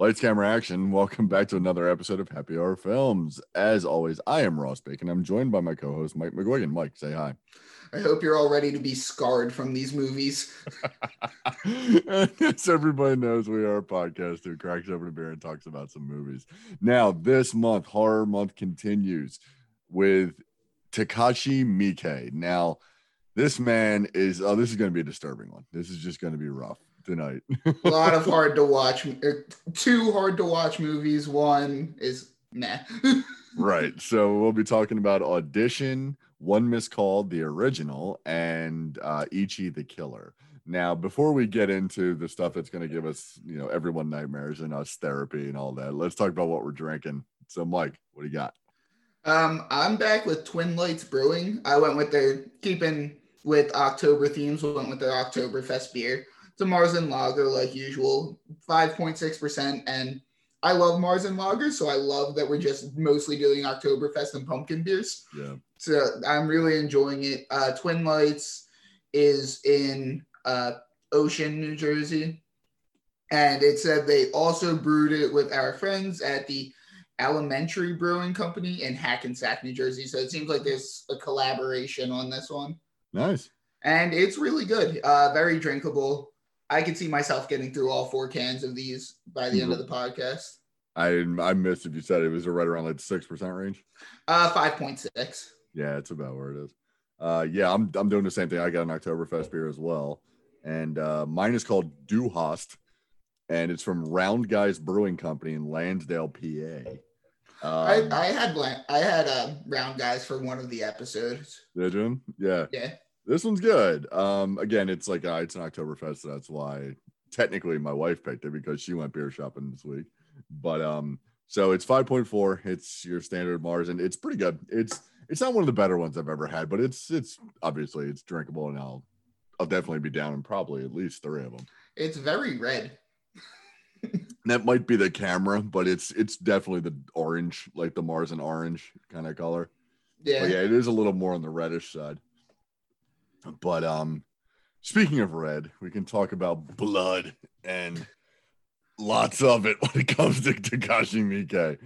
Lights, camera, action. Welcome back to another episode of Happy Hour Films. As always, I am Ross Bacon. I'm joined by my co-host Mike McGuigan. Mike, say hi. I hope you're all ready to be scarred from these movies. yes, everybody knows we are a podcast who cracks open a beer and talks about some movies. Now, this month, horror month continues with Takashi Miike. Now, this man is oh, this is going to be a disturbing one. This is just going to be rough tonight. a lot of hard to watch, er, two hard to watch movies. One is nah. right. So we'll be talking about Audition, One Missed Call, the original, and uh, Ichi the Killer. Now, before we get into the stuff that's going to give us, you know, everyone nightmares and us therapy and all that, let's talk about what we're drinking. So, Mike, what do you got? Um, I'm back with Twin Lights Brewing. I went with their keeping with October themes. We went with their Oktoberfest beer. A Marzen Lager, like usual, 5.6%. And I love Marzen Lager, so I love that we're just mostly doing Oktoberfest and pumpkin beers. Yeah. So I'm really enjoying it. Uh, Twin Lights is in uh, Ocean, New Jersey. And it said they also brewed it with our friends at the Alementary Brewing Company in Hackensack, New Jersey. So it seems like there's a collaboration on this one. Nice. And it's really good. Uh, very drinkable. I could see myself getting through all four cans of these by the end of the podcast. I I missed if you said it was right around like six percent range. Uh, five point six. Yeah, it's about where it is. Uh, yeah, I'm I'm doing the same thing. I got an Oktoberfest beer as well, and uh, mine is called Du Hast, and it's from Round Guys Brewing Company in Lansdale, PA. Um, I, I had I had uh, round guys for one of the episodes. Did you? Yeah. Yeah. This one's good. Um, again, it's like uh, it's an Oktoberfest, so that's why technically my wife picked it because she went beer shopping this week. But um, so it's 5.4. It's your standard Marzen, and it's pretty good. It's it's not one of the better ones I've ever had, but it's it's obviously it's drinkable, and I'll I'll definitely be down in probably at least three of them. It's very red that might be the camera, but it's it's definitely the orange, like the Marzen orange kind of color. Yeah, but yeah, it is a little more on the reddish side. But um, speaking of red, we can talk about blood and lots of it when it comes to Takashi Miike.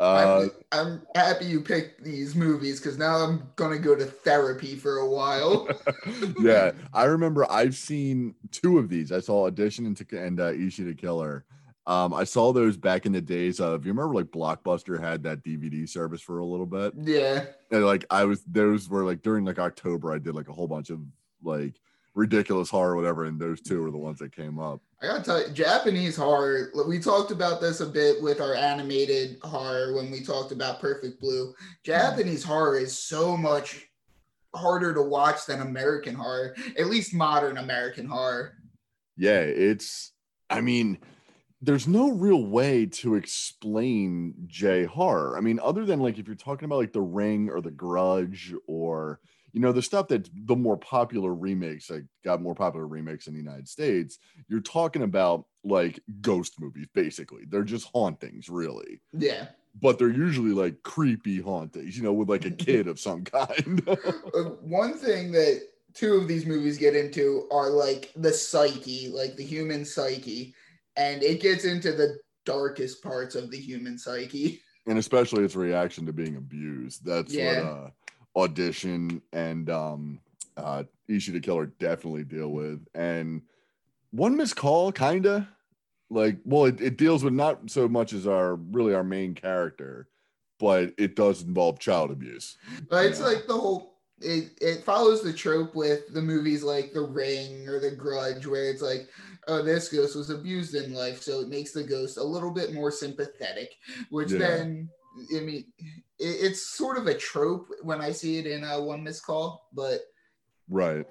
Uh, I'm, I'm, happy you picked these movies because now I'm gonna go to therapy for a while. yeah, I remember I've seen two of these. I saw Audition and, and uh, Ichi the Killer. Um, I saw those back in the days of you remember like Blockbuster had that DVD service for a little bit. Yeah. And like I was those were like during like October, I did like a whole bunch of like ridiculous horror, whatever, and those two were the ones that came up. I gotta tell you, Japanese horror. We talked about this a bit with our animated horror when we talked about Perfect Blue. Japanese horror is so much harder to watch than American horror, at least modern American horror. Yeah, it's. I mean, there's no real way to explain J horror. I mean, other than like if you're talking about like The Ring or The Grudge or you know the stuff that the more popular remakes like got more popular remakes in the united states you're talking about like ghost movies basically. They're just hauntings really. Yeah. But they're usually like creepy hauntings you know with like a kid of some kind. Uh, one thing that two of these movies get into are like the psyche like the human psyche and it gets into the darkest parts of the human psyche and especially its reaction to being abused that's yeah. what uh audition and um uh Ichi the Killer definitely deal with. And one missed call, kinda like well, it, it deals with not so much as our really our main character, but it does involve child abuse. But it's like the whole it, it follows the trope with the movies like The Ring or The Grudge, where it's like, oh, this ghost was abused in life, so it makes the ghost a little bit more sympathetic, which yeah. then I mean, it's sort of a trope when I see it in a one missed call, but right,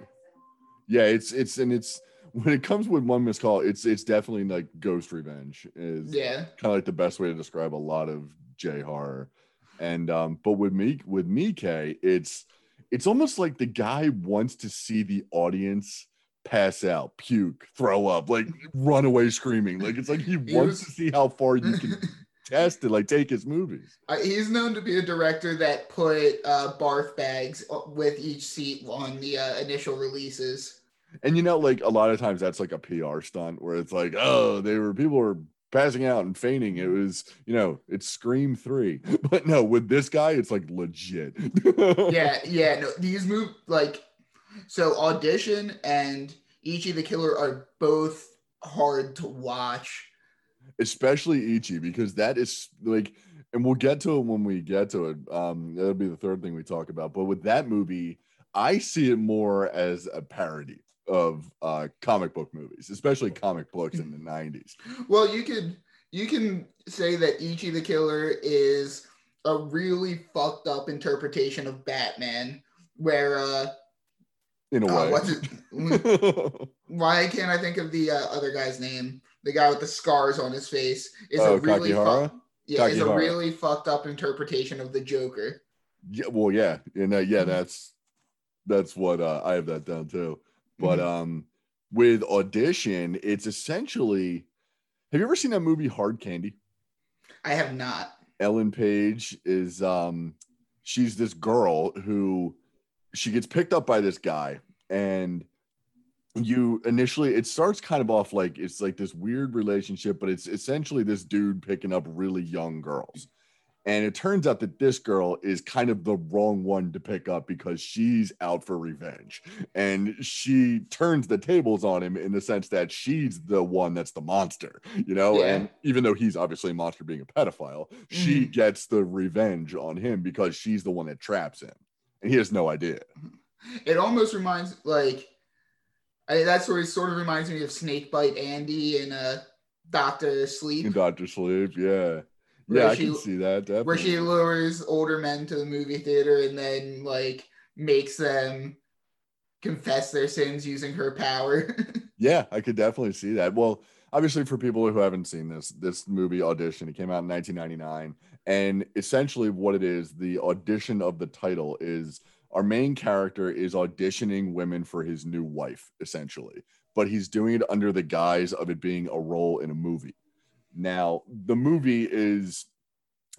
yeah, it's it's and it's when it comes with one missed call, it's it's definitely like ghost revenge is yeah. kind of like the best way to describe a lot of J horror, and um, but with me with Miike, it's it's almost like the guy wants to see the audience pass out, puke, throw up, like run away screaming. Like it's like he, he wants was... to see how far you can test to like take his movies. Uh, he's known to be a director that put uh, barf bags uh, with each seat on the uh, initial releases. And you know, like a lot of times that's like a PR stunt where it's like, oh, they were people were passing out and fainting. It was, you know, it's Scream three. But no, with this guy, it's like legit. yeah, yeah. No, these move like so. Audition and Ichi the Killer are both hard to watch. Especially Ichi because that is like, and we'll get to it when we get to it. Um, that'll be the third thing we talk about. But with that movie, I see it more as a parody of uh, comic book movies, especially comic books in the '90s. Well, you could you can say that Ichi the Killer is a really fucked up interpretation of Batman, where uh, in a uh, way, what's it, why can't I think of the uh, other guy's name? The guy with the scars on his face is Oh, a really yeah, is a really fucked up interpretation of the Joker. yeah, well, yeah, and uh, yeah, that's that's what uh, I have that down too. But um, with audition, it's essentially. Have you ever seen that movie Hard Candy? I have not. Ellen Page is um she's this girl who she gets picked up by this guy and you initially it starts kind of off like it's like this weird relationship but it's essentially this dude picking up really young girls and it turns out that this girl is kind of the wrong one to pick up because she's out for revenge. And she turns the tables on him in the sense that she's the one that's the monster you know? Yeah. and even though he's obviously a monster being a pedophile she Mhm. gets the revenge on him because she's the one that traps him. And he has no idea. It almost reminds like I, that story sort of reminds me of Snakebite Andi and uh, Doctor Sleep, dr sleep yeah yeah i she- can see that definitely. where she lures older men to the movie theater and then like makes them confess their sins using her power. Yeah, I could definitely see that. Well, obviously, for people who haven't seen this, this movie audition, it came out in 1999, and essentially, what it is, the audition of the title is our main character is auditioning women for his new wife, essentially, but he's doing it under the guise of it being a role in a movie. Now, the movie is.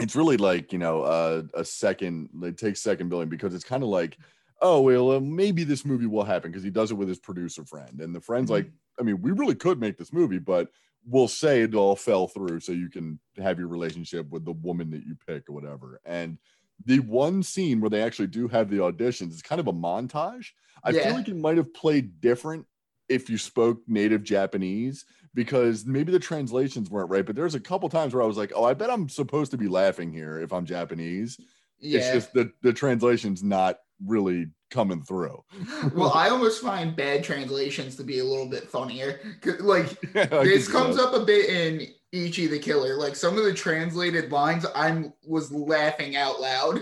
It's really like you know uh, a second. It takes second billing because it's kind of like oh well uh, maybe this movie will happen because he does it with his producer friend and the friend's like i mean we really could make this movie but we'll say it all fell through so you can have your relationship with the woman that you pick or whatever and the one scene where they actually do have the auditions is kind of a montage i Yeah. feel like it might have played different if you spoke native japanese because maybe the translations weren't right but there's a couple times where i was like oh i bet i'm supposed to be laughing here if i'm japanese Yeah. it's just the the translation's not really coming through. well, I almost find bad translations to be a little bit funnier. Like I this comes up a bit in Ichi the Killer. Like some of the translated lines, I was laughing out loud.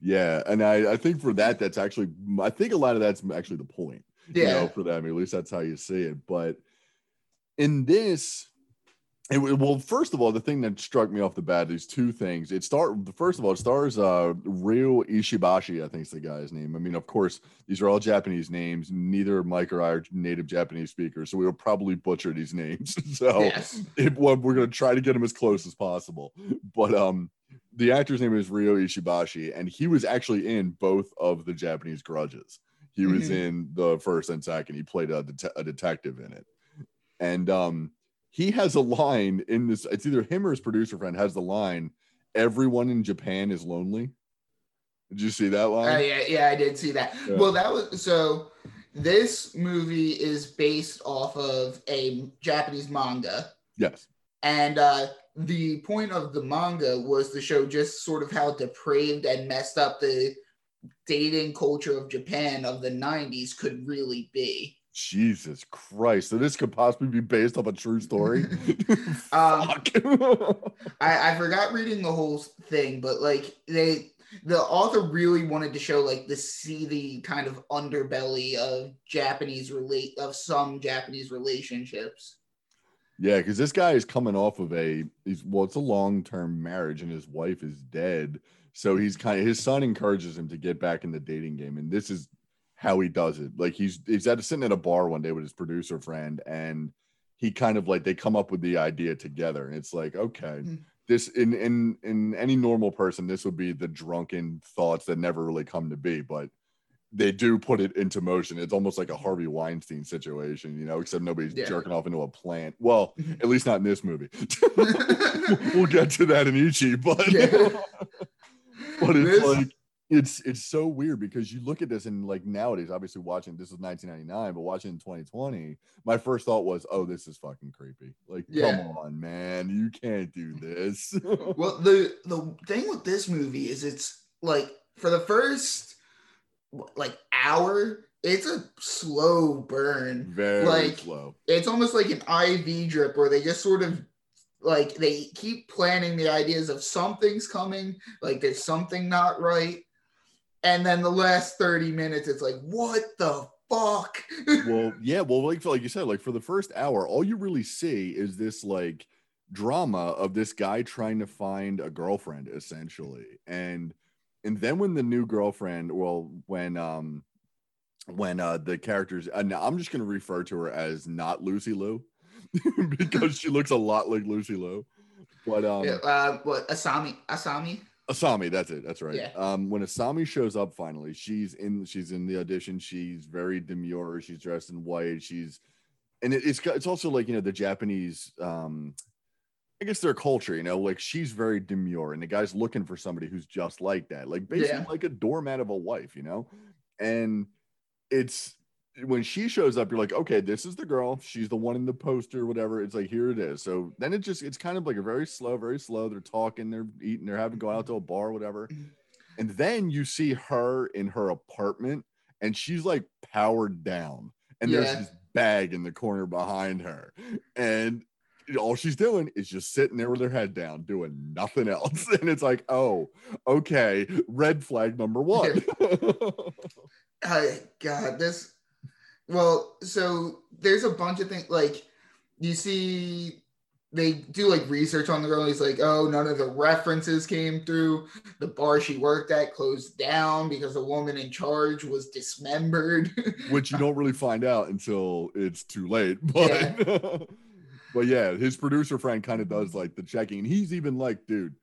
Yeah, and I I think for that that's actually I think a lot of that's actually the point. You yeah. know, for them at least that's how you see it. But in this. It, well, first of all, the thing that struck me off the bat is two things. It start first of all, it stars uh Ryo Ishibashi, I think is the guy's name. I mean, of course, these are all Japanese names. Neither Mike or I are native Japanese speakers, so we will probably butcher these names. so Yes. it, well, we're going to try to get them as close as possible. But um, the actor's name is Ryo Ishibashi, and he was actually in both of the Japanese Grudges. He was Mhm. in the first and second. He played a, det- a detective in it, and um, he has a line in this. It's either him or his producer friend has the line, "Everyone in Japan is lonely." Did you see that line? Uh, yeah, yeah, I did see that. Yeah. Well, that was so. This movie is based off of a Japanese manga, yes. and uh, the point of the manga was to show just sort of how depraved and messed up the dating culture of Japan of the '90s could really be. Jesus Christ! So this could possibly be based off a true story. Um, I, I forgot reading the whole thing, but like they the author really wanted to show like the seedy kind of underbelly of Japanese relate of some Japanese relationships. Yeah, because this guy is coming off of a he's well, it's a long term marriage, and his wife is dead. So he's kind of his son encourages him to get back in the dating game, and this is how he does it. Like he's he's at sitting at a bar one day with his producer friend, and he kind of like they come up with the idea together, and it's like okay, Mhm. this in in in any normal person, this would be the drunken thoughts that never really come to be, but they do put it into motion. It's almost like a Harvey Weinstein situation, you know, except nobody's Yeah. jerking off into a plant. Well, at least not in this movie. we'll get to that in Ichi, but Yeah. but it's This- like it's it's so weird because you look at this and like nowadays, obviously watching this is 1999, but watching in 2020, my first thought was, oh, this is fucking creepy. Like, Yeah. come on, man, you can't do this. Well, the the thing with this movie is it's like for the first like hour, it's a slow burn. Very Like- slow. It's almost like an IV drip where they just sort of like they keep planning the ideas of something's coming, like there's something not right. And then the last 30 minutes, it's like, what the fuck? well, yeah, well, like like you said, like for the first hour, all you really see is this like drama of this guy trying to find a girlfriend, essentially, and and then when the new girlfriend, well, when um when uh the characters, and I'm just gonna refer to her as not Lucy Liu because she looks a lot like Lucy Liu, but um. Yeah, uh, what Asami? Asami? Asami, that's it. That's right. Yeah. Um, when Asami shows up finally, she's in she's in the audition. She's very demure. She's dressed in white. She's and it, it's it's also like you know the Japanese um I guess their culture, you know, like she's very demure, and the guy's looking for somebody who's just like that, like basically Yeah. like a doormat of a wife, you know. And it's when she shows up, you're like, okay, this is the girl. She's the one in the poster, whatever. It's like here it is. So then it just it's kind of like a very slow, very slow. They're talking, they're eating, they're having going out to a bar, whatever. And then you see her in her apartment, and she's like powered down, and there's this bag in the corner behind her, and all she's doing is just sitting there with her head down, doing nothing else. And it's like, oh, okay, red flag number one. Oh God, this. Well, so there's a bunch of things like you see. They do like research on the girl. He's like, oh, none of the references came through. The bar she worked at closed down because the woman in charge was dismembered. Which you don't really find out until it's too late. But but yeah, his producer friend kind of does like the checking. He's even like, dude,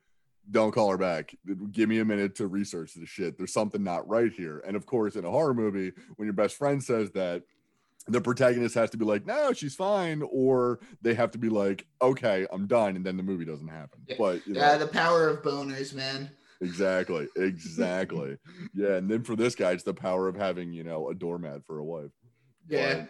don't call her back. Give me a minute to research the shit. There's something not right here. And of course, in a horror movie, when your best friend says that, the protagonist has to be like, no, she's fine, or they have to be like, okay, I'm done, and then the movie doesn't happen. Yeah. But you know, yeah, the power of boners, man. exactly, exactly, yeah. And then for this guy, it's the power of having you know a doormat for a wife. Yeah. But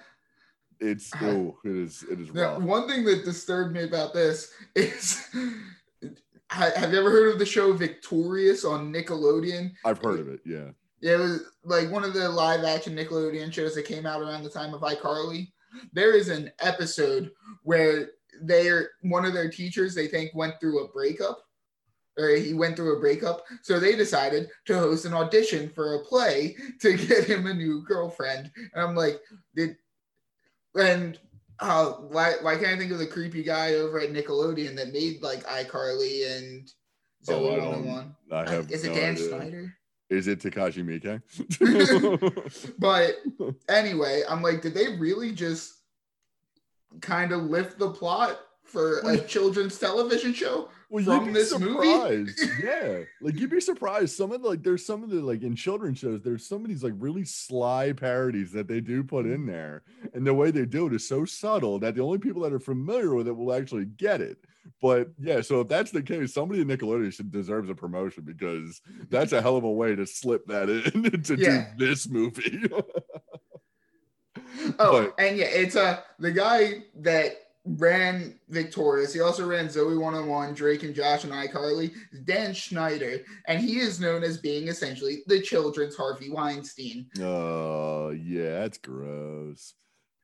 it's oh, it is, it is Now, rough. one thing that disturbed me about this is have you ever heard of the show Victorious on Nickelodeon? I've heard of it. Yeah. It was like one of the live action Nickelodeon shows that came out around the time of iCarly. There is an episode where they're one of their teachers they think went through a breakup or he went through a breakup so they decided to host an audition for a play to get him a new girlfriend and i'm like did and uh why why can't i think of the creepy guy over at nickelodeon that made like icarly and Oh, Zoey don't- 101 I have is it no dan idea. Schneider Is it Takashi Miike? But anyway, I'm like, did they really just kind of lift the plot for a children's television show? well, From this movie? surprised. yeah, like you'd be surprised. Some of the, like, there's some of the like in children's shows. There's some of these like really sly parodies that they do put in mm. there, and the way they do it is so subtle that the only people that are familiar with it will actually get it. But yeah, so if that's the case, somebody in Nickelodeon should deserves a promotion because that's a hell of a way to slip that in to Yeah. do this movie. Oh, and yeah, it's uh the guy that ran Victorious. He also ran Zoey 101, Drake and Josh and iCarly, Dan Schneider, and he is known as being essentially the children's Harvey Weinstein. Oh, yeah, that's gross.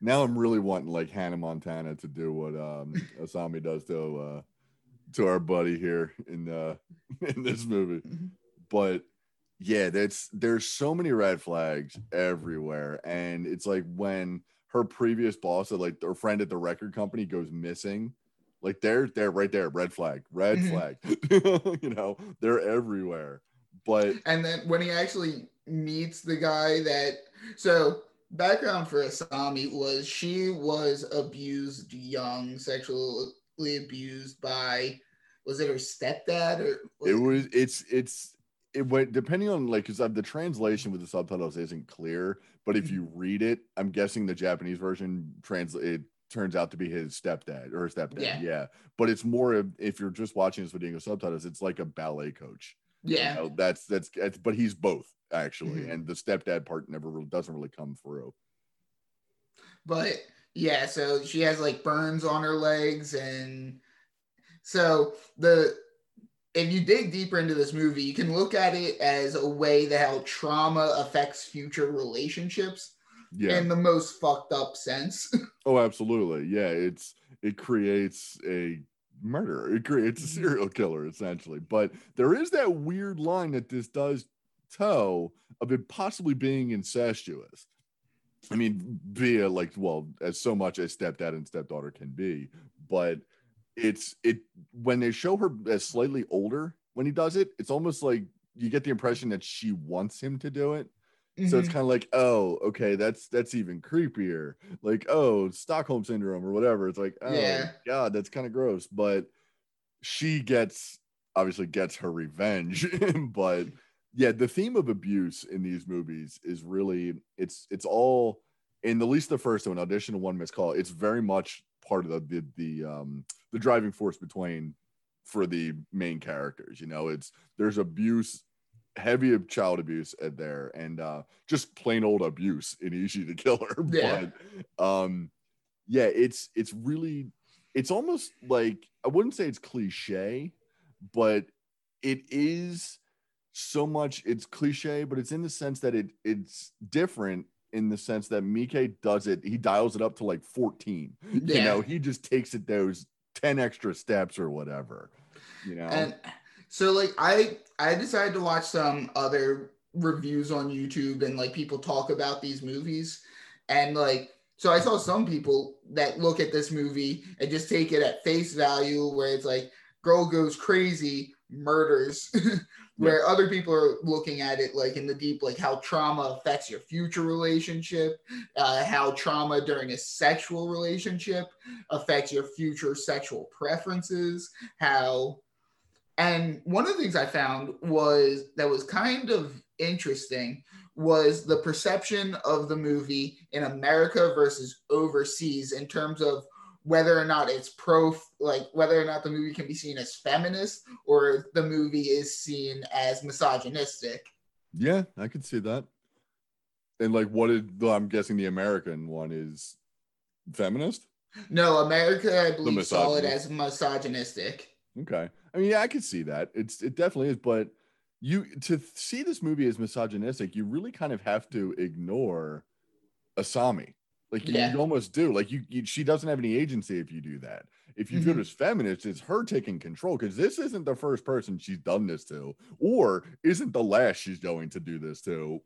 Now I'm really wanting like Hannah Montana to do what um Asami does to uh to our buddy here in uh in this movie. Mhm. But yeah, that's there's so many red flags everywhere. And it's like when her previous boss or like her friend at the record company goes missing, like they're they're right there, red flag, red Mhm. flag. you know, they're everywhere. But And then when he actually meets the guy that so background for Asami was she was abused young, sexually abused by was it her stepdad or it was it's it's it went depending on like because uh, the translation with the subtitles isn't clear, but if mm-hmm. you read it, I'm guessing the Japanese version translate it turns out to be his stepdad or her stepdad. Yeah. Yeah. But it's more of if you're just watching this with English subtitles, it's like a ballet coach. You Yeah. know, that's that's that's but he's both actually, Mhm. and the stepdad part never really doesn't really come through. But yeah, so she has like burns on her legs and so the if you dig deeper into this movie, you can look at it as a way that how trauma affects future relationships Yeah. in the most fucked up sense. Oh, absolutely. Yeah, it's it creates a murderer. It creates a Mhm. serial killer essentially. But there is that weird line that this does toe of it possibly being incestuous. I mean, via like, well, as so much as stepdad and stepdaughter can be, but it's it when they show her as slightly older when he does it, it's almost like you get the impression that she wants him to do it. So it's Mhm. kind of like, oh, okay, that's that's even creepier. Like, oh, Stockholm syndrome or whatever. It's like, oh Yeah. god, that's kind of gross. But she gets obviously gets her revenge. but yeah, the theme of abuse in these movies is really it's it's all in the least the first one, audition to one missed call. It's very much part of the the, the um the driving force between for the main characters. You know, it's there's abuse heavy of child abuse at there and uh just plain old abuse in Ichi the killer Yeah. but um yeah it's it's really it's almost like i wouldn't say it's cliche but it is so much it's cliche but it's in the sense that it it's different in the sense that Mike does it he dials it up to like 14 you know he just takes it those 10 extra steps or whatever you know? And so like I I decided to watch some other reviews on YouTube and like people talk about these movies. And like so I saw some people that look at this movie and just take it at face value where it's like girl goes crazy murders where other people are looking at it like in the deep like how trauma affects your future relationship uh, how trauma during a sexual relationship affects your future sexual preferences how and one of the things I found was that was kind of interesting was the perception of the movie in America versus overseas in terms of whether or not it's pro like whether or not the movie can be seen as feminist or the movie is seen as misogynistic. Yeah, I could see that. And like, what did well, I'm guessing the American one is feminist? No, America I believe saw it as misogynistic. Okay. I mean, yeah, I could see that. It's it definitely is, but you to see this movie as misogynistic, you really kind of have to ignore Asami. Like you, Yeah. you almost do. Like you, you, she doesn't have any agency if you do that. If you it Mhm. as feminist, it's her taking control because this isn't the first person she's done this to, or isn't the last she's going to do this to.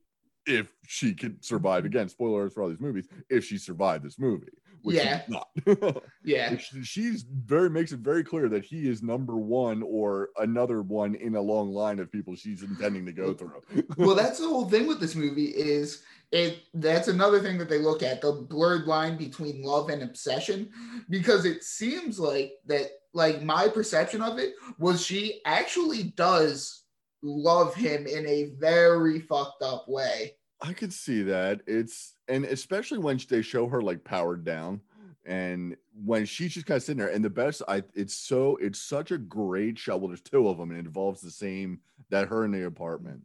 If she could survive again, Spoilers for all these movies. If she survived this movie, which Yeah. not. Yeah. She- she's very makes it very clear that he is number one or another one in a long line of people she's intending to go through. well that's the whole thing with this movie is it that's another thing that they look at the blurred line between love and obsession because it seems like that like my perception of it was she actually does love him in a very fucked up way I could see that. It's and especially when they show her like powered down and when she's just kind of sitting there and the best I it's so it's such a great shot. Well, there's two of them and it involves the same that her in the apartment.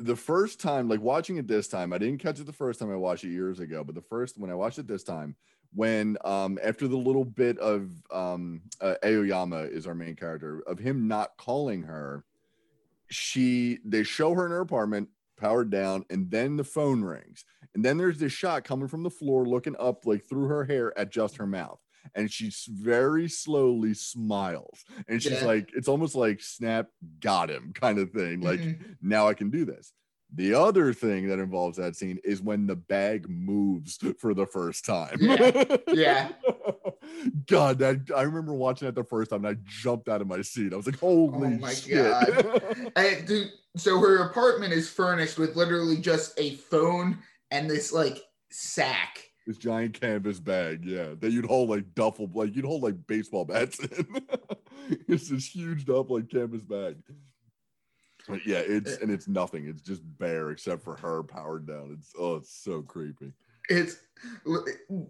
The first time, like watching it this time, I didn't catch it the first time I watched it years ago, but the first when I watched it this time, when um after the little bit of um uh, Aoyama is our main character of him not calling her, she they show her in her apartment powered down and then the phone rings and then there's this shot coming from the floor looking up like through her hair at just her mouth and she very slowly smiles and she's Yeah. like it's almost like snap got him kind of thing like Mhm. now i can do this the other thing that involves that scene is when the bag moves for the first time Yeah. Yeah. God that i remember watching that the first time and i jumped out of my seat i was like holy Oh my shit And, dude, so her apartment is furnished with literally just a phone and this like sack This giant canvas bag, yeah, that you'd hold like duffel, like you'd hold like baseball bats in. it's this huge duffel like canvas bag. But yeah, it's eh. and it's nothing. It's just bare except for her powered down. It's oh, it's so creepy. It's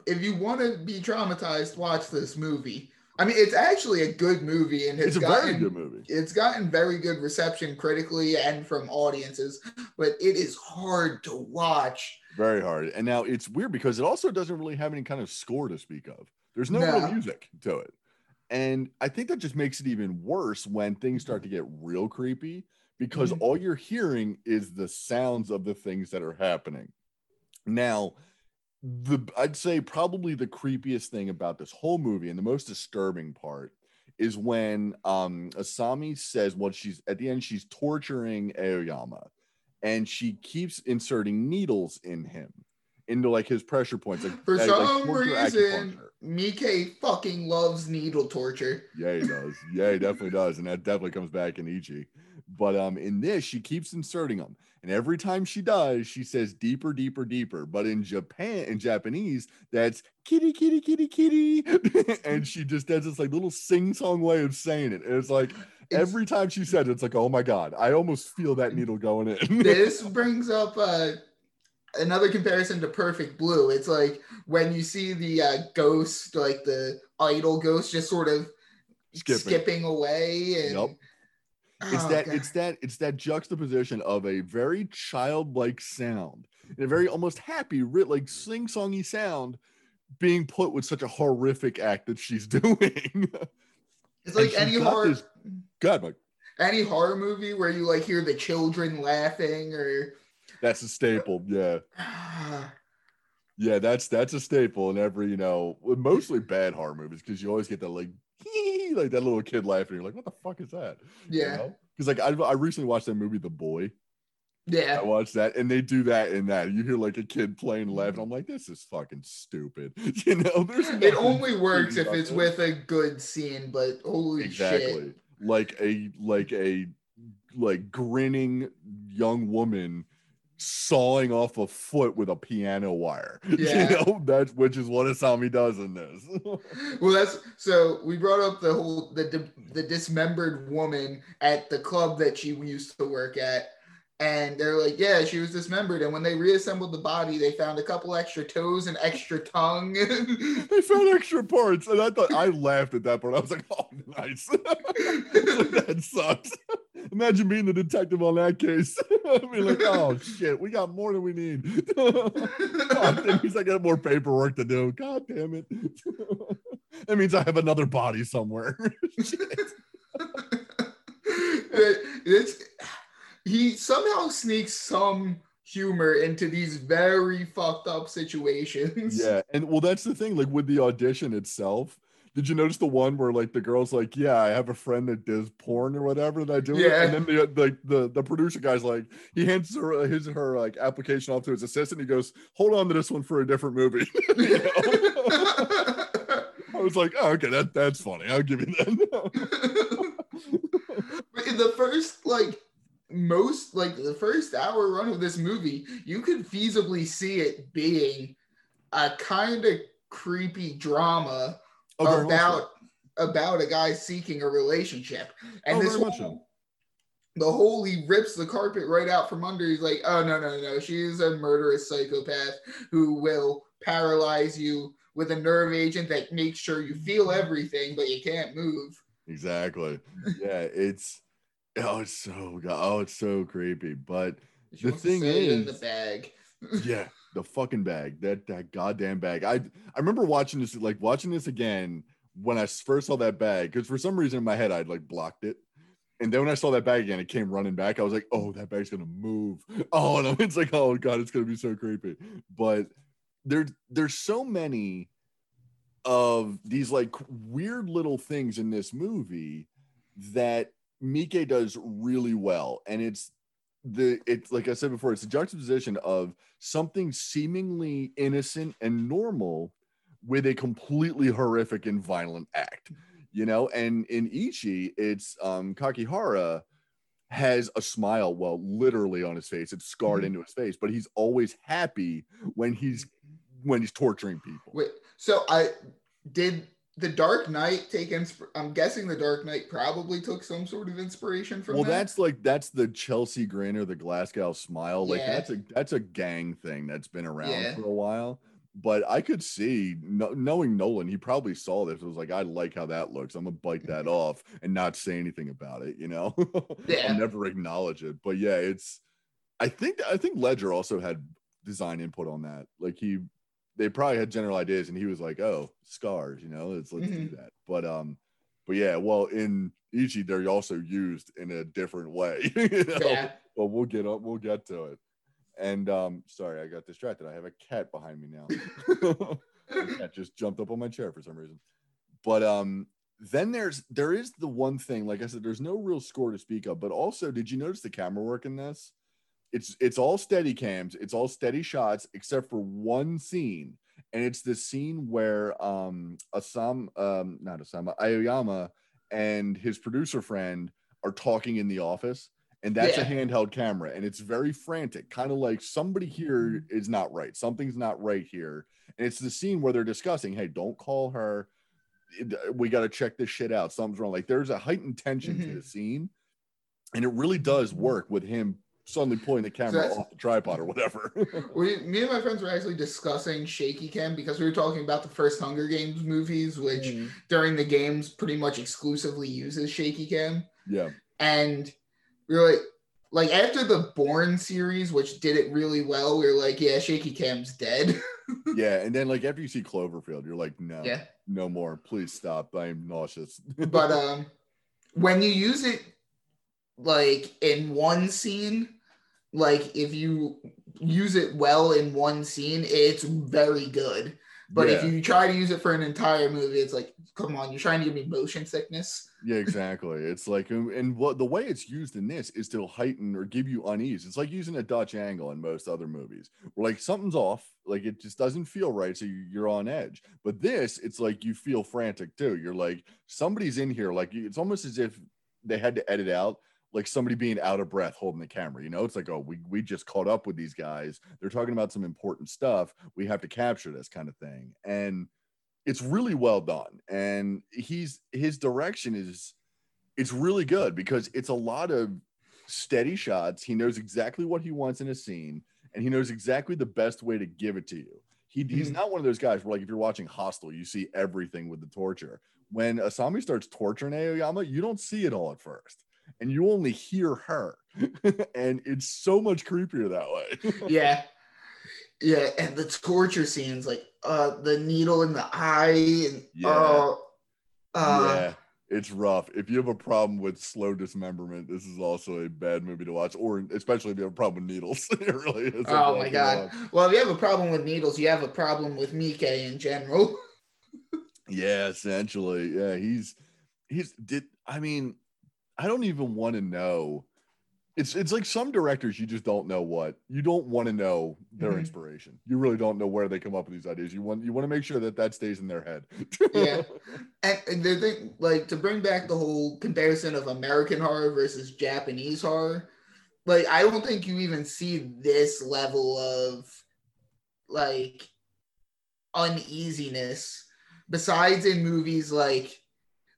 if you want to be traumatized, watch this movie. I mean, it's actually a good movie, and It's it's a gotten, very good movie. It's gotten very good reception critically and from audiences, but it is hard to watch. Very hard. And now it's weird because it also doesn't really have any kind of score to speak of. There's no No. real music to it. And I think that just makes it even worse when things start to get real creepy because Mhm. all you're hearing is the sounds of the things that are happening. Now, the I'd say probably the creepiest thing about this whole movie and the most disturbing part is when um Asami says what she's at the end she's torturing Aoyama and she keeps inserting needles in him into like his pressure points like For like- like some reason. Mike fucking loves needle torture. Yeah, he does. Yeah, he definitely does, and that definitely comes back in Ichi. But um, in this, she keeps inserting them, and every time she does, she says deeper, deeper, deeper. But in Japan, in Japanese, that's kitty, kitty, kitty, kitty, and she just does this like little sing-song way of saying it. And it's like It's- every time she says it, it's like, oh my god, I almost feel that needle going in. this brings up uh, another comparison to Perfect Blue. It's like when you see the uh, ghost, like the idol ghost, just sort of Skipping. skipping, away. And Yep. it's Oh, that God. it's that it's that juxtaposition of a very childlike sound and a very almost happy like sing-songy sound being put with such a horrific act that she's doing it's like any horror, this- god like any horror movie where you like hear the children laughing or. That's a staple yeah yeah that's that's a staple in every you know mostly bad horror movies because you always get that like like that little kid laughing you're like what the fuck is that yeah, because like I, I recently watched that movie the boy yeah. I watched that, and they do that in that. You hear like a kid playing and laughing. I'm like, this is fucking stupid. You know, there's It only works if it's with a good scene, but holy exactly shit. like a like a like grinning young woman sawing off a foot with a piano wire. Yeah. You know, that's which is what Asami does in this. Well, that's so we brought up the whole the the dismembered woman at the club that she used to work at, and they're like, yeah, she was dismembered. And when they reassembled the body, they found a couple extra toes and extra tongue. they found extra parts, and I thought I laughed at that part. I was like, "Oh, nice." that sucks. Imagine being the detective on that case. I mean, like, "Oh shit, we got more than we need." God, that means I got more paperwork to do. God damn it. that means I have another body somewhere. Shit. It- it's he somehow sneaks some humor into these very fucked up situations. yeah, and well, that's the thing. Like with the audition itself, did you notice the one where like the girl's like, "Yeah, I have a friend that does porn or whatever that I do," Yeah. and then the the the, the producer guy's like, he hands her his her like application off to his assistant. He goes, "Hold on to this one for a different movie." I was like, "Oh, okay, that that's funny. I'll give you that." But in the first like most like the first hour run of this movie, you could feasibly see it being a kind of creepy drama Oh, very so. about about a guy seeking a relationship. And Oh, this very much whole, the whole he rips the carpet right out from under. He's like, oh no, no, no. She's a murderous psychopath who will paralyze you with a nerve agent that makes sure you feel everything, but you can't move. exactly. Yeah, it's oh, it's so oh, it's so creepy. But She The thing say it in the is- bag. yeah the fucking bag that that goddamn bag i i remember watching this like watching this again when i first saw that bag because for some reason in my head i'd like blocked it and then when i saw that bag again it came running back i was like oh that bag's gonna move oh and it's like oh god it's gonna be so creepy but there there's so many of these like weird little things in this movie that Mike does really well and it's the it's like I said before, it's the juxtaposition of something seemingly innocent and normal with a completely horrific and violent act, you know. And in Ichi, it's um Kakihara has a smile, well, literally on his face. It's scarred Mhm. into his face, but he's always happy when he's when he's torturing people. Wait, so I did the Dark Knight take insp- I'm guessing the Dark Knight probably took some sort of inspiration from well that. that's like that's the chelsea grin or the glasgow smile like Yeah. that's a that's a gang thing that's been around Yeah. for a while but i could see no, knowing nolan he probably saw this was like i like how that looks i'm gonna bite that off and not say anything about it you know Yeah. i'll never acknowledge it but yeah it's i think i think ledger also had design input on that like he they probably had general ideas and he was like oh scars you know let's let's do that. But um but yeah well in ichi they're also used in a different way you know? yeah. but we'll get up we'll get to it. And um sorry i got distracted. I have a cat behind me now. Cat just jumped up on my chair for some reason. But um then there's there is the one thing like i said there's no real score to speak of but also did you notice the camera work in this it's it's all steady cams it's all steady shots except for one scene and it's the scene where um asam um not asama aoyama and his producer friend are talking in the office and that's a handheld camera and it's very frantic kind of like somebody here is not right something's not right here and it's the scene where they're discussing hey don't call her we got to check this shit out something's wrong like there's a heightened tension to Mhm. the scene and it really does work with him suddenly pulling the camera that's- off the tripod or whatever We, me and my friends were actually discussing shaky cam because we were talking about the first Hunger Games movies, which Mm. during the games pretty much exclusively uses shaky cam. yeah And we were like, like after the Bourne series, which did it really well, we were like, yeah, shaky cam's dead. yeah and then like after you see cloverfield you're like no yeah. no more please stop i'm nauseous But um when you use it like in one scene, like if you use it well in one scene, it's very good. But if you try to use it for an entire movie, it's like, come on, you're trying to give me motion sickness. Yeah, exactly. It's like, um, and what the way it's used in this is to heighten or give you unease. It's like using a Dutch angle in most other movies, where like something's off, like it just doesn't feel right, so you- you're on edge. But this, it's like you feel frantic too. You're like somebody's in here, like it's almost as if they had to edit out like somebody being out of breath holding the camera. You know, it's like, oh, we we just caught up with these guys. They're talking about some important stuff. We have to capture this kind of thing, and it's really well done and he's his direction is it's really good because it's a lot of steady shots he knows exactly what he wants in a scene and he knows exactly the best way to give it to you he, he's Mhm. not one of those guys where like if you're watching hostel you see everything with the torture when asami starts torturing aoyama you don't see it all at first and you only hear her and it's so much creepier that way Yeah. Yeah, and the torture scenes, like uh the needle in the eye and Yeah. uh, uh yeah, it's rough. If you have a problem with slow dismemberment, this is also a bad movie to watch, or especially if you have a problem with needles. it really is. Oh my god. Well, if you have a problem with needles, you have a problem with Mike in general. Yeah, essentially. Yeah, he's he's did. I mean, I don't even want to know. It's it's like some directors you just don't know what you don't want to know their Mhm. inspiration. You really don't know where they come up with these ideas. You want you want to make sure that that stays in their head. Yeah. And, and the thing, like to bring back the whole comparison of American horror versus Japanese horror, like I don't think you even see this level of like uneasiness besides in movies like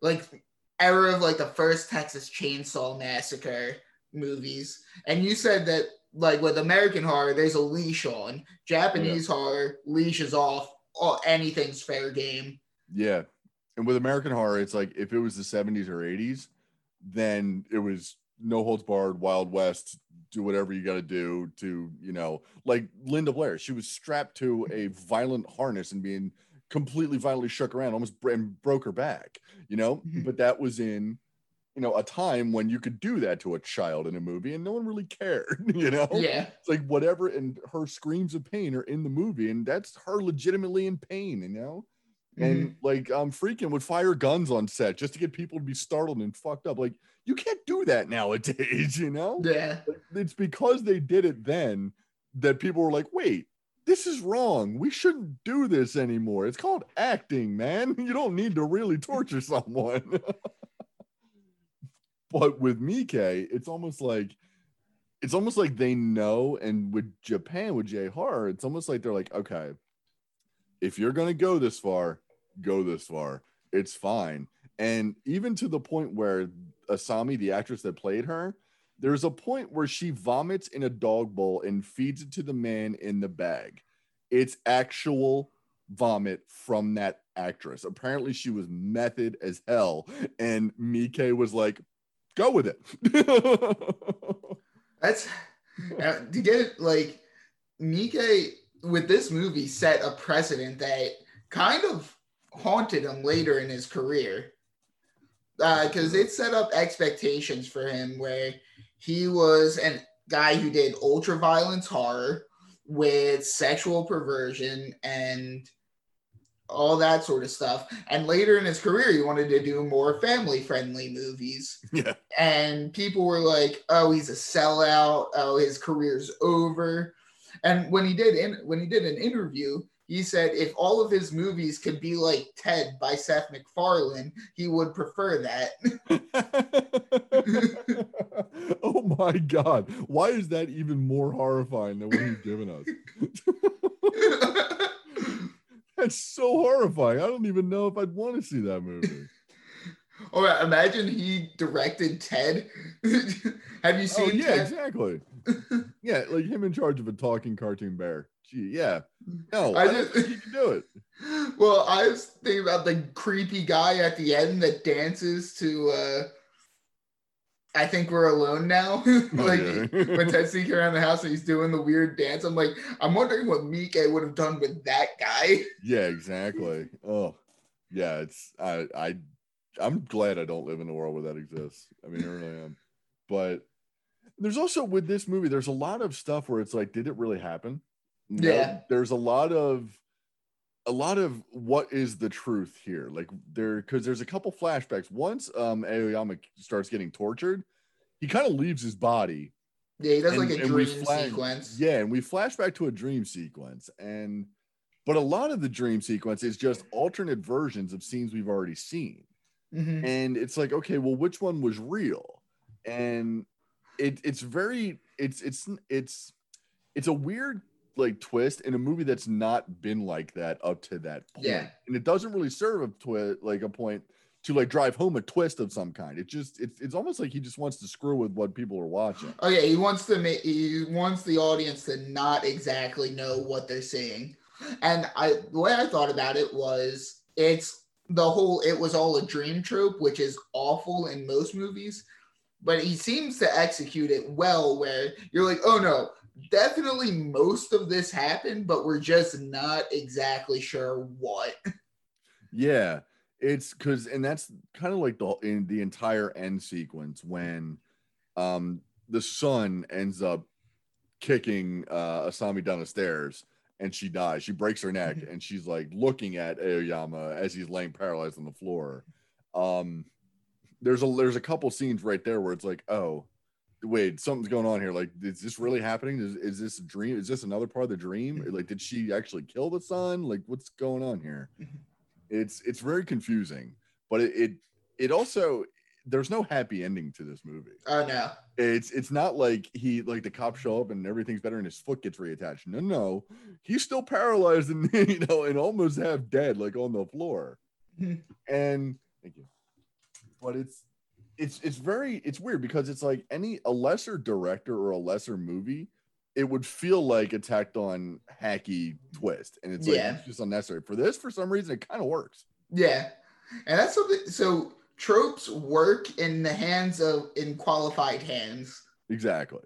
like era of like the first Texas Chainsaw Massacre movies. And you said that like with American horror, there's a leash on. Japanese horror, leash is off. Or anything's fair game. Yeah. And with American horror, it's like if it was the 70s or 80s, then it was no holds barred, Wild West, do whatever you got to do to, you know, like Linda Blair. She was strapped to a violent harness and being completely violently shook around, almost and broke her back, you know? Mhm. But that was in, you know, a time when you could do that to a child in a movie and no one really cared, you know? Yeah. It's like whatever, and her screams of pain are in the movie, and that's her legitimately in pain, you know? and like um Friedkin would fire guns on set just to get people to be startled and fucked up like you can't do that nowadays you know Yeah. It's because they did it then that people were like wait this is wrong. We shouldn't do this anymore. It's called acting man. You don't need to really torture someone. But with Mike it's almost like it's almost like they know and with Japan with J horror it's almost like they're like okay if you're going to go this far go this far. It's fine. And even to the point where Asami, the actress that played her, there's a point where she vomits in a dog bowl and feeds it to the man in the bag. It's actual vomit from that actress. Apparently, she was method as hell, and Miike was like, "Go with it." That's uh, to get it like Miike with this movie set a precedent that kind of haunted him later in his career because uh, it set up expectations for him where he was a guy who did ultra violence horror with sexual perversion and all that sort of stuff. And later in his career, he wanted to do more family friendly movies. Yeah. And people were like, "Oh, he's a sellout. Oh, his career's over." And when he did in, when he did an interview, he said if all of his movies could be like Ted by Seth MacFarlane, he would prefer that. oh my god. Why is that even more horrifying than what he's given us? That's so horrifying. I don't even know if I'd want to see that movie. Oh, imagine he directed Ted. Have you oh, seen? Oh, yeah, Ted? exactly. yeah, like him in charge of a talking cartoon bear. Gee, yeah. No, I, I just think you can do it. Well, I was thinking about the creepy guy at the end that dances to uh I think we're alone now. like oh, yeah. when Ted's sneaking around the house and he's doing the weird dance. I'm like, I'm wondering what Miike would have done with that guy. Yeah, exactly. Oh, yeah. It's I I I'm glad I don't live in a world where that exists. I mean, I really am. But there's also with this movie, there's a lot of stuff where it's like, did it really happen? Yeah. there's a lot of a lot of what is the truth here. Like there, because there's a couple flashbacks. Once um Aoyama starts getting tortured, he kind of leaves his body. Yeah, he does and, like a dream flash, sequence. Yeah, and we flash back to a dream sequence. And but a lot of the dream sequence is just alternate versions of scenes we've already seen. Mm-hmm. And it's like, okay, well, which one was real? And it, it's very it's it's it's it's a weird like twist in a movie that's not been like that up to that point. Yeah. And it doesn't really serve a twist like a point to like drive home a twist of some kind. It just it's it's almost like he just wants to screw with what people are watching. Oh yeah, he wants to make he wants the audience to not exactly know what they're seeing. And I the way I thought about it was it's the whole it was all a dream trope, which is awful in most movies. But he seems to execute it well where you're like, oh no, definitely most of this happened, but we're just not exactly sure what. Yeah, it's because, and that's kind of like the in the entire end sequence when um the son ends up kicking uh Asami down the stairs and she dies. She breaks her neck and she's like looking at Aoyama as he's laying paralyzed on the floor. Um there's a there's a couple scenes right there where it's like, oh, wait, something's going on here. Like, is this really happening? Is, is this a dream? Is this another part of the dream? Mm-hmm. Like, did she actually kill the son? Like, what's going on here? Mm-hmm. It's it's very confusing, but it, it it also there's no happy ending to this movie. Oh no. It's it's not like he like the cops show up and everything's better and his foot gets reattached. No, no. He's still paralyzed and you know and almost half dead, like on the floor. and thank you. But it's it's it's very it's weird because it's like any a lesser director or a lesser movie it would feel like a tacked on hacky twist and it's like yeah. it's just unnecessary. For this for some reason it kind of works. Yeah. And that's something so tropes work in the hands of in qualified hands. Exactly.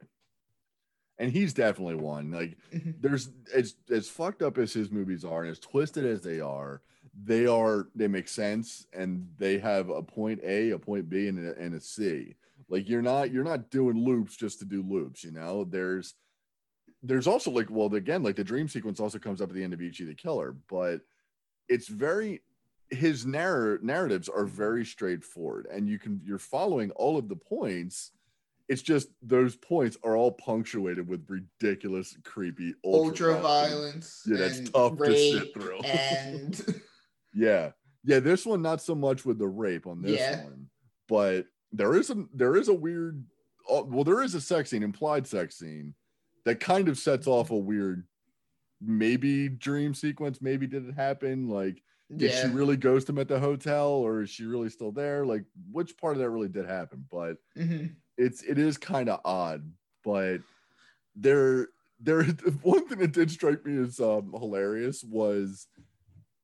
And he's definitely one like mm-hmm. there's as as fucked up as his movies are and as twisted as they are they are they make sense and they have a point A, a point B, and a, and a C. Like you're not you're not doing loops just to do loops. You know, there's there's also like well again like the dream sequence also comes up at the end of Ichi the Killer, but it's very his narr- narratives are very straightforward and you can you're following all of the points it's just those points are all punctuated with ridiculous creepy ultra, ultra violence yeah that's tough to sit through and Yeah. Yeah, this one not so much with the rape on this yeah. one, but there is a there is a weird uh, well there is a sex scene, implied sex scene that kind of sets off a weird maybe dream sequence, maybe did it happen like did Yeah. she really ghost him at the hotel or is she really still there? Like which part of that really did happen? But Mhm. it's it is kind of odd, but there there one thing that did strike me as um hilarious was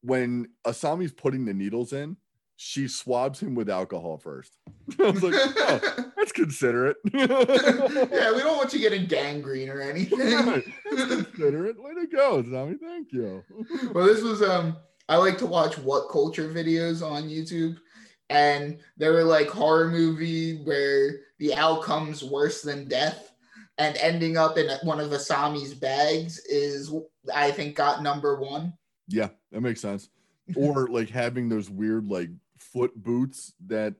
when Asami's putting the needles in, she swabs him with alcohol first. I was like, oh, that's considerate. yeah, we don't want you getting gangrene or anything. Right, that's considerate. Way to go, Asami. Thank you. well, this was um I like to watch what culture videos on YouTube. And they were like horror movie where the outcome's worse than death. And ending up in one of Asami's bags is I think got number one. Yeah, that makes sense. Or like having those weird like foot boots that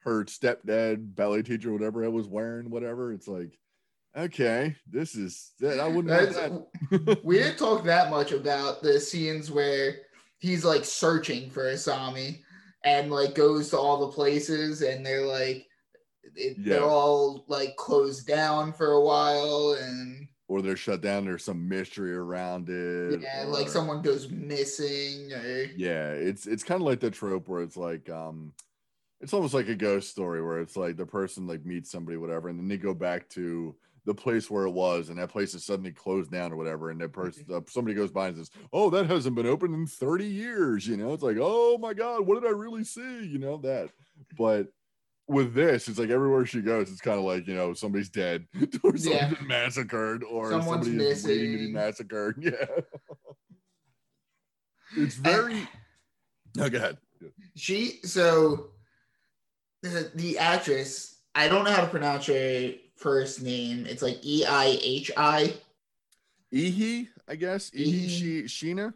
her stepdad, ballet teacher, whatever, I was wearing, whatever. It's like, okay, this is that I wouldn't that. we didn't talk that much about the scenes where he's like searching for Asami and like goes to all the places and they're like it, Yeah. they're all like closed down for a while and or they're shut down. There's some mystery around it. yeah, or- like someone goes missing or Yeah, it's it's kind of like the trope where it's like um it's almost like a ghost story where it's like the person like meets somebody, whatever, and then they go back to the place where it was, and that place is suddenly closed down or whatever, and that person uh, somebody goes by and says, "Oh, that hasn't been open in 30 years," you know, it's like, "Oh my god, what did I really see?" You know that, but with this, it's like everywhere she goes, it's kind of like you know somebody's dead or someone's Yeah. massacred or Someone's somebody is waiting to be massacred. Yeah, it's very. No, go ahead. she so the, the actress I don't know how to pronounce her first name. It's like E I H I. Ihi, I guess. Ihi. Shi Sheena.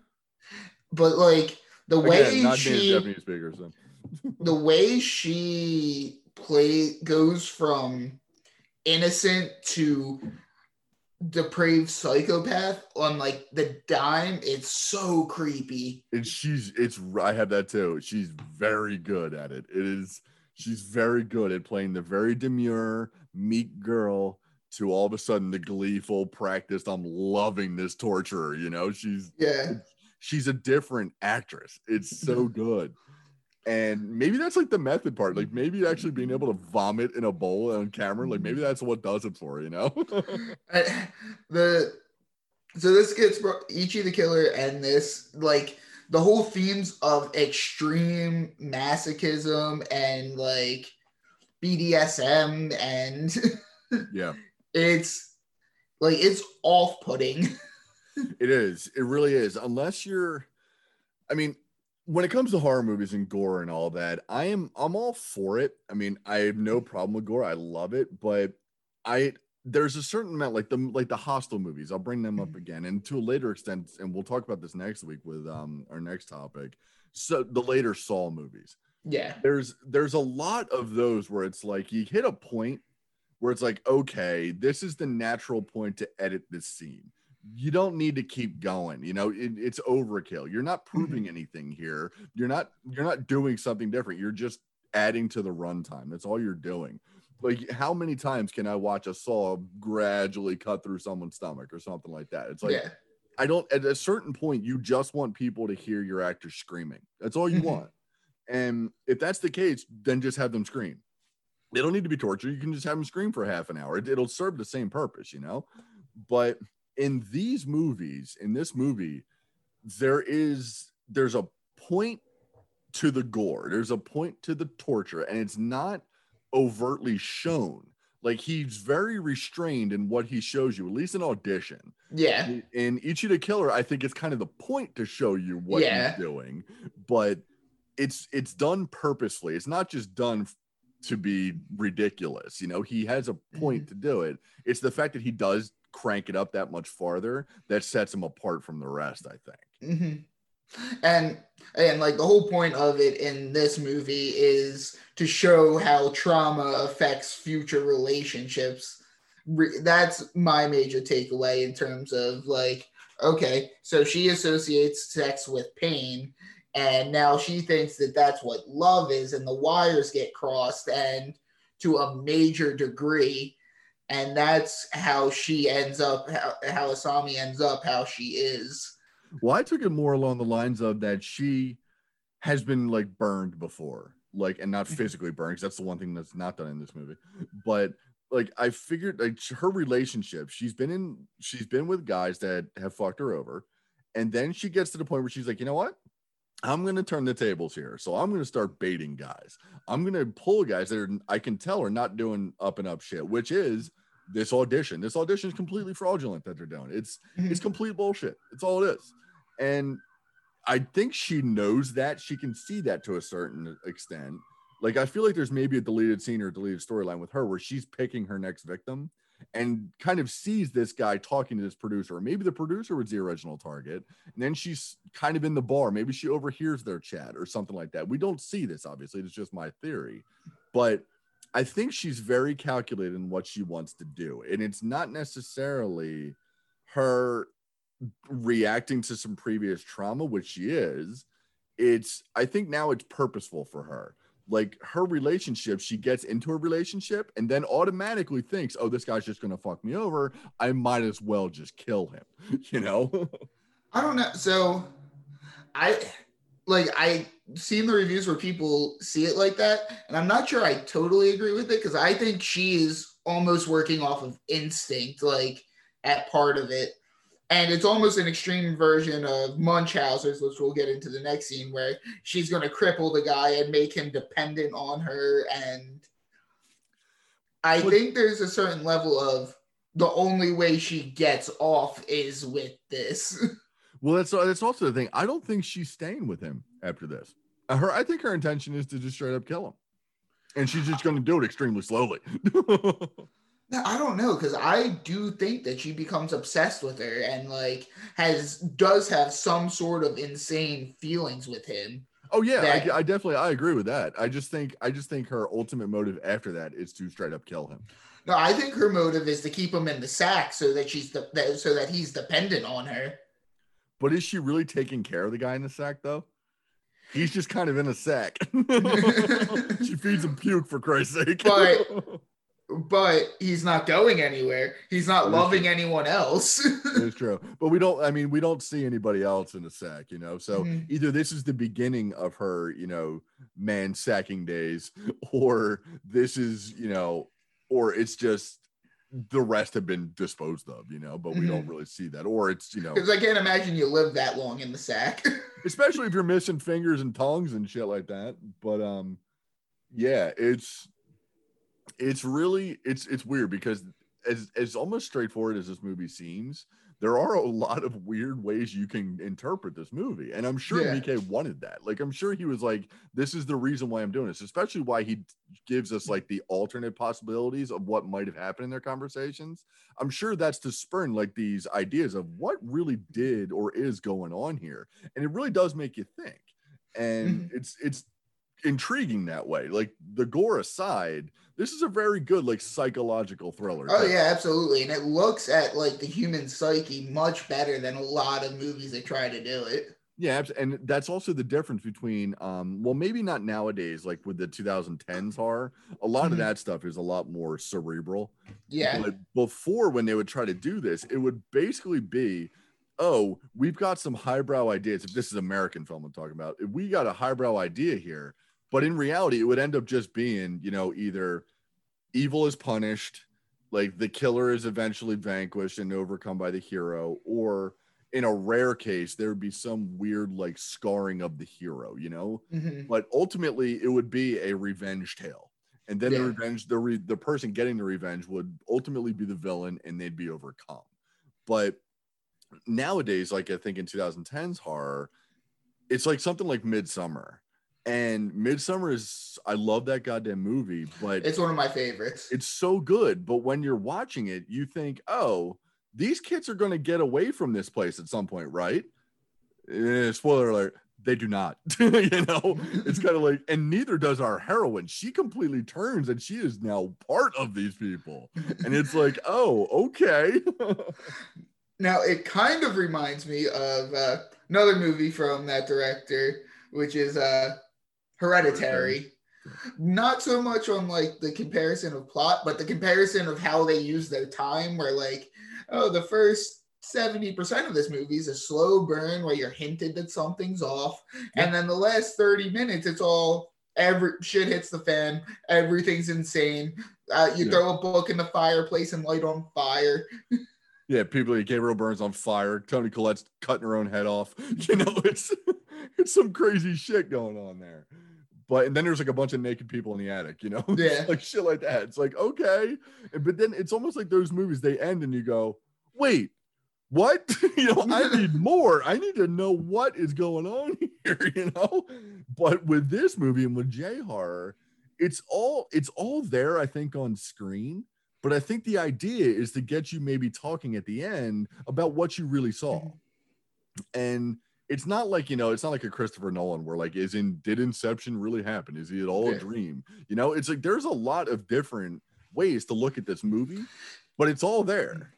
But like the way Again, not she Japanese speakers. So. the way she play goes from innocent to depraved psychopath on like the dime it's so creepy And she's it's I have that too. She's very good at it. It is she's very good at playing the very demure, meek girl to all of a sudden the gleeful, practiced. I'm loving this torturer. You know, she's yeah she's a different actress. It's so good. And maybe that's like the method part. Like maybe actually being mm-hmm. able to vomit in a bowl on camera, like maybe mm-hmm. that's what does it for, you know? I- the so this gets Ichi the killer and this like the whole themes of extreme masochism and like BDSM and yeah. it's like it's off-putting It is. It really is. Unless you're, I mean, when it comes to horror movies and gore and all that, I am I'm all for it. I mean, I have no problem with gore. I love it, but I there's a certain amount like the like the Hostel movies. I'll bring them up again, and to a later extent, and we'll talk about this next week with um our next topic. So the later Saw movies yeah there's there's a lot of those where it's like you hit a point where it's like okay this is the natural point to edit this scene you don't need to keep going you know it, it's overkill you're not proving anything here you're not you're not doing something different you're just adding to the runtime that's all you're doing like how many times can i watch a saw gradually cut through someone's stomach or something like that it's like yeah I don't at a certain point you just want people to hear your actors screaming. That's all you Mhm. want. And if that's the case, then just have them scream. They don't need to be tortured. You can just have them scream for half an hour. It, it'll serve the same purpose, you know. But in these movies, in this movie, there is there's a point to the gore. There's a point to the torture, and it's not overtly shown. Like he's very restrained in what he shows you, at least in audition yeah in Ichi the Killer, I think it's kind of the point to show you what Yeah. he's doing, but it's it's done purposely. It's not just done to be ridiculous. You know, he has a point mm-hmm. to do it. It's the fact that he does crank it up that much farther that sets him apart from the rest. I think. hmm And and like the whole point of it in this movie is to show how trauma affects future relationships. Re- That's my major takeaway in terms of like, okay, so she associates sex with pain, and now she thinks that that's what love is, and the wires get crossed, and to a major degree. And that's how she ends up, how, how Asami ends up how she is. Well, I took it more along the lines of that she has been like burned before, like, and not mm-hmm. physically burned, because that's the one thing that's not done in this movie. But like, I figured like her relationship, she's been in, she's been with guys that have fucked her over, and then she gets to the point where she's like, you know what? I'm going to turn the tables here. So I'm going to start baiting guys. I'm going to pull guys that are, I can tell are not doing up and up shit, which is this audition. This audition is completely fraudulent that they're doing. It's it's mm-hmm. complete bullshit. It's all it is. And I think she knows that. She can see that to a certain extent. Like I feel like there's maybe a deleted scene or deleted storyline with her where she's picking her next victim and kind of sees this guy talking to this producer. Maybe the producer was the original target. And then she's kind of in the bar. Maybe she overhears their chat or something like that. We don't see this, obviously. It's just my theory. But I think she's very calculated in what she wants to do. And it's not necessarily her reacting to some previous trauma, which she is. It's, I think now it's purposeful for her. Like her relationship, she gets into a relationship and then automatically thinks, oh, this guy's just going to fuck me over. I might as well just kill him, you know? I don't know. So I like I seen the reviews where people see it like that, and I'm not sure I totally agree with it because I think she is almost working off of instinct, like at part of it. And it's almost an extreme version of Munchausen's, which we'll get into the next scene, where she's going to cripple the guy and make him dependent on her. And I think there's a certain level of the only way she gets off is with this. Well, that's that's also the thing. I don't think she's staying with him after this. Her, I think her intention is to just straight up kill him, and she's just going to do it extremely slowly. I don't know because I do think that she becomes obsessed with her and like has does have some sort of insane feelings with him. oh yeah, That- I, I definitely I agree with that. I just think I just think her ultimate motive after that is to straight up kill him. No, I think her motive is to keep him in the sack so that she's the that, so that he's dependent on her. But is she really taking care of the guy in the sack though? He's just kind of in a sack. she feeds him puke for Christ's sake. But- But he's not going anywhere. He's not loving true. anyone else. it's true. But we don't, I mean, we don't see anybody else in the sack, you know. So Mhm. either this is the beginning of her, you know, man sacking days, or this is, you know, or it's just the rest have been disposed of, you know, but we don't really see that. Or it's, you know, Because I can't imagine you live that long in the sack. especially if you're missing fingers and tongues and shit like that. But um, yeah, it's it's really it's it's weird because as as almost straightforward as this movie seems, there are a lot of weird ways you can interpret this movie, and I'm sure Yeah. Mike wanted that. Like, I'm sure he was like, "This is the reason why I'm doing this," especially why he gives us like the alternate possibilities of what might have happened in their conversations. I'm sure that's to spurn like these ideas of what really did or is going on here, and it really does make you think, and mm-hmm. it's it's intriguing that way. Like the gore aside, this is a very good like psychological thriller. Oh yeah, absolutely. And it looks at like the human psyche much better than a lot of movies that try to do it. Yeah, and that's also the difference between um well maybe not nowadays like with the 2010s horror. A lot Mhm. of that stuff is a lot more cerebral. Yeah. But before when they would try to do this, it would basically be oh, we've got some highbrow ideas. If this is American film I'm talking about, if we got a highbrow idea here, but in reality, it would end up just being, you know, either evil is punished, like the killer is eventually vanquished and overcome by the hero, or in a rare case, there would be some weird like scarring of the hero, you know? Mhm. but ultimately it would be a revenge tale and then the revenge the re, the person getting the revenge would ultimately be the villain and they'd be overcome but nowadays like i think in 2010's horror it's like something like Midsommar and Midsommar is i love that goddamn movie but It's one of my favorites. it's so good but when you're watching it you think oh these kids are going to get away from this place at some point right? Eh, spoiler alert they do not you know? It's kind of like and neither does our heroine. She completely turns and she is now part of these people. And it's like oh okay. Now it kind of reminds me of uh, another movie from that director, which is uh, Hereditary. Not so much on like the comparison of plot, but the comparison of how they use their time. Where like, oh, the first 70% of this movie is a slow burn where you're hinted that something's off. And then the last 30 minutes, it's all every shit hits the fan, everything's insane. Uh, you throw a book in the fireplace and light on fire. yeah, people Gabriel Byrne's on fire. Toni Collette's cutting her own head off. You know, it's it's some crazy shit going on there. But and then there's like a bunch of naked people in the attic, you know, yeah, like shit like that. It's like okay, but then it's almost like those movies they end and you go, wait, what? you know, I need more. I need to know what is going on here, you know. But with this movie and with J horror, it's all it's all there, I think, on screen. But I think the idea is to get you maybe talking at the end about what you really saw. Mm-hmm. And it's not like you know it's not like a christopher nolan where like is in did inception really happen is it all a dream you know it's like there's a lot of different ways to look at this movie but it's all there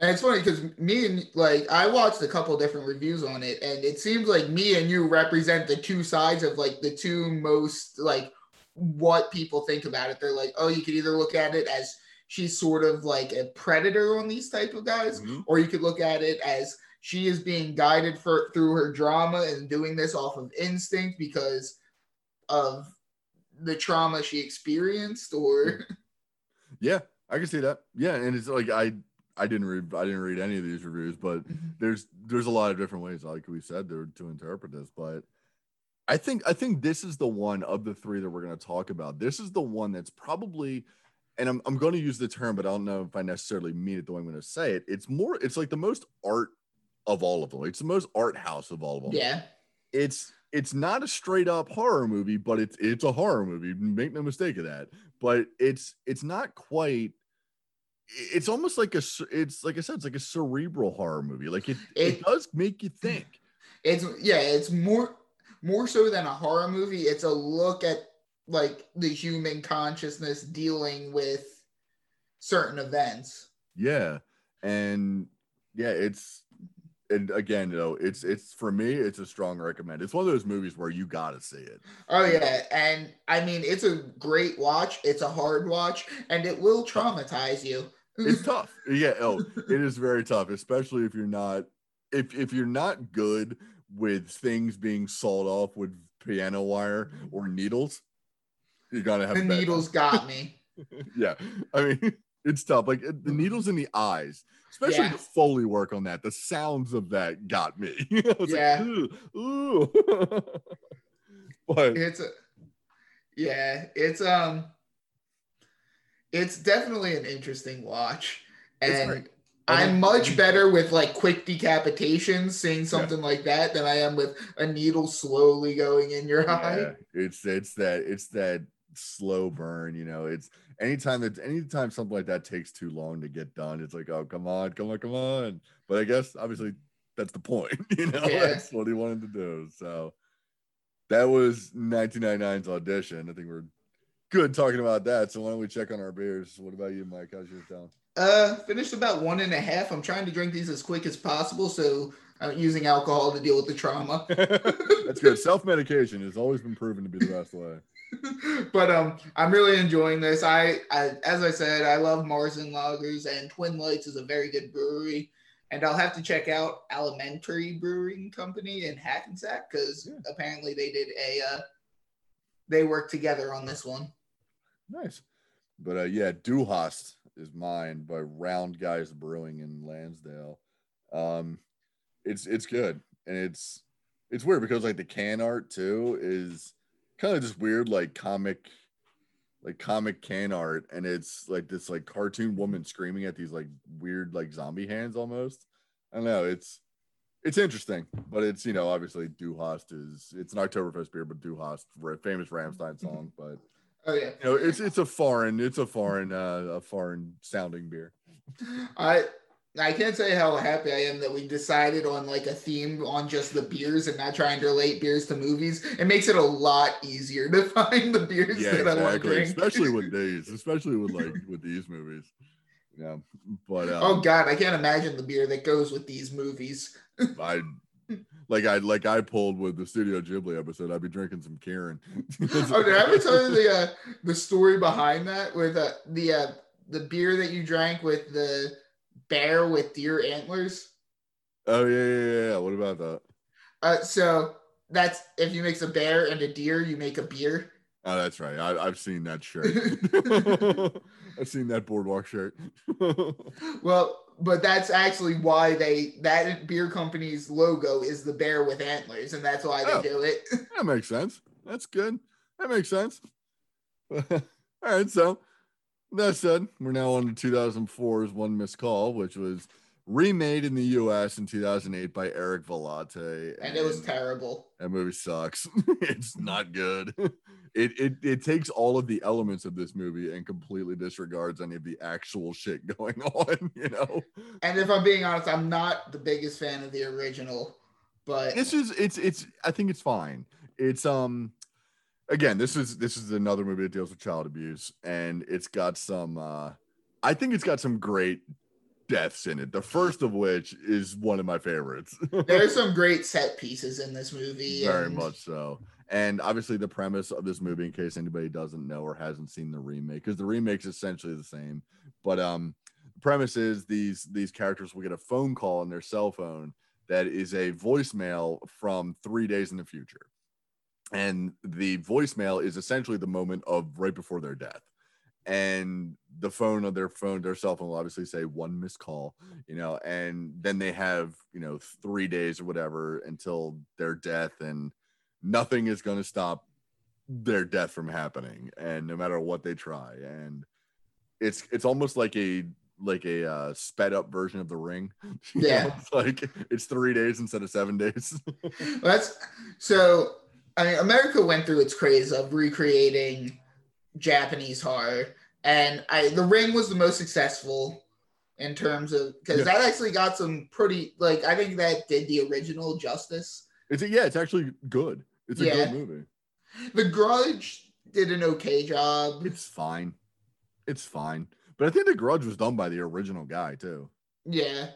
and it's funny because me and like I watched a couple different reviews on it, and it seems like me and you represent the two sides of like the two most like what people think about it. They're like, oh, you could either look at it as she's sort of like a predator on these type of guys, mm-hmm. or you could look at it as she is being guided for through her drama and doing this off of instinct because of the trauma she experienced or? Yeah i can see that. Yeah and it's like i i didn't read i didn't read any of these reviews but mm-hmm. there's there's a lot of different ways like we said there to interpret this but i think i think this is the one of the three that we're going to talk about. This is the one that's probably and I'm, I'm going to use the term but i don't know if i necessarily mean it the way i'm going to say it. It's more it's like the most art of all of them. It's the most art house of all of them. Yeah. It's it's not a straight up horror movie, but it's it's a horror movie. Make no mistake of that. But it's it's not quite. It's almost like a. It's like I said, it's like a cerebral horror movie. Like it, it, it does make you think. It's yeah. It's more more so than a horror movie. It's a look at like the human consciousness dealing with certain events. Yeah, and yeah, it's and again, you know, it's it's for me, it's a strong recommend. It's one of those movies where you gotta see it. Oh yeah, and I mean, it's a great watch. It's a hard watch, and it will traumatize you. it's tough. Yeah, oh, it is very tough, especially if you're not if if you're not good with things being sawed off with piano wire or needles. You gotta have the needles got me. yeah, I mean, it's tough. Like the mm-hmm. needles in the eyes especially the foley work on that. The sounds of that got me. yeah. Like, ooh, ooh. but it's a, yeah, it's um, it's definitely an interesting watch, and I'm much better with like quick decapitations, seeing something yeah. like that, than I am with a needle slowly going in your yeah. eye. It's it's that it's that slow burn. You know, it's anytime that anytime something like that takes too long to get done, it's like, oh come on, come on, come on. But I guess obviously that's the point. You know, yeah. that's what he wanted to do. So that was 1999's audition. I think we're good talking about that. So why don't we check on our beers? What about you, Mike? How's yours down? Uh, finished about one and a half. I'm trying to drink these as quick as possible, so I'm using alcohol to deal with the trauma. That's good. Self medication has always been proven to be the best way. but um, I'm really enjoying this. I, I, as I said, I love Marzen Lagers, and Twin Lights is a very good brewery. And I'll have to check out Alementary Brewing Company in Hackensack because yeah. apparently they did a, uh, they worked together on this one. Nice, but uh, yeah, Du Hast is mine by Round Guys Brewing in Lansdale. Um, it's it's good, and it's it's weird because like the can art too is kind of just weird, like comic, like comic can art, and it's like this like cartoon woman screaming at these like weird like zombie hands almost. I don't know. It's it's interesting, but it's you know obviously Du Hast is it's an Oktoberfest beer, but Du Hast famous Rammstein song, but oh yeah, you know it's it's a foreign it's a foreign uh, a foreign sounding beer. I I can't say how happy I am that we decided on like a theme on just the beers and not trying to relate beers to movies. It makes it a lot easier to find the beers yeah, that exactly. I want to drink. Especially with these, especially with like with these movies. Yeah. But um, oh god, I can't imagine the beer that goes with these movies. I like I like I pulled with the Studio Ghibli episode. I'd be drinking some Kirin. oh, did I ever tell you the uh, the story behind that with uh, the uh, the beer that you drank with the bear with deer antlers. Oh yeah, yeah, yeah. What about that? Uh, so that's if you mix a bear and a deer, you make a beer. Oh, that's right. I, I've seen that shirt. I've seen that boardwalk shirt. Well, but that's actually why they that beer company's logo is the bear with antlers, and that's why they Oh. do it. that makes sense. That's good. That makes sense. All right. So that said, we're now on to 2004's One Missed Call, which was remade in the U.S. in 2008 by Eric Valette, and it was terrible. That movie sucks. it's not good. It, it it takes all of the elements of this movie and completely disregards any of the actual shit going on. You know, And if I'm being honest, I'm not the biggest fan of the original, but this is it's it's. I think it's fine. It's um, again, this is this is another movie that deals with child abuse, and it's got some. uh I think it's got some great deaths in it. The first of which is one of my favorites. there's some great set pieces in this movie. Very and much so. And obviously, the premise of this movie, in case anybody doesn't know or hasn't seen the remake, because the remake's essentially the same. But um, the premise is these these characters will get a phone call on their cell phone that is a voicemail from three days in the future, and the voicemail is essentially the moment of right before their death. And the phone on their phone, their cell phone will obviously say one missed call, you know, and then they have, you know, three days or whatever until their death, and nothing is going to stop their death from happening and no matter what they try and it's it's almost like a like a uh, sped up version of the ring Yeah. it's like it's three days instead of seven days That's so. I mean, America went through its craze of recreating Japanese horror, and I the Ring was the most successful in terms of because Yeah. that actually got some pretty like I think that did the original justice. it's a, yeah it's actually good it's a Yeah. good movie The Grudge did an okay job. it's fine it's fine but i think the grudge was done by the original guy too Yeah.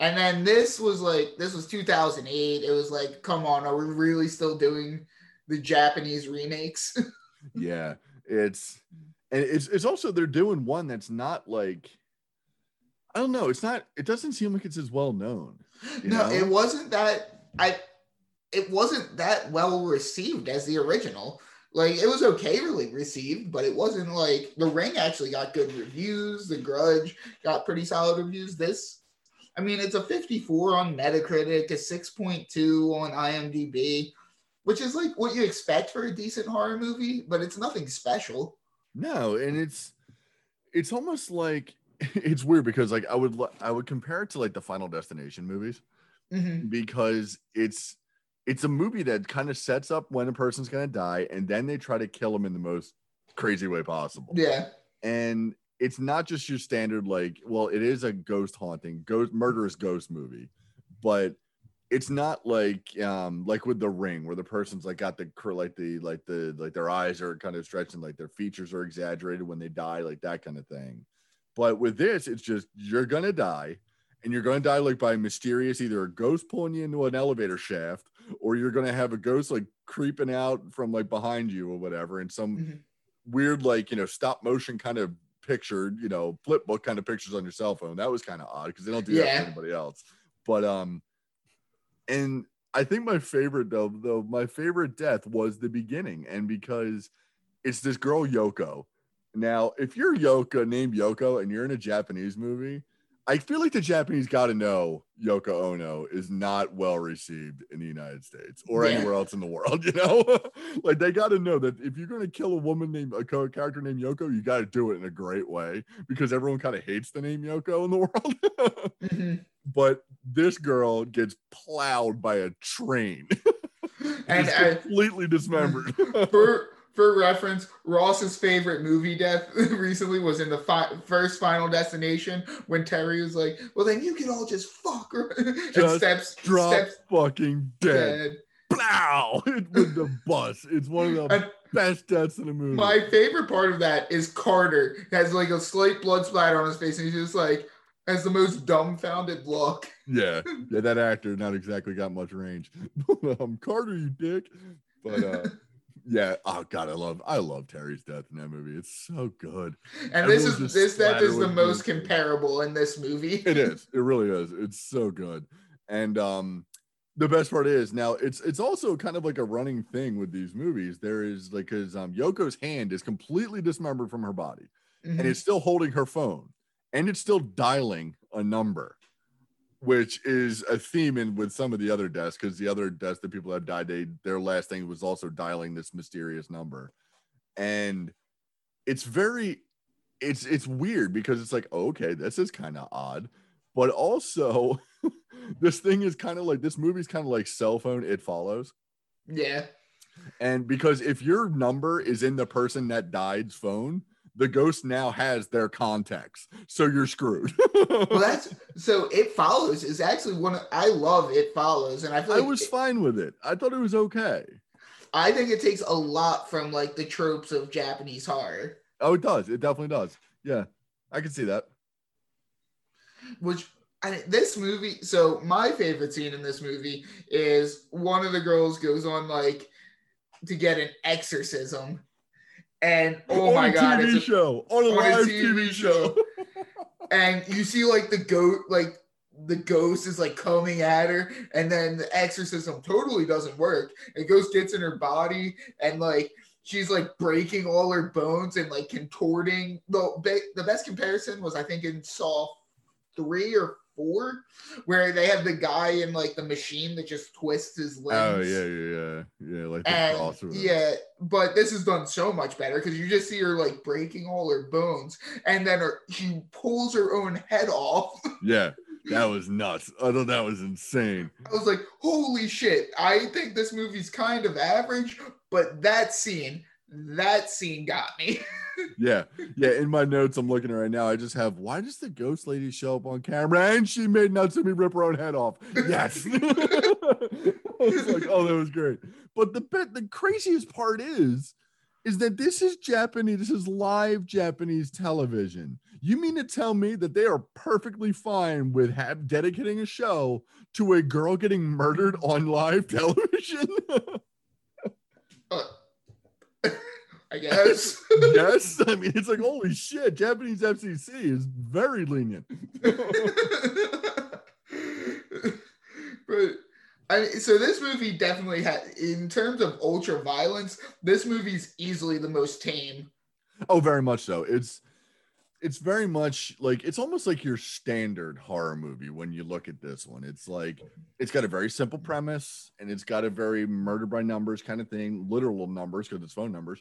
And then this was like this was 2008. It was like, come on, are we really still doing the Japanese remakes? yeah it's and it's it's also they're doing one that's not like i don't know it's not it doesn't seem like it's as well known no, know? it wasn't that I it wasn't that well received as the original. Like it was okayly received, but it wasn't like The Ring actually got good reviews. The Grudge got pretty solid reviews. This, I mean, it's a 54 on Metacritic, a 6.2 on IMDb, which is like what you expect for a decent horror movie, but it's nothing special. No, and it's it's almost like it's weird because like I would I would compare it to like the Final Destination movies Mhm. because it's it's a movie that kind of sets up when a person's gonna die and then they try to kill them in the most crazy way possible. Yeah, And it's not just your standard like well it is a ghost haunting ghost murderous ghost movie, but it's not like um like with the ring where the person's like got the like the like the like their eyes are kind of stretched and like their features are exaggerated when they die like that kind of thing but with this it's just you're gonna die and you're gonna die like by mysterious either a ghost pulling you into an elevator shaft or you're gonna have a ghost like creeping out from like behind you or whatever and some Mhm. weird like you know stop motion kind of picture you know flip book kind of pictures on your cell phone. That was kind of odd because they don't do that Yeah. for anybody else. But um and i think my favorite though though my favorite death was the beginning. And because it's this girl yoko. Now if you're yoko named yoko and you're in a japanese movie i feel like the japanese got to know yoko ono is not well received in the united states or Yeah. anywhere else in the world you know? Like they got to know that if you're going to kill a woman named a character named yoko you got to do it in a great way because everyone kind of hates the name yoko in the world. Mhm. but this girl gets plowed by a train. And Just I, completely dismembered. For for reference, Ross's favorite movie death recently was in the fi- first Final Destination when Terry was like, "Well, then you can all just fuck her," and Just steps drop steps fucking dead. dead. plow with the bus. It's one of the And best deaths in the movie. my favorite part of that is Carter has like a slight blood splatter on his face, and he's just like has the most dumbfounded look. yeah. Yeah that actor not exactly got much range. Um carter you dick. But uh yeah oh god i love i love terry's death in that movie it's so good And this is this death is the most blood. comparable in this movie. it is it really is it's so good And um, the best part is now it's it's also kind of like a running thing with these movies. There is like because um, Yoko's hand is completely dismembered from her body, Mhm. and it's still holding her phone, and it's still dialing a number, which is a theme in with some of the other deaths because the other deaths, the people that died, they their last thing was also dialing this mysterious number, and it's very it's it's weird because it's like okay this is kind of odd. But also this thing is kind of like this movie's kind of like cell phone it follows. Yeah. and because if your number is in the person that died's phone the ghost now has their contacts so you're screwed Well, that's so. It follows is actually one. Of, I love it follows, and I feel i was it- fine with it i thought it was okay I think it takes a lot from like the tropes of Japanese horror, oh it does it definitely does yeah i can see that which. I, this movie, so my favorite scene in this movie is one of the girls goes on like to get an exorcism, and oh on my a god, tv it's a, show. On a on a live TV tv, show. and you see like the goat like the ghost is like coming at her and then the exorcism totally doesn't work. The ghost gets in her body and like she's like breaking all her bones and like contorting. The the best comparison was i think in saw three or four where they have the guy in like the machine that just twists his limbs oh yeah yeah yeah yeah like the and crossover. yeah, but this is done so much better because you just see her like breaking all her bones, and then her, she pulls her own head off. Yeah, that was nuts. I thought that was insane. I was like, holy shit! I think this movie's kind of average, but that scene, that scene got me. Yeah, yeah. In my notes, I'm looking at right now. I just have why does the ghost lady show up on camera and she made Natsumi rip her own head off? Yes. I was like, oh, that was great. But the bit, the craziest part is, is that this is Japanese. This is live Japanese television. You mean to tell me that they are perfectly fine with have, dedicating a show to a girl getting murdered on live television? Uh, I guess. yes. I mean, it's like, holy shit, Japanese FCC is very lenient. but I mean, so this movie definitely had in terms of ultra violence, this movie's easily the most tame. Oh, very much so. It's it's very much like it's almost like your standard horror movie when you look at this one. It's like it's got a very simple mm-hmm. premise and it's got a very murder by numbers kind of thing, literal numbers because it's phone numbers.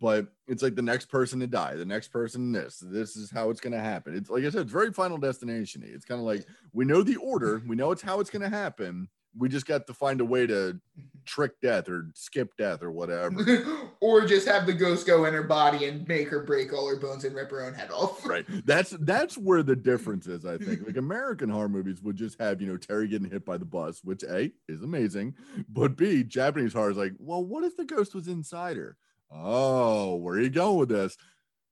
But it's like the next person to die, the next person this. This is how it's gonna happen. It's like I said, it's very final destination. It's kind of like we know the order, we know it's how it's gonna happen. We just got to find a way to trick death or skip death or whatever. or just have the ghost go in her body and make her break all her bones and rip her own head off. right. That's that's where the difference is i think. Like american horror movies would just have you know terry getting hit by the bus which a is amazing but b japanese horror is like well what if the ghost was inside her? Oh where are you going with this?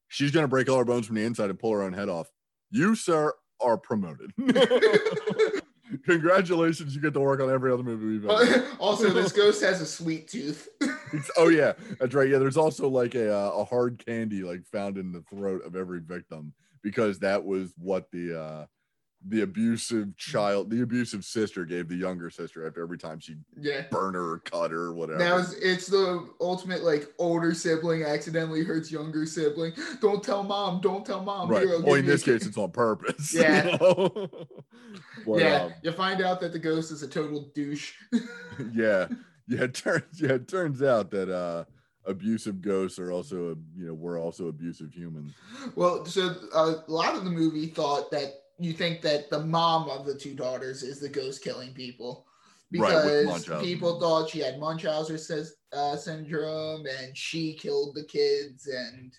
She's gonna break all her bones from the inside and pull her own head off. You sir are promoted congratulations you get to work on every other movie we've ever also, this ghost has a sweet tooth. It's- oh yeah, that's right. Yeah, there's also like a uh, a hard candy like found in the throat of every victim because that was what the uh the abusive child, the abusive sister gave the younger sister after every time she yeah. burn her or cut her or whatever. Now it's, it's the ultimate like older sibling accidentally hurts younger sibling. Don't tell mom. Don't tell mom. right. Here, Well, in this case, it's on purpose. you Yeah. know? But, yeah, um, you find out that the ghost is a total douche. yeah, yeah. It turns yeah, it turns out that uh abusive ghosts are also you know we're also abusive humans. well, so uh, a lot of the movie thought that you think that the mom of the two daughters is the ghost killing people because Munchausen. people thought she had Munchausen says, uh, syndrome and she killed the kids and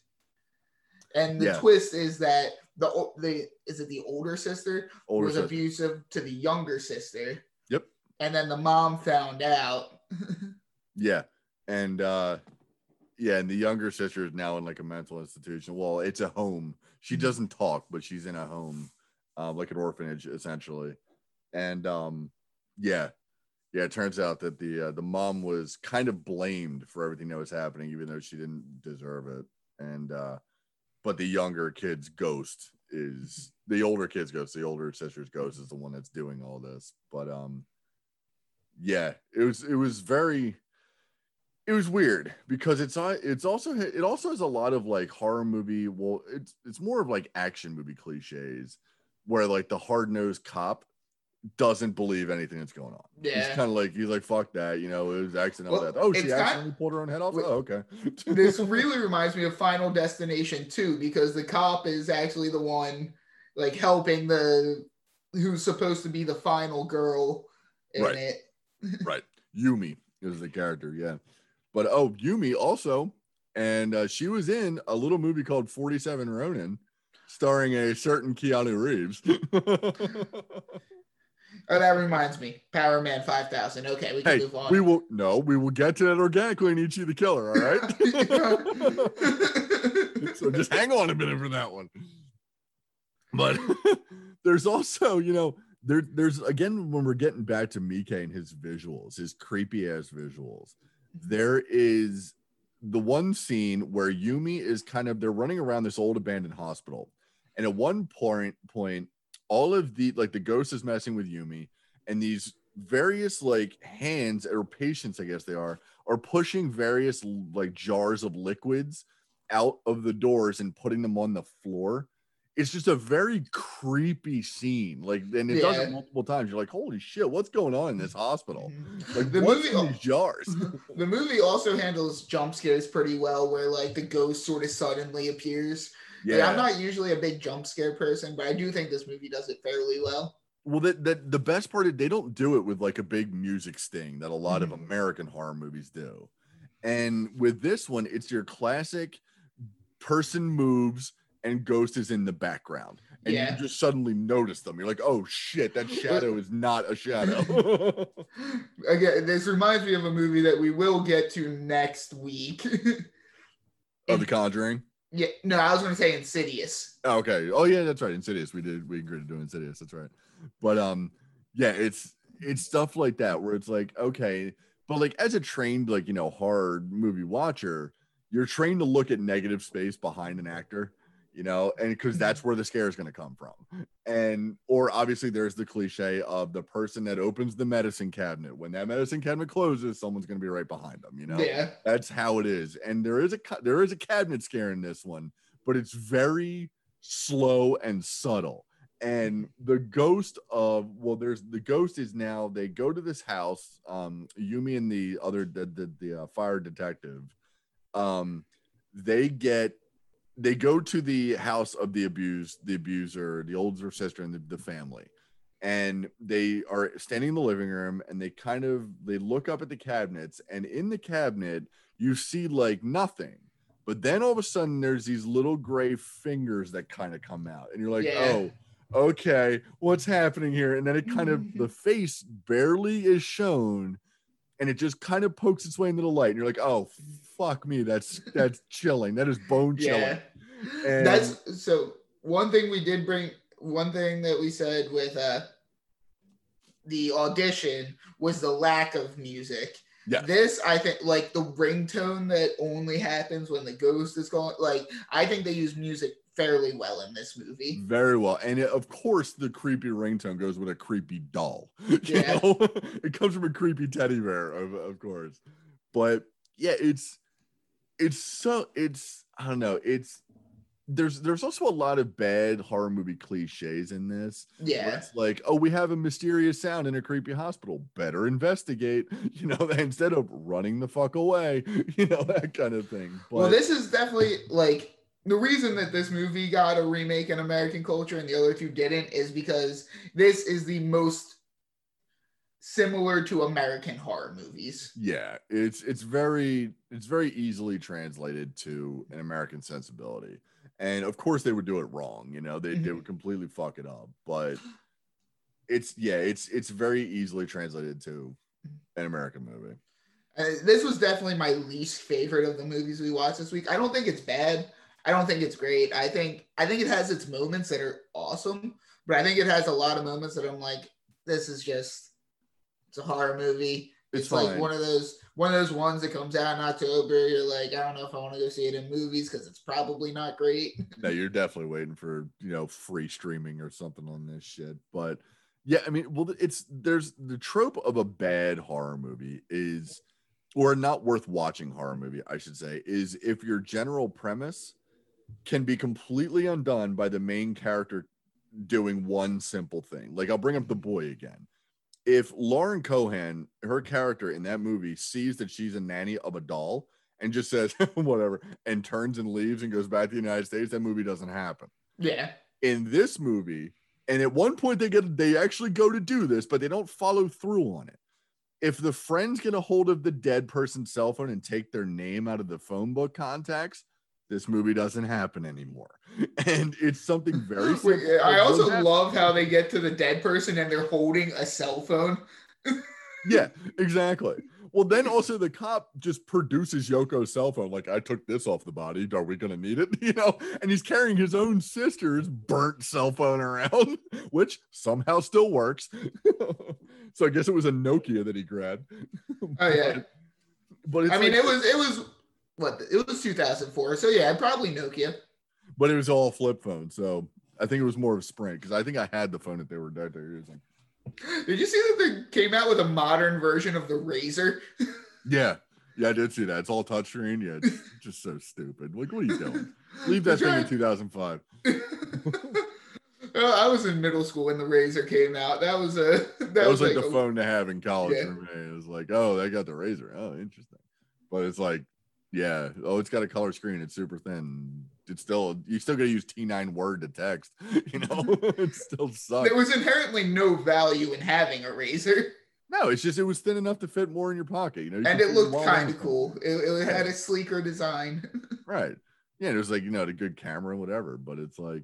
and the Yeah. twist is that the the is it the older sister Older was sister. abusive to the younger sister. Yep. And then the mom found out. Yeah. And uh yeah, and the younger sister is now in like a mental institution. Well, it's a home. She doesn't talk, but she's in a home, uh, like an orphanage essentially. And um yeah. Yeah, it turns out that the uh, the mom was kind of blamed for everything that was happening even though she didn't deserve it. And uh but the younger kid's ghost is the older kids ghost, the older sister's ghost is the one that's doing all this. But um, yeah, it was it was very it was weird because it's it's also it also has a lot of like horror movie. Well, it's it's more of like action movie cliches where like the hard nosed cop doesn't believe anything that's going on. Yeah. He's kind of like he's like fuck that, you know, it was accidental well, death. Oh, she accidentally pulled her own head off. oh, okay. this really reminds me of Final Destination too, because the cop is actually the one like helping the who's supposed to be the final girl in right. it. right. Yumi is the character, yeah. But oh, Yumi also, and uh, she was in a little movie called 47 Ronin, starring a certain Keanu Reeves. Oh, that reminds me. Powerman 5000. Okay, we can hey, move on. We will no, we will get to that organically in Ichi the Killer, all right? so just hang on a minute for that one. But there's also, you know, there, there's again when we're getting back to Miike and his visuals, his creepy ass visuals. Mm-hmm. There is the one scene where Yumi is kind of they're running around this old abandoned hospital, and at one point point all of the like the ghost is messing with Yumi, and these various like hands or patients, I guess they are, are pushing various like jars of liquids out of the doors and putting them on the floor. It's just a very creepy scene. Like, and it yeah. does it multiple times. You're like, holy shit, what's going on in this hospital? Like, the what's movie, in these jars? the movie also handles jump scares pretty well, where like the ghost sort of suddenly appears yeah, like, I'm not usually a big jump scare person, but I do think this movie does it fairly well. Well, that the, the best part is they don't do it with like a big music sting that a lot mm-hmm. of American horror movies do. And with this one, it's your classic person moves and ghost is in the background. And yeah. you just suddenly notice them. You're like, oh shit, that shadow is not a shadow. Again, this reminds me of a movie that we will get to next week. of The Conjuring? Yeah, no, I was going to say Insidious. Oh, okay. Oh yeah, that's right. Insidious. We did. We agreed to do Insidious. That's right. But um, yeah, it's it's stuff like that where it's like okay, but like as a trained like you know hard movie watcher, you're trained to look at negative space behind an actor you know, and because that's mm-hmm. where the scare is going to come from. And, or obviously, there's the cliche of the person that opens the medicine cabinet. When that medicine cabinet closes, someone's going to be right behind them, you know? Yeah. That's how it is. And there is a, there is a cabinet scare in this one, but it's very slow and subtle. And the ghost of, well, there's the ghost is now, they go to this house, um, Yumi and the other, the, the, the uh, fire detective, um, they get they go to the house of the abused, the abuser, the older sister, and the, the family, and they are standing in the living room, and they kind of they look up at the cabinets, and in the cabinet you see like nothing, but then all of a sudden there's these little gray fingers that kind of come out, and you're like, yeah. oh okay, what's happening here? And then it kind of the face barely is shown, and it just kind of pokes its way into the light, and you're like, oh fuck me, that's that's chilling. That is bone chilling. Yeah. And that's so one thing we did bring one thing that we said with uh the audition was the lack of music. Yeah. This I think like the ringtone that only happens when the ghost is going like I think they use music fairly well in this movie. Very well. And it, of course, the creepy ringtone goes with a creepy doll. You yeah. know? it comes from a creepy teddy bear, of, of course. But yeah, it's it's so it's I don't know, it's there's there's also a lot of bad horror movie cliches in this. Yeah. It's like, oh, we have a mysterious sound in a creepy hospital. Better investigate, you know, instead of running the fuck away, you know, that kind of thing. But, well, this is definitely like the reason that this movie got a remake in American culture and the other two didn't is because this is the most similar to American horror movies. Yeah, it's it's very it's very easily translated to an American sensibility. And of course they would do it wrong, you know, they, mm-hmm. they would completely fuck it up. But it's yeah, it's it's very easily translated to an American movie. Uh, this was definitely my least favorite of the movies we watched this week. I don't think it's bad. I don't think it's great. I think I think it has its moments that are awesome, but I think it has a lot of moments that I'm like, this is just it's a horror movie. It's, It's, like one of those one of those ones that comes out in October. You're like, I don't know if I want to go see it in movies because it's probably not great. no, you're definitely waiting for you know free streaming or something on this shit. But yeah, I mean, well, it's there's the trope of a bad horror movie is, or not worth watching horror movie, I should say, is if your general premise can be completely undone by the main character doing one simple thing. Like I'll bring up the boy again. If Lauren Cohan, her character in that movie, sees that she's a nanny of a doll and just says whatever and turns and leaves and goes back to the United States, that movie doesn't happen. Yeah. In this movie, and at one point they get they actually go to do this, but they don't follow through on it. If the friends get a hold of the dead person's cell phone and take their name out of the phone book contacts, this movie doesn't happen anymore. And it's something very simple. I also love how they get to the dead person and they're holding a cell phone. Yeah, exactly. Well, then also the cop just produces Yoko's cell phone. Like, I took this off the body. Are we gonna need it? You know, and he's carrying his own sister's burnt cell phone around, which somehow still works. so I guess it was a Nokia that he grabbed. Oh yeah. But, but it's I mean, like- it was it was what it was 2004. So yeah, probably Nokia. but it was all flip phone. So I think it was more of Sprint because I think I had the phone that they were that they were using. Did you see that they came out with a modern version of the Razr? Yeah, yeah, I did see that. It's all touchscreen. Yeah, it's just so stupid. Like, what are you doing? Leave that thing in 2005. Well, I was in middle school when the Razr came out. That was a that, That was like the a- phone to have in college Yeah. for me. It was like, oh, they got the Razr. Oh, interesting. But it's like, yeah, oh, it's got a color screen. It's super thin. It's still you still gotta use T9 word to text. You know, it still sucks. There was inherently no value in having a Razr, No, it's just it was thin enough to fit more in your pocket. You know, you and it looked kind of cool. It, it had a sleeker design. Right. Yeah, it was like, you know, a good camera and whatever, but it's like,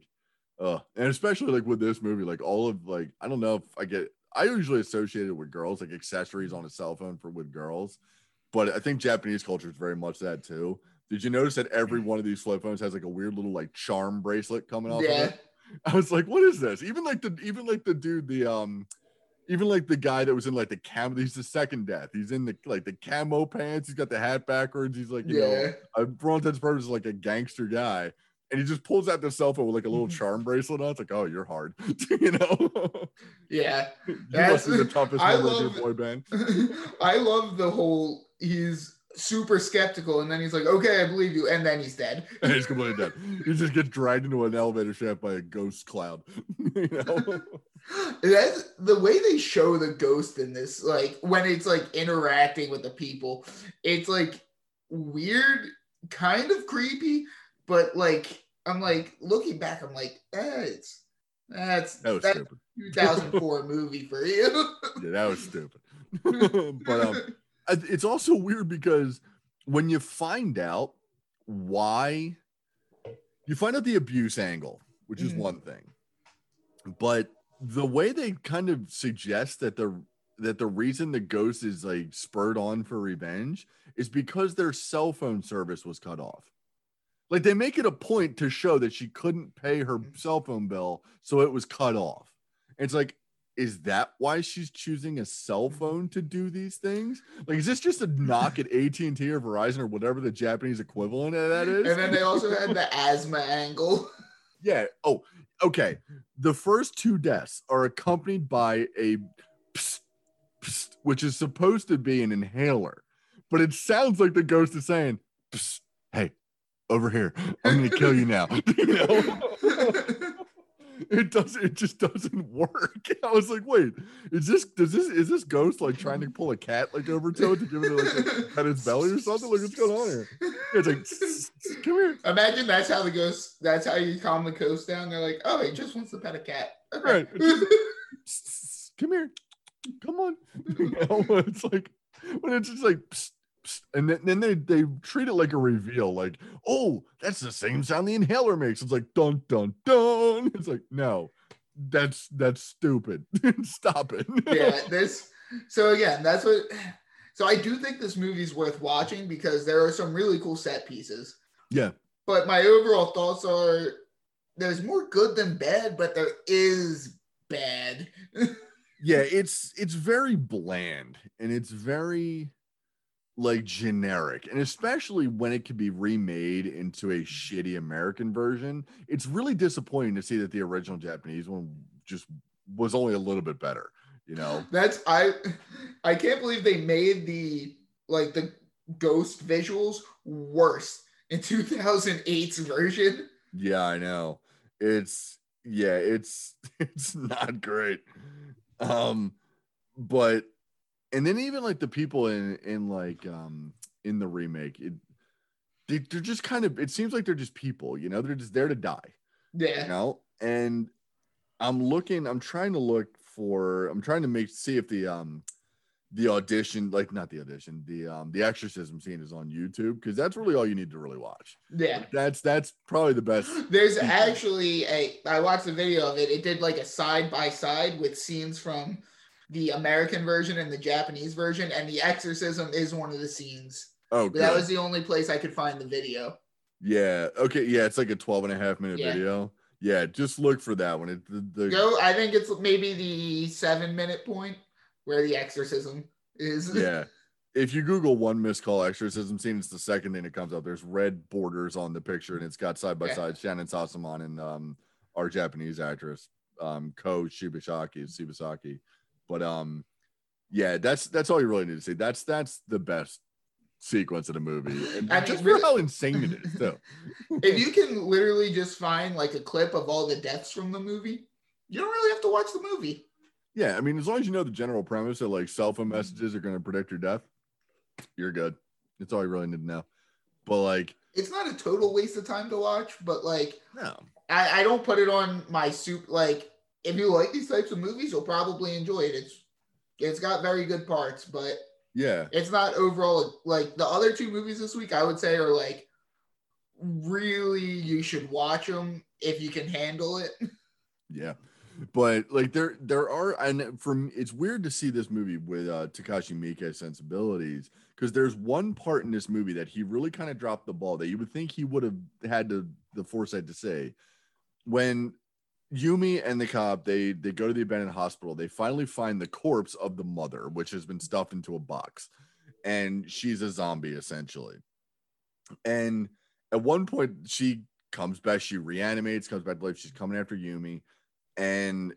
uh, and especially like with this movie, like all of like, I don't know if I get, I usually associate it with girls, like accessories on a cell phone for with girls, but I think Japanese culture is very much that too. Did you notice that every one of these flip phones has like a weird little like charm bracelet coming off? Of yeah, it? I was like, what is this? Even like the, even like the dude, the, um, even like the guy that was in like the camo, he's the second death. He's in the like the camo pants. He's got the hat backwards. He's like, you know, yeah. uh, for all intents and purposes, like a gangster guy. And he just pulls out the cell phone with like a little charm bracelet on. It's like, oh, you're hard, you know. Yeah, you That's- must be the toughest I member of your boy band. I love the whole he's super skeptical and then he's like, okay, I believe you, and then he's dead. And he's completely dead. He just gets dragged into an elevator shaft by a ghost cloud. you know? That's the way they show the ghost in this, like when it's like interacting with the people, it's like weird, kind of creepy, but like I'm like looking back, I'm like, eh, it's that's That was that's stupid. 2004 movie for you. Yeah, that was stupid. but um, it's also weird because when you find out why you find out the abuse angle, which is Mhm. one thing, but the way they kind of suggest that the that the reason the ghost is like spurred on for revenge is because their cell phone service was cut off. Like they make it a point to show that she couldn't pay her cell phone bill, so it was cut off. It's like, is that why she's choosing a cell mm-hmm. phone to do these things? Like, is this just a knock at AT and T or Verizon or whatever the Japanese equivalent of that is? and then they also had the asthma angle. Yeah. Oh, okay. The first two deaths are accompanied by a psst, psst, which is supposed to be an inhaler, but it sounds like the ghost is saying, psst, "Hey, over here, I'm going to kill you now." you know? it doesn't. It just doesn't work. I was like, "Wait, is this? Does this? Is this ghost like trying to pull a cat like over to it to give it like a, pet its belly or something? Like what's going on here?" It's like, "Come here." Imagine that's how the ghost. That's how you calm the ghost down. They're like, oh, he just wants to pet a cat. Okay. Right. Come here come on you know it's like when it's just like psst, and then, then they they treat it like a reveal like oh that's the same sound the inhaler makes it's like dun dun dun it's like no that's that's stupid stop it yeah, this. So again, that's what. So I do think this movie's worth watching because there are some really cool set pieces. yeah But my overall thoughts are there's more good than bad, but there is bad. yeah, it's it's very bland and it's very like generic and especially when it can be remade into a shitty american version it's really disappointing to see that the original japanese one just was only a little bit better you know? That's I I can't believe they made the like the ghost visuals worse in 2008's version. yeah i know. It's yeah it's it's not great. Um but and then even like the people in in like um in the remake it they, they're just kind of it seems like they're just people you know they're just there to die Yeah. you know and i'm looking i'm trying to look for i'm trying to make see if the um the audition like not the audition the um the exorcism scene is on youtube because that's really all you need to really watch Yeah. that's that's probably the best There's actually a I watched a video of it. It did like a side by side with scenes from the American version and the Japanese version, and the exorcism is one of the scenes. oh that was the only place I could find the video. yeah okay yeah it's like a 12 and a half minute Yeah. video yeah just look for that one it, the, the Go, I think it's maybe the seven minute point where the exorcism is. yeah if you google one missed call exorcism scene it's the second thing that comes up there's red borders on the picture and it's got side by side shannyn sossamon and um our japanese actress um ko shibasaki shibasaki but um yeah that's that's all you really need to see. That's that's the best sequence of the movie. And I mean, just really- how insane it is too if you can literally just find like a clip of all the deaths from the movie, you don't really have to watch the movie. yeah i mean as long as you know the general premise that like cell phone messages are going to predict your death you're good. That's all you really need to know. But like It's not a total waste of time to watch, but like no. I, I don't put it on my soup. Like if you like these types of movies, you'll probably enjoy it. It's it's got very good parts, but yeah it's not overall like the other two movies this week. I would say are like really you should watch them if you can handle it. Yeah. But like there there are and from it's weird to see this movie with uh Takashi Miike's sensibilities because there's one part in this movie that he really kind of dropped the ball that you would think he would have had the the foresight to say when Yumi and the cop they they go to the abandoned hospital they finally find the corpse of the mother which has been stuffed into a box and she's a zombie essentially and at one point she comes back she reanimates comes back to life she's coming after Yumi and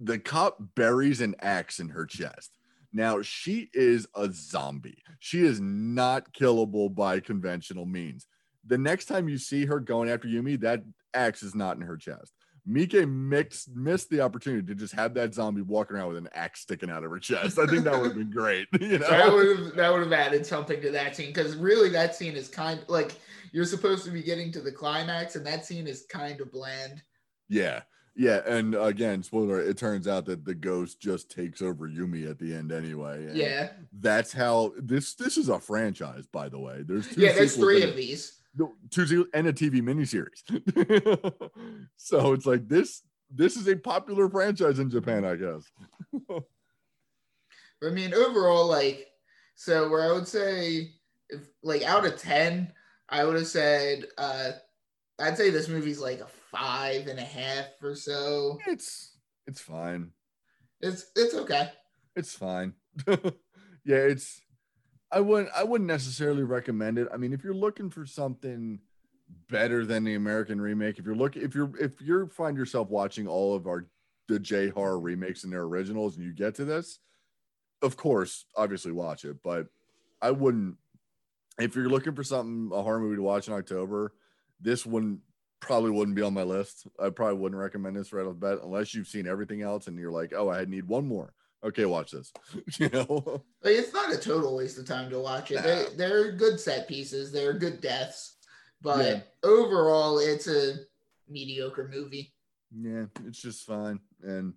the cop buries an axe in her chest. Now she is a zombie. She is not killable by conventional means. The next time you see her going after Yumi, that axe is not in her chest. Mike mixed, missed the opportunity to just have that zombie walking around with an axe sticking out of her chest. I think that would have been great. You that know? would have that would have added something to that scene because really that scene is kind like you're supposed to be getting to the climax and that scene is kind of bland. Yeah. Yeah. And again, spoiler, it turns out that the ghost just takes over Yumi at the end anyway. and Yeah, That's how this this is a franchise, by the way. There's two yeah. There's three of these. Two and a TV miniseries. so it's like this this is a popular franchise in Japan, I guess. I mean, overall, like, so where I would say, if like out of ten, I would have said, uh, I'd say this movie's like a five and a half or so. It's it's fine. It's it's okay. It's fine. yeah, it's I wouldn't I wouldn't necessarily recommend it. I mean, if you're looking for something better than the American remake, if you're looking if you're if you're find yourself watching all of our the J horror remakes and their originals and you get to this, of course, obviously watch it, but I wouldn't if you're looking for something a horror movie to watch in October, this one probably wouldn't be on my list. I probably wouldn't recommend this right off the bat unless you've seen everything else and you're like, oh, I need one more. Okay, watch this. you know, Like, it's not a total waste of time to watch it. Nah. They, they're good set pieces. They're good deaths, but Yeah. overall, it's a mediocre movie. yeah, it's just fine. And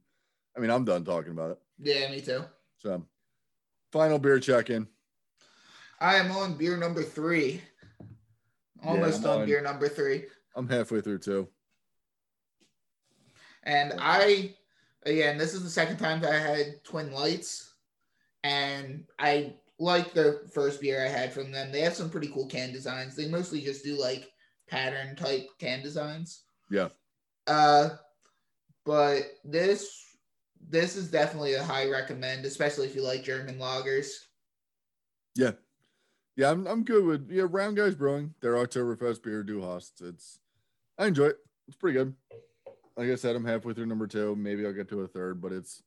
I mean, I'm done talking about it. Yeah, me too. So, final beer check in. I am on beer number three. Almost I'm on on- beer number three. I'm halfway through too. And I, again, this is the second time that I had Twin Lights, and I like the first beer I had from them. They have some pretty cool can designs. They mostly just do like pattern type can designs. Yeah. Uh, but this this is definitely a high recommend, especially if you like German lagers. Yeah. Yeah, I'm, I'm good with yeah, Round Guys Brewing, their Oktoberfest beer du Hast. It's I enjoy it. It's pretty good. Like I said, I'm halfway through number two. Maybe I'll get to a third, but it's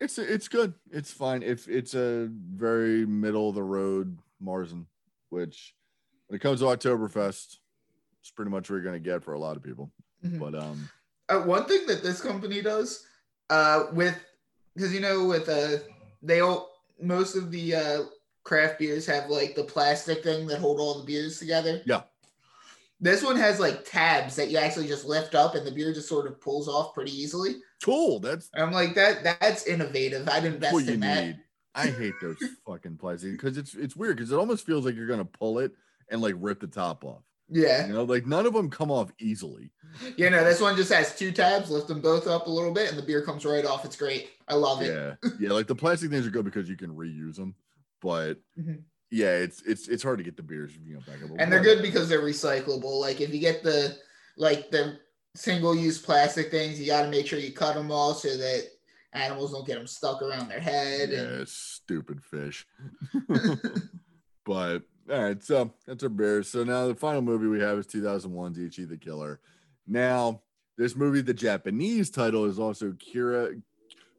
it's it's good. It's fine. If it's a very middle of the road Marzen, which when it comes to Oktoberfest, it's pretty much what you're gonna get for a lot of people. Mhm. But um Uh, one thing that this company does, uh, with because you know with uh they all most of the uh craft beers have like the plastic thing that hold all the beers together. Yeah. This one has like tabs that you actually just lift up and the beer just sort of pulls off pretty easily. cool. That's I'm like that that's innovative. I'd invest what you in that. need. I hate those fucking plastic because it's it's weird because it almost feels like you're gonna pull it and like rip the top off. Yeah. You know, like none of them come off easily. You know, this one just has two tabs, lift them both up a little bit, and the beer comes right off. It's great. I love it. Yeah, yeah. Like the plastic things are good because you can reuse them, but Mhm. Yeah, it's it's it's hard to get the beers you know back up. And they're good because they're recyclable. Like if you get the like the single use plastic things, you got to make sure you cut them all so that animals don't get them stuck around their head. Yeah, stupid fish. but all right, so that's our beers. So now the final movie we have is 2001's Ichi the Killer. Now, this movie, the Japanese title is also Kira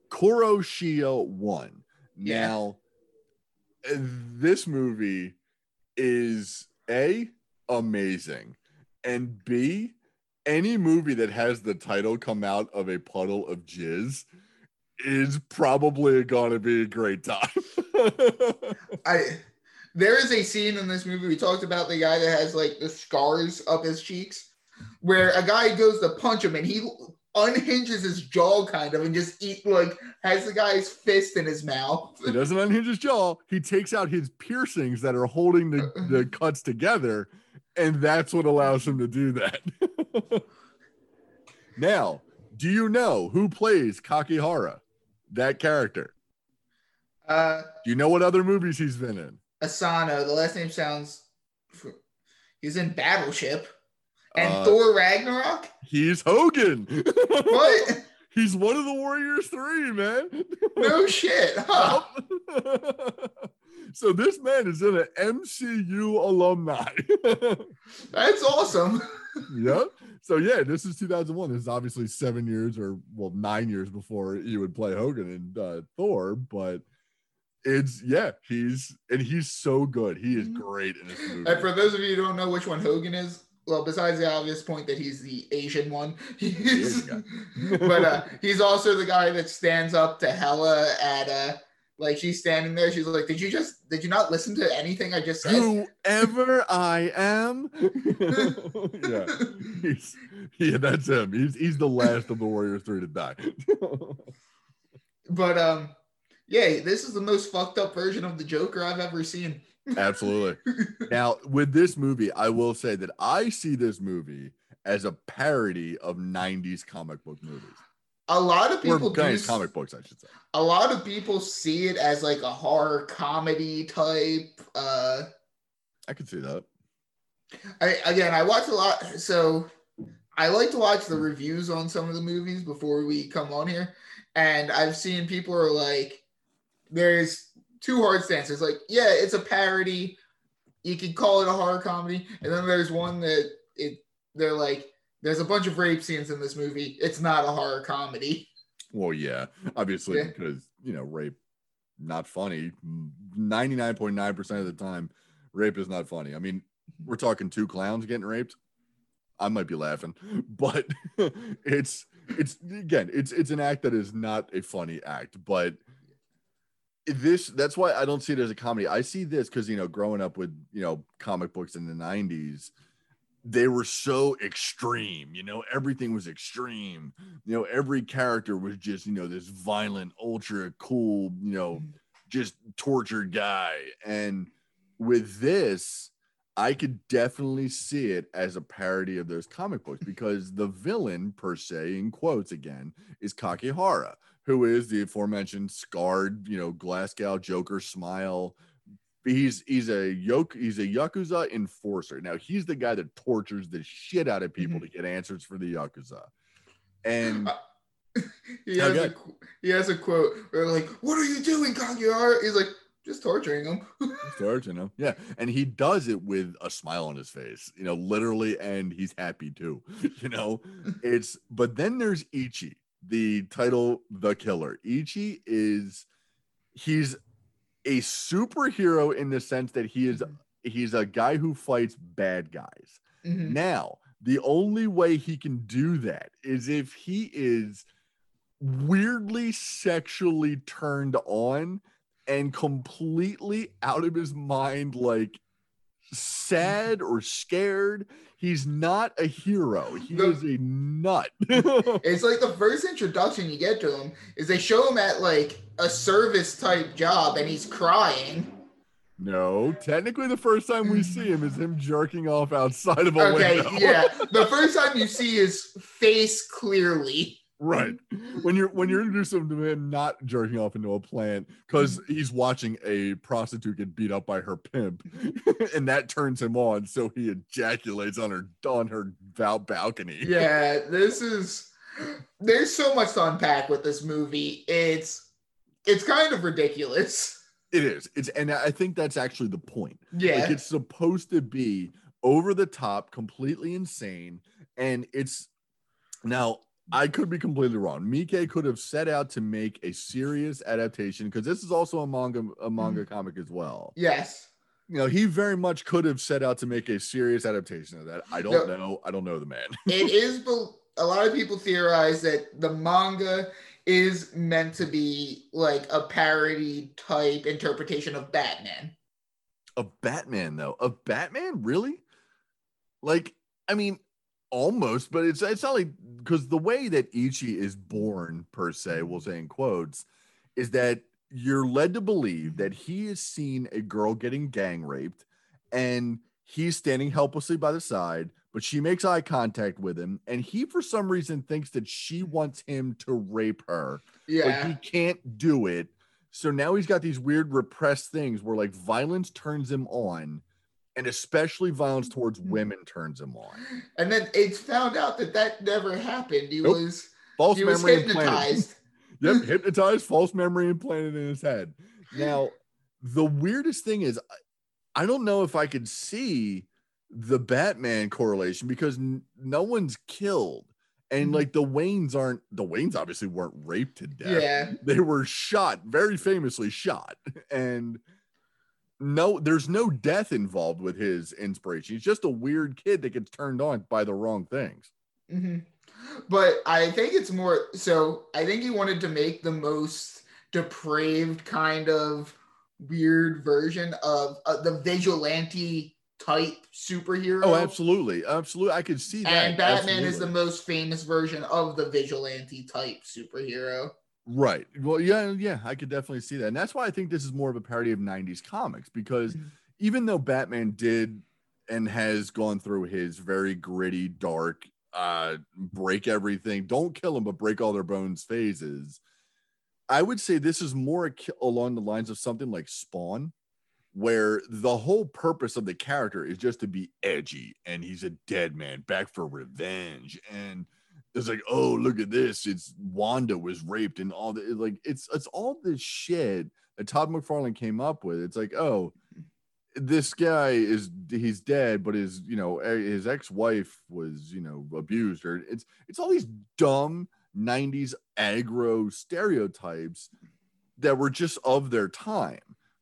Koroshiya 1. Yeah. Now, uh, this movie is A, amazing, and B, any movie that has the title come out of a puddle of jizz is probably going to be a great time. I there is a scene in this movie we talked about the guy that has like the scars up his cheeks, where a guy goes to punch him and he unhinges his jaw kind of and just eat like has the guy's fist in his mouth. he doesn't unhinge his jaw. He takes out his piercings that are holding the, the cuts together, and that's what allows him to do that. now, do you know who plays Kakihara? That character. Uh Do you know what other movies he's been in? Asano, the last name sounds he's in Battleship and Uh, Thor Ragnarok. He's Hogun. What? he's one of the Warriors Three, man. No shit. Huh. so this man is in an MCU alumni. That's awesome. yep. So yeah, this is 2001. This is obviously seven years or well nine years before you would play Hogun and uh, Thor, but it's yeah, he's and he's so good. He is great in this movie. And for those of you who don't know which one Hogun is, well, besides the obvious point that he's the Asian one, he's, but uh, he's also the guy that stands up to Hela at uh, like she's standing there. She's like, "Did you just? Did you not listen to anything I just said?" Whoever I am, yeah, he's yeah, that's him. He's he's the last of the Warriors Three to die. But um, yeah, this is the most fucked up version of the Joker I've ever seen. Absolutely. Now, with this movie, I will say that I see this movie as a parody of 90s comic book movies. A lot of people do. 90s comic books, I should say. A lot of people see it as like a horror comedy type. Uh, I could see that. I again, I watch a lot, so I like to watch the reviews on some of the movies before we come on here, and I've seen people are like, "There's two hard stances. Like, yeah, it's a parody. You could call it a horror comedy, and then there's one that it they're like, there's a bunch of rape scenes in this movie. It's not a horror comedy. Well, yeah, obviously, Yeah. because, you know, rape, not funny. 99.9% of the time, rape is not funny. I mean, we're talking two clowns getting raped. I might be laughing, but it's it's again, it's it's an act that is not a funny act, but this that's why I don't see it as a comedy. I see this because you know, growing up with you know comic books in the 90s, they were so extreme, you know, everything was extreme. You know, every character was just, you know, this violent, ultra cool, you know, mm-hmm. just tortured guy. And with this, I could definitely see it as a parody of those comic books because the villain, per se, in quotes again, is Kakihara, who is the aforementioned scarred, you know, Glasgow Joker smile. He's he's a yoke he's a yakuza enforcer. Now he's the guy that tortures the shit out of people mm-hmm. to get answers for the yakuza. And uh, He has, Okay. a, he has a quote where like, "What are you doing, Kaguya?" He's like, "Just torturing him." torturing him, yeah, and he does it with a smile on his face, you know, literally, and he's happy too. You know, it's but then there's Ichi, the title, the killer. Ichi is he's a superhero in the sense that he is he's a guy who fights bad guys. Mhm. Now, the only way he can do that is if he is weirdly sexually turned on and completely out of his mind, like sad or scared. He's not a hero. He The- is a nut. It's like the first introduction you get to him is they show him at like a service type job and he's crying. no, technically, the first time we see him is him jerking off outside of a Okay, window. yeah. The first time you see his face clearly. Right. When you're when you're introduced to him not jerking off into a plant because mm-hmm. he's watching a prostitute get beat up by her pimp, and that turns him on, so he ejaculates on her on her bal- balcony. Yeah, this is there's so much to unpack with this movie. It's it's kind of ridiculous. It is. It's and I think that's actually the point. Yeah. Like it's supposed to be over the top, completely insane, and it's now I could be completely wrong. Mike could have set out to make a serious adaptation because this is also a manga a mm-hmm. manga comic as well. yes. you know, he very much could have set out to make a serious adaptation of that. I don't No. know. I don't know the man. It is a lot of people theorize that the manga is meant to be like a parody type interpretation of Batman. A Batman, though. A Batman, really? Like, I mean, almost, but it's it's not like because the way that Ichi is born, per se, mm-hmm. we'll say in quotes, is that you're led to believe mm-hmm. that he has seen a girl getting gang raped and he's standing helplessly by the side, but she makes eye contact with him, and he for some reason thinks that she mm-hmm. wants him to rape her. but Yeah. he can't do it. So now he's got these weird repressed things where like violence turns him on, and especially violence towards Mm-hmm. women turns him on. and then it's found out that that never happened. He Nope. was False he was memory implanted. hypnotized. yep, hypnotized, false memory implanted in his head. Now, the weirdest thing is, I- don't know if I could see the Batman correlation because n- no one's killed. And Mhm. like the Waynes aren't, the Waynes obviously weren't raped to death. Yeah. they were shot very famously shot and no there's no death involved with his inspiration he's just a weird kid that gets turned on by the wrong things hmm But I think it's more so. I think he wanted to make the most depraved kind of weird version of uh, the vigilante type superhero. oh absolutely absolutely i could see that And Batman is the most famous version of the vigilante type superhero. Right well yeah yeah i could definitely see that and that's why i think this is more of a parody of 90s comics because Mhm. even though batman did and has gone through his very gritty dark uh break everything don't kill them but break all their bones phases i would say this is more along the lines of something like spawn where the whole purpose of the character is just to be edgy and he's a dead man back for revenge and it's like oh look at this it's wanda was raped and all that like it's it's all this shit that todd mcfarlane came up with it's like oh this guy is he's dead but his you know eh, his ex-wife was you know abused or it's it's all these dumb 90s aggro stereotypes that were just of their time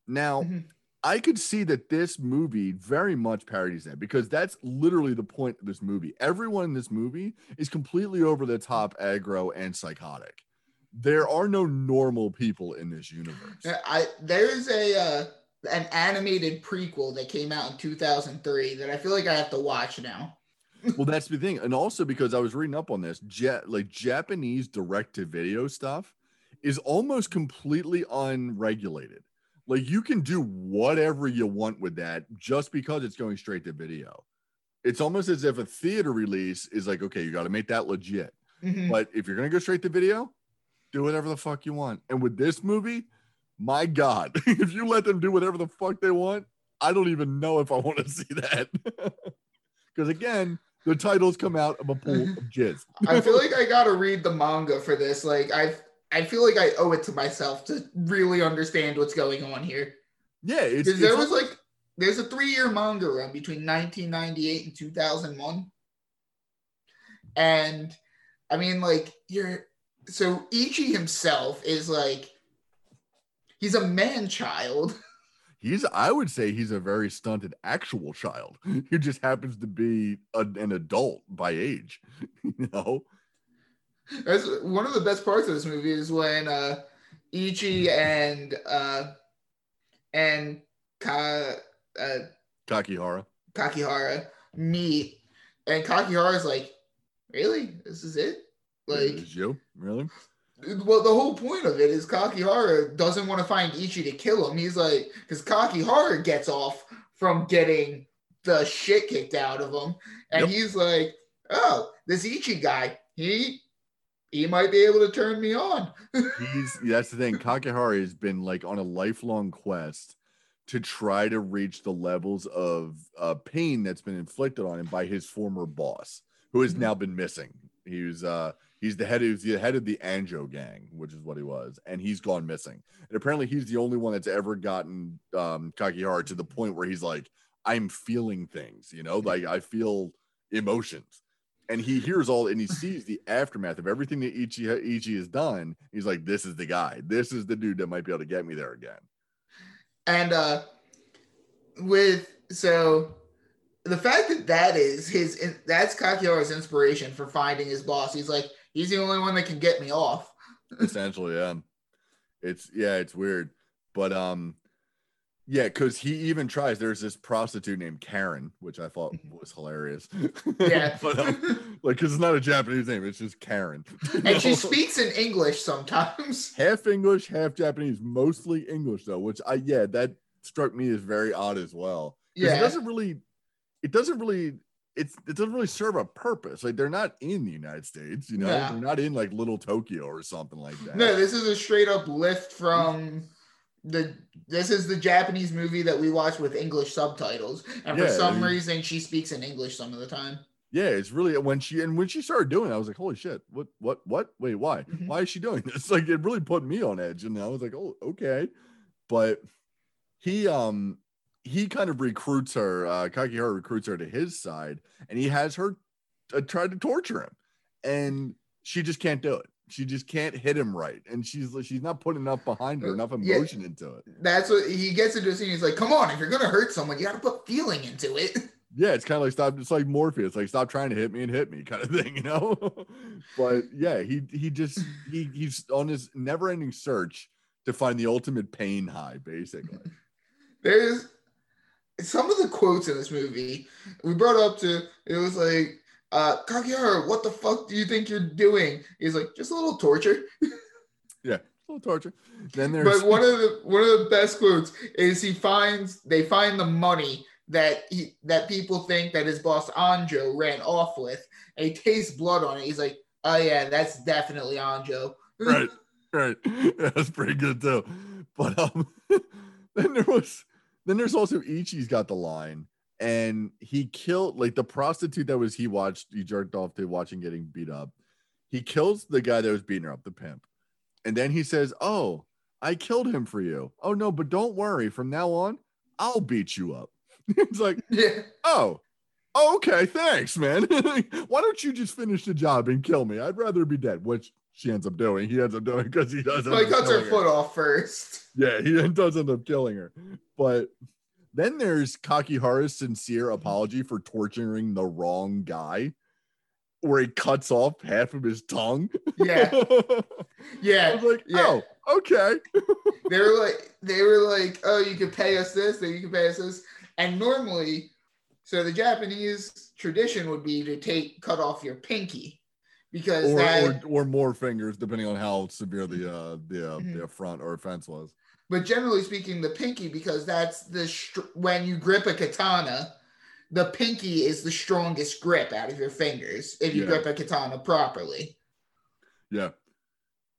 now Mhm. I could see that this movie very much parodies that because that's literally the point of this movie. Everyone in this movie is completely over the top, aggro, and psychotic. There are no normal people in this universe. I there's a uh, an animated prequel that came out in 2003 that I feel like I have to watch now. well, that's the thing, and also because I was reading up on this, ja- like Japanese direct-to-video stuff is almost completely unregulated. Like you can do whatever you want with that just because it's going straight to video. It's almost as if a theater release is like, okay, you got to make that legit. Mhm. But if you're gonna go straight to video, do whatever the fuck you want. And with this movie, my God, if you let them do whatever the fuck they want, I don't even know if I want to see that. Because again, the titles come out of a pool of jizz. I feel like I gotta read the manga for this. Like I've I feel like I owe it to myself to really understand what's going on here. Yeah, it's, Because there was like there's a three year manga run between 1998 and 2001, and I mean like you're so Ichi himself is like he's a man child. he's I would say he's a very stunted actual child. He just happens to be a, an adult by age. You know? That's one of the best parts of this movie is when uh, Ichi and uh, and Ka, uh, Kakihara. Kakihara meet, and Kakihara's like, "Really? This is it?" Like, is you really? well, the whole point of it is Kakihara doesn't want to find Ichi to kill him. He's like, because Kakihara gets off from getting the shit kicked out of him, and Yep. he's like, "Oh, this Ichi guy, he he might be able to turn me on." He's that's the thing. Kakihara has been like on a lifelong quest to try to reach the levels of uh, pain that's been inflicted on him by his former boss, who has Mhm. now been missing. He was uh he's the head of the head of the Anjo gang, which is what he was, and he's gone missing. And apparently he's the only one that's ever gotten um Kakihara to the point where he's like, I'm feeling things, you know, like I feel emotions. And he hears all and he sees the aftermath of everything that Ichi Ichi has done. He's like, This is the guy. This is the dude that might be able to get me there again. And uh with so the fact that that is his that's Kakihara's inspiration for finding his boss. He's like, he's the only one that can get me off. essentially yeah it's yeah it's weird but um yeah because he even tries there's this prostitute named karen which i thought was hilarious Yeah. but um, like because it's not a japanese name it's just karen and she speaks in English sometimes. half english half japanese mostly english though which i yeah that struck me as very odd as well. Yeah, it doesn't really it doesn't really it's it doesn't really serve a purpose like they're not in the united states you know No. they're not in like little tokyo or something like that No, this is a straight up lift from the this is the Japanese movie that we watched with English subtitles. And for some reason she speaks in English some of the time. Yeah, it's really when she and when she started doing it, I was like, holy shit, what what what? Wait, why? Mhm. Why is she doing this? Like it really put me on edge. And I was like, oh, okay. But he um he kind of recruits her, uh Kakihara recruits her to his side, and he has her uh, try to torture him. And she just can't do it. She just can't hit him right. And she's she's not putting enough behind her, uh, enough Yeah. emotion into it. That's what he gets into a scene. He's like, come on, if you're gonna hurt someone, you gotta put feeling into it. Yeah, it's kind of like stop. It's like Morpheus, like stop trying to hit me and hit me, kind of thing, you know. but yeah, he he just he he's on his never-ending search to find the ultimate pain high, basically. There's some of the quotes in this movie we brought up to it was like uh Kakihara, what the fuck do you think you're doing? He's like, just a little torture. Yeah, a little torture. Then there's But one of the one of the best quotes is he finds they find the money that he that people think that his boss Anjo ran off with, and he tastes blood on it. He's like, "Oh yeah, that's definitely Anjo." right, right. Yeah, that's pretty good too. But um, then there was then there's also Ichi's got the line, and he killed like the prostitute that was he watched he jerked off to watching getting beat up. He kills the guy that was beating her up, the pimp, and then he says, "Oh, I killed him for you. Oh no, but don't worry. From now on, I'll beat you up." it's like, Yeah, oh. Okay, thanks, man. Why don't you just finish the job and kill me? I'd rather be dead, which she ends up doing. He ends up doing because he does. so he cuts her foot off first. Yeah, he does end up killing her. But then there's Kakihara's sincere apology for torturing the wrong guy, where he cuts off half of his tongue. Yeah, I yeah. was like, Yeah. oh, okay. They were like, they were like, "Oh, you can pay us this, then you can pay us this." And normally, so the Japanese tradition would be to take cut off your pinky because Or, that or or more fingers, depending on how severe the uh the uh, Mhm. the affront or offense was. But generally speaking, the pinky because that's the str- when you grip a katana, the pinky is the strongest grip out of your fingers if you Yeah. grip a katana properly. Yeah.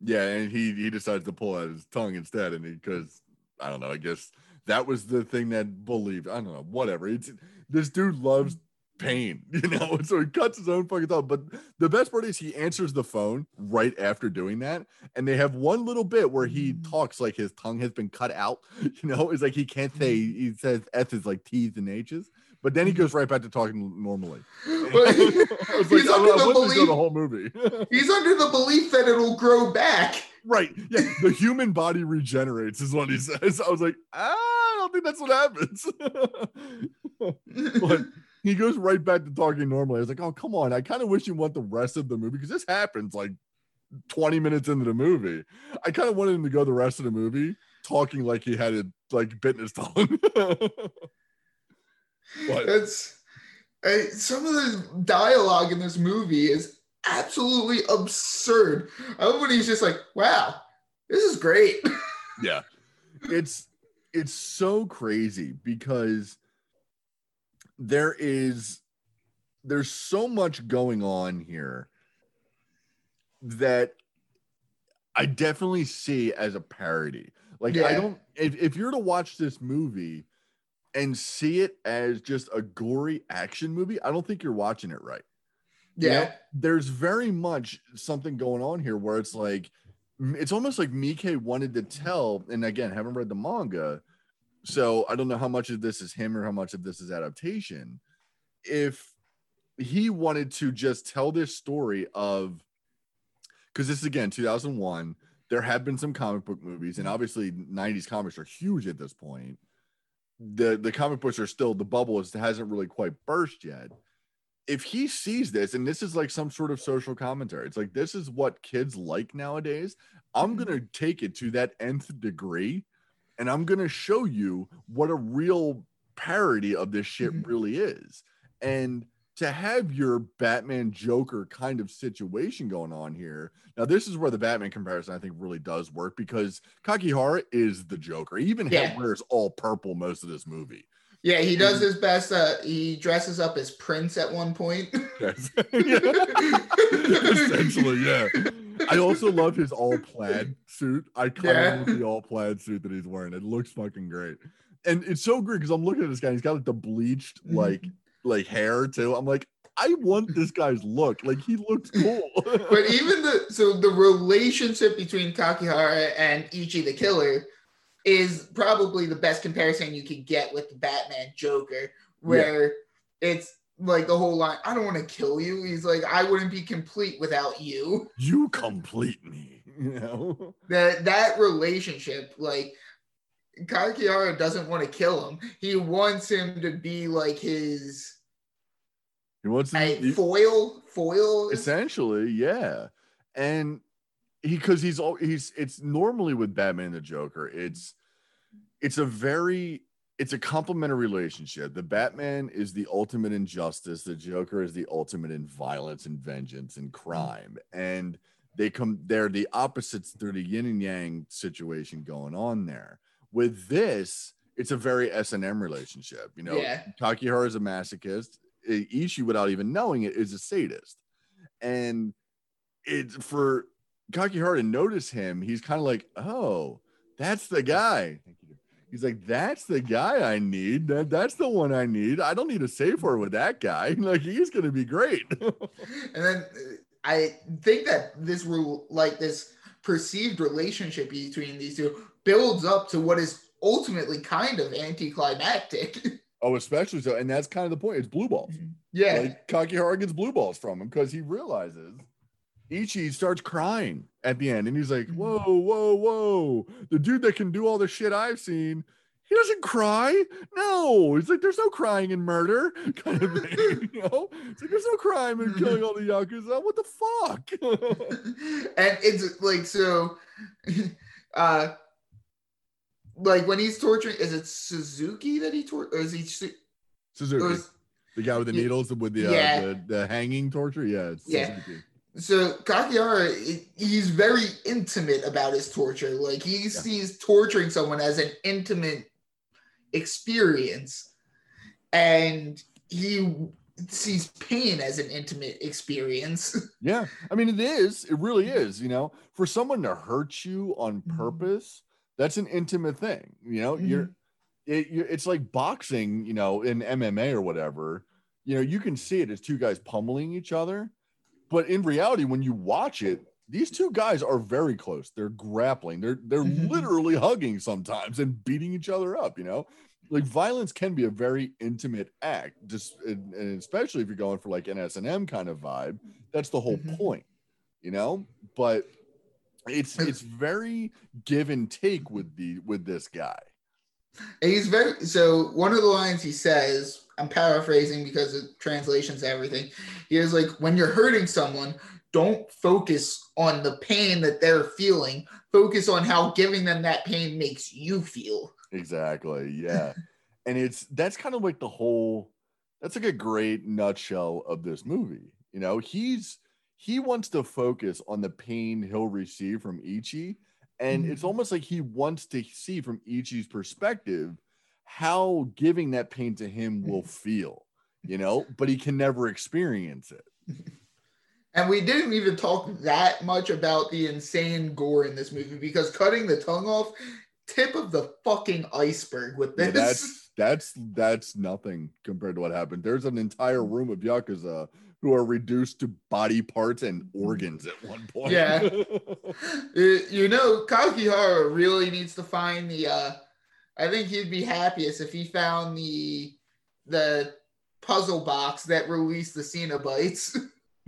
Yeah, and he he decides to pull out his tongue instead, and because I don't know, I guess that was the thing that believed. I don't know, whatever. It's this dude loves pain, you know. So he cuts his own fucking thumb. But the best part is he answers the phone right after doing that, and they have one little bit where he Mm. talks like his tongue has been cut out. You know, it's like he can't say Mm. he says is like T's and H's, but then he goes right back to talking normally. But was like, he's under the wanted to go belief the whole movie. he's under the belief that it'll grow back. right. Yeah. The human body regenerates, is what he says. I was like, ah, I don't think that's what happens. but he goes right back to talking normally. I was like, oh, come on. I kind of wish you want the rest of the movie because this happens like 20 minutes into the movie. I kind of wanted him to go the rest of the movie talking like he had it like bitten his tongue. What? That's uh, some of the dialogue in this movie is absolutely absurd. I love when he's just like, "Wow, this is great." yeah it's it's so crazy because there is there's so much going on here that i definitely see as a parody. Like i don't if, if you're to watch this movie and see it as just a gory action movie i don't think you're watching it right. You know, Yeah, there's very much something going on here where it's like it's almost like Miike wanted to tell, and again, haven't read the manga, so I don't know how much of this is him or how much of this is adaptation. If he wanted to just tell this story of because this is again 2001, there have been some comic book movies, and obviously 90s comics are huge at this point. The the comic books are still the bubble is hasn't really quite burst yet if he sees this and this is like some sort of social commentary it's like this is what kids like nowadays i'm Mm-hmm. going to take it to that nth degree and i'm going to show you what a real parody of this shit Mhm. really is and to have your batman joker kind of situation going on here now this is where the batman comparison i think really does work because kakihara is the joker he even Yeah. wears all purple most of this movie yeah, he does his best. Uh, he dresses up as Prince at one point. Yes. Essentially, yeah. I also love his all plaid suit. I kind Yeah. of love the all plaid suit that he's wearing. It looks fucking great. And it's so great because I'm looking at this guy. He's got like the bleached Mhm. like like hair too. I'm like, I want this guy's look. Like he looks cool. but even the so the relationship between Kakihara and Ichi the Killer is probably the best comparison you could get with the Batman Joker, where it's like the whole line, I don't want to kill you. He's like, I wouldn't be complete without you. you complete me. You know? That that relationship, like Kakihara doesn't want to kill him. He wants him to be like his He wants to a foil, foil. essentially yeah and he because he's all he's it's normally with batman the joker it's it's a very it's a complementary relationship. The batman is the ultimate in justice. The joker is the ultimate in violence and vengeance and mm. crime. And they come they're the opposites they're the yin and yang situation going on there. With this it's a very s&m relationship. You know Yeah. kakihara is a masochist. Ichi, without even knowing it, is a sadist. And it's for Kakihara to notice him, he's kind of like, oh, that's the guy. He's like, that's the guy I need. That, that's the one I need. I don't need a safe word with that guy. Like, he's going to be great. And then uh, I think that this rule, like this perceived relationship between these two, builds up to what is ultimately kind of anticlimactic. oh, especially so. And that's kind of the point. It's blue balls. yeah, Like, Kakihara gets blue balls from him because he realizes Ichi starts crying at the end and he's like, Mhm. Whoa, whoa, whoa. The dude that can do all the shit I've seen, he doesn't cry. No, it's like there's no crying in murder, kind of thing. You know, it's like there's no crime in killing all the Yakuza. What the fuck? and it's like so. uh like when he's torturing, is it Suzuki that he tortures? Is he? Su- Suzuki, is- the guy with the needles with the, uh, Yeah. the, the hanging torture. Yeah, it's Yeah. Suzuki. So Kakihara, he's very intimate about his torture. Like he Yeah. sees torturing someone as an intimate experience, and he sees pain as an intimate experience. Yeah, I mean it is. It really is. You know, for someone to hurt you on Mhm. purpose, that's an intimate thing. You know, you're it, you it's like boxing. You know, in MMA or whatever. you know, you can see it as two guys pummeling each other. But in reality, when you watch it, these two guys are very close. They're grappling. They're they're Mhm. literally hugging sometimes and beating each other up. You know, like violence can be a very intimate act. Just and and especially if you're going for like an S and M kind of vibe. That's the whole Mhm. point. You know, but it's it's very give and take with the with this guy. And he's very so one of the lines he says, I'm paraphrasing because it translations everything. He is like, when you're hurting someone, don't focus on the pain that they're feeling. Focus on how giving them that pain makes you feel. Exactly. Yeah. and it's that's kind of like the whole that's like a great nutshell of this movie. You know, he's he wants to focus on the pain he'll receive from Ichi. And it's Mhm. almost like he wants to see from Ichi's perspective how giving that pain to him will feel, you know, but he can never experience it. And we didn't even talk that much about the insane gore in this movie because cutting the tongue off, tip of the fucking iceberg with Yeah, this. that's that's that's nothing compared to what happened. There's an entire room of yakuza who are reduced to body parts and organs at one point. Yeah. Uh, you know, Kakihara really needs to find the. uh I think he'd be happiest if he found the the puzzle box that released the Cenobites.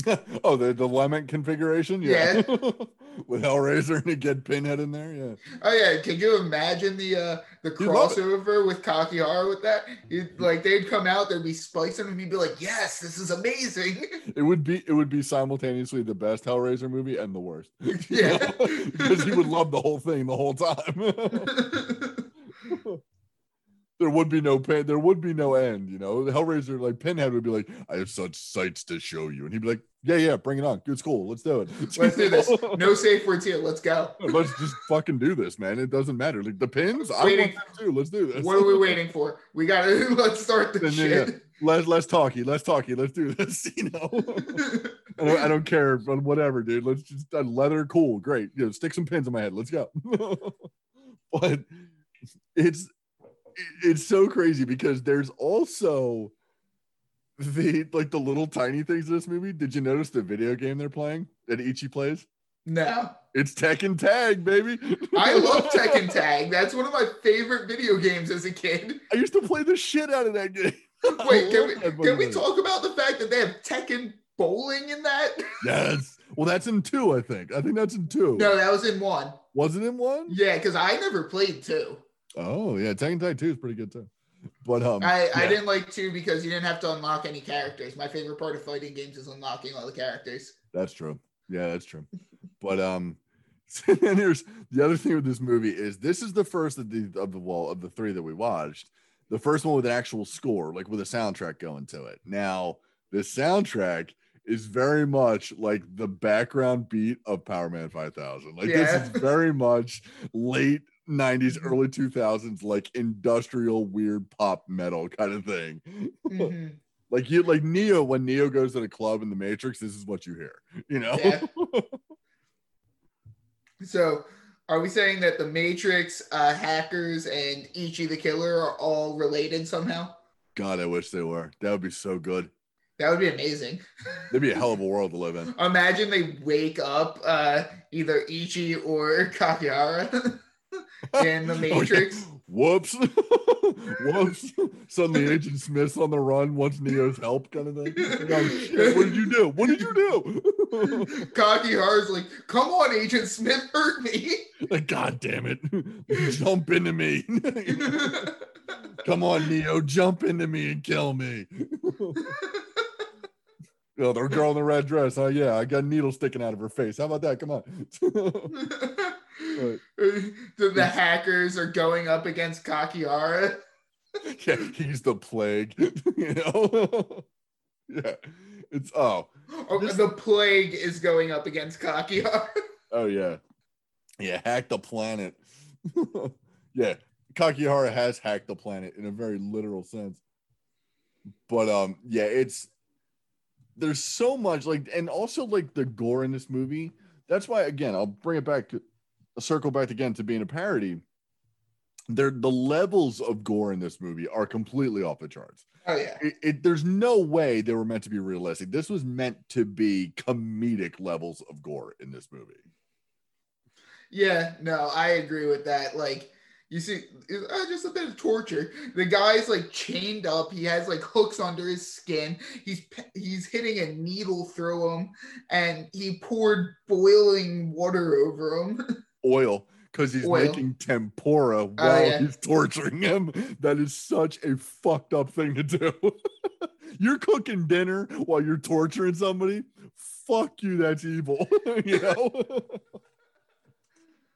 oh, the the Lament Configuration. Yeah. With Hellraiser and get pinhead in there. Yeah. oh yeah, can you imagine the uh the You'd crossover with Kakihara with that? You'd, like they'd come out, they'd be splicing, and he'd be like, "Yes, this is amazing." It would be it would be simultaneously the best Hellraiser movie and the worst. Yeah. because he would love the whole thing the whole time. there would be no pain. There would be no end. You know, the Hellraiser, like Pinhead, would be like, "I have such sights to show you," and he'd be like, "Yeah, yeah, bring it on. It's cool. Let's do it. Let's do this. No safe words here. Let's go. Let's just fucking do this, man. It doesn't matter. Like the pins, I Waiting. want them too. Let's do this. What are we waiting for? We gotta let's start the shit. Let's let's talky. Let's talky. Let's do this. You know, I don't, I don't care, but whatever, dude. Let's just uh, leather, cool, great. You know, stick some pins in my head. Let's go. but it's it's so crazy because there's also the like the little tiny things in this movie. Did you notice the video game they're playing that Ichi plays? no. It's Tekken Tag, baby. I love Tekken Tag. That's one of my favorite video games as a kid. I used to play the shit out of that game. Wait, can we, can we talk about the fact that they have Tekken bowling in that? Yes. Well, that's in two, I think. I think that's in two. No, that was in one. Was it in one? Yeah, because I never played two. Oh, yeah. Tekken Tag 2 is pretty good too. But um I, I didn't like two because you didn't have to unlock any characters. My favorite part of fighting games is unlocking all the characters. That's true. Yeah, that's true. But um, and here's the other thing with this movie is this is the first of the of the well of the three that we watched. The first one with an actual score, like with a soundtrack going to it. Now, the soundtrack is very much like the background beat of Powerman 5000. Like Yeah. this is very much late 90s, early 2000s, like industrial weird pop metal kind of thing. Mhm. Like you like Neo when Neo goes to the club in the Matrix, this is what you hear, you know? Yeah. So, are we saying that the Matrix, uh, hackers, and Ichi the Killer are all related somehow? God, I wish they were. That would be so good. That would be amazing. That'd be a hell of a world to live in. Imagine they wake up uh, either Ichi or Kakihara in the Oh, yeah. Matrix. Whoops. Whoops. Suddenly Agent Smith's on the run, wants Neo's help, kind of thing. Oh shit, what did you do? What did you do? Cocky Kakihara's like, "Come on, Agent Smith, hurt me." like, God damn it. Jump into me. Come on, Neo, jump into me and kill me. Oh, the girl in the red dress. Oh yeah, I got a needle sticking out of her face. How about that? Come on. the, the hackers are going up against Kakihara. yeah, he's the plague. you know? yeah. It's oh, Oh, This- the plague is going up against Kakihara. oh yeah. Yeah, hack the planet. yeah. Kakihara has hacked the planet in a very literal sense. But um, yeah, it's there's so much like and also like the gore in this movie. That's why again, I'll bring it back a circle back again to being a parody. they're the levels of gore in this movie are completely off the charts. Oh yeah. It, it, there's no way they were meant to be realistic. This was meant to be comedic levels of gore in this movie. Yeah, no, I agree with that. Like, you see, uh, just a bit of torture. The guy's like chained up. He has like hooks under his skin. He's he's hitting a needle through him, and he poured boiling water over him. Oil, because he's Oil. making tempura while Oh, yeah. he's torturing him. That is such a fucked up thing to do. you're cooking dinner while you're torturing somebody. Fuck you. That's evil. you know.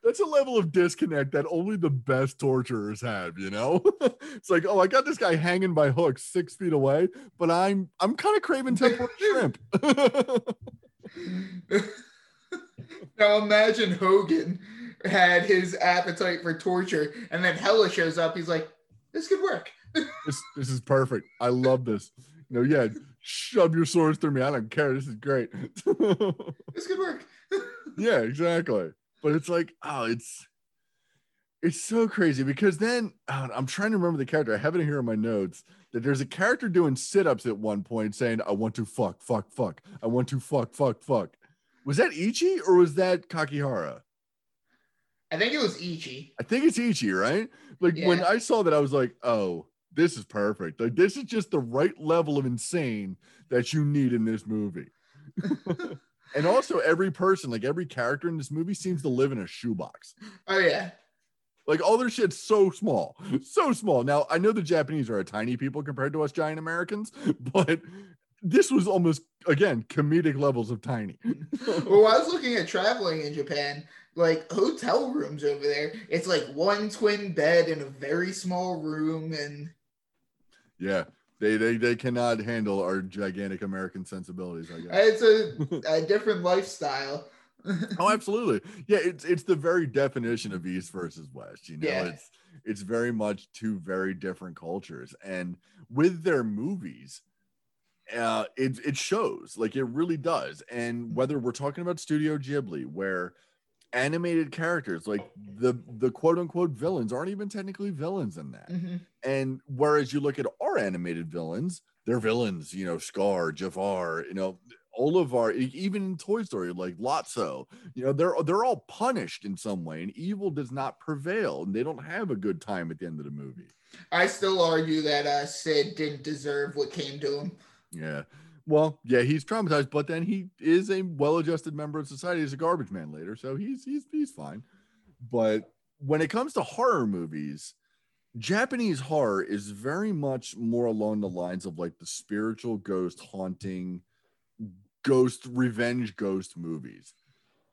That's a level of disconnect that only the best torturers have, you know? it's like, oh, I got this guy hanging by hooks six feet away, but I'm I'm kind of craving tempura shrimp. now imagine Hogun had his appetite for torture, and then Hela shows up. He's like, "This could work." this this is perfect. I love this. You know, yeah, shove your swords through me. I don't care. This is great. This could work. yeah, exactly. But it's like, oh, it's it's so crazy because then oh, I'm trying to remember the character. I have it here in my notes that there's a character doing sit-ups at one point saying, I want to fuck, fuck, fuck. I want to fuck, fuck, fuck. Was that Ichi or was that Kakihara? I think it was Ichi. I think it's Ichi, right? Like when I saw that, I was like, oh, this is perfect. Like this is just the right level of insane that you need in this movie. and also every person, like every character in this movie seems to live in a shoebox. Oh yeah. Like all their shit's so small, so small. Now I know the Japanese are a tiny people compared to us giant Americans, but this was almost again comedic levels of tiny. well, I was looking at traveling in Japan, like hotel rooms over there. It's like one twin bed in a very small room, and yeah, they they they cannot handle our gigantic American sensibilities. I guess. it's a, a different lifestyle. Oh, absolutely. Yeah, it's it's the very definition of East versus West. You know, Yeah. it's it's very much two very different cultures, and with their movies, uh, it it shows like it really does. And whether we're talking about Studio Ghibli, where animated characters like the the quote unquote villains aren't even technically villains in that. Mhm. And whereas you look at our animated villains, they're villains, you know, Scar, Jafar, you know, all of our e- even in Toy Story, like Lotso, you know, they're they're all punished in some way, and evil does not prevail, and they don't have a good time at the end of the movie. I still argue that uh, Sid didn't deserve what came to him. Yeah. Well, yeah, he's traumatized, but then he is a well-adjusted member of society. He's a garbage man later, so he's he's he's fine. But when it comes to horror movies, Japanese horror is very much more along the lines of like the spiritual ghost haunting, ghost revenge ghost movies.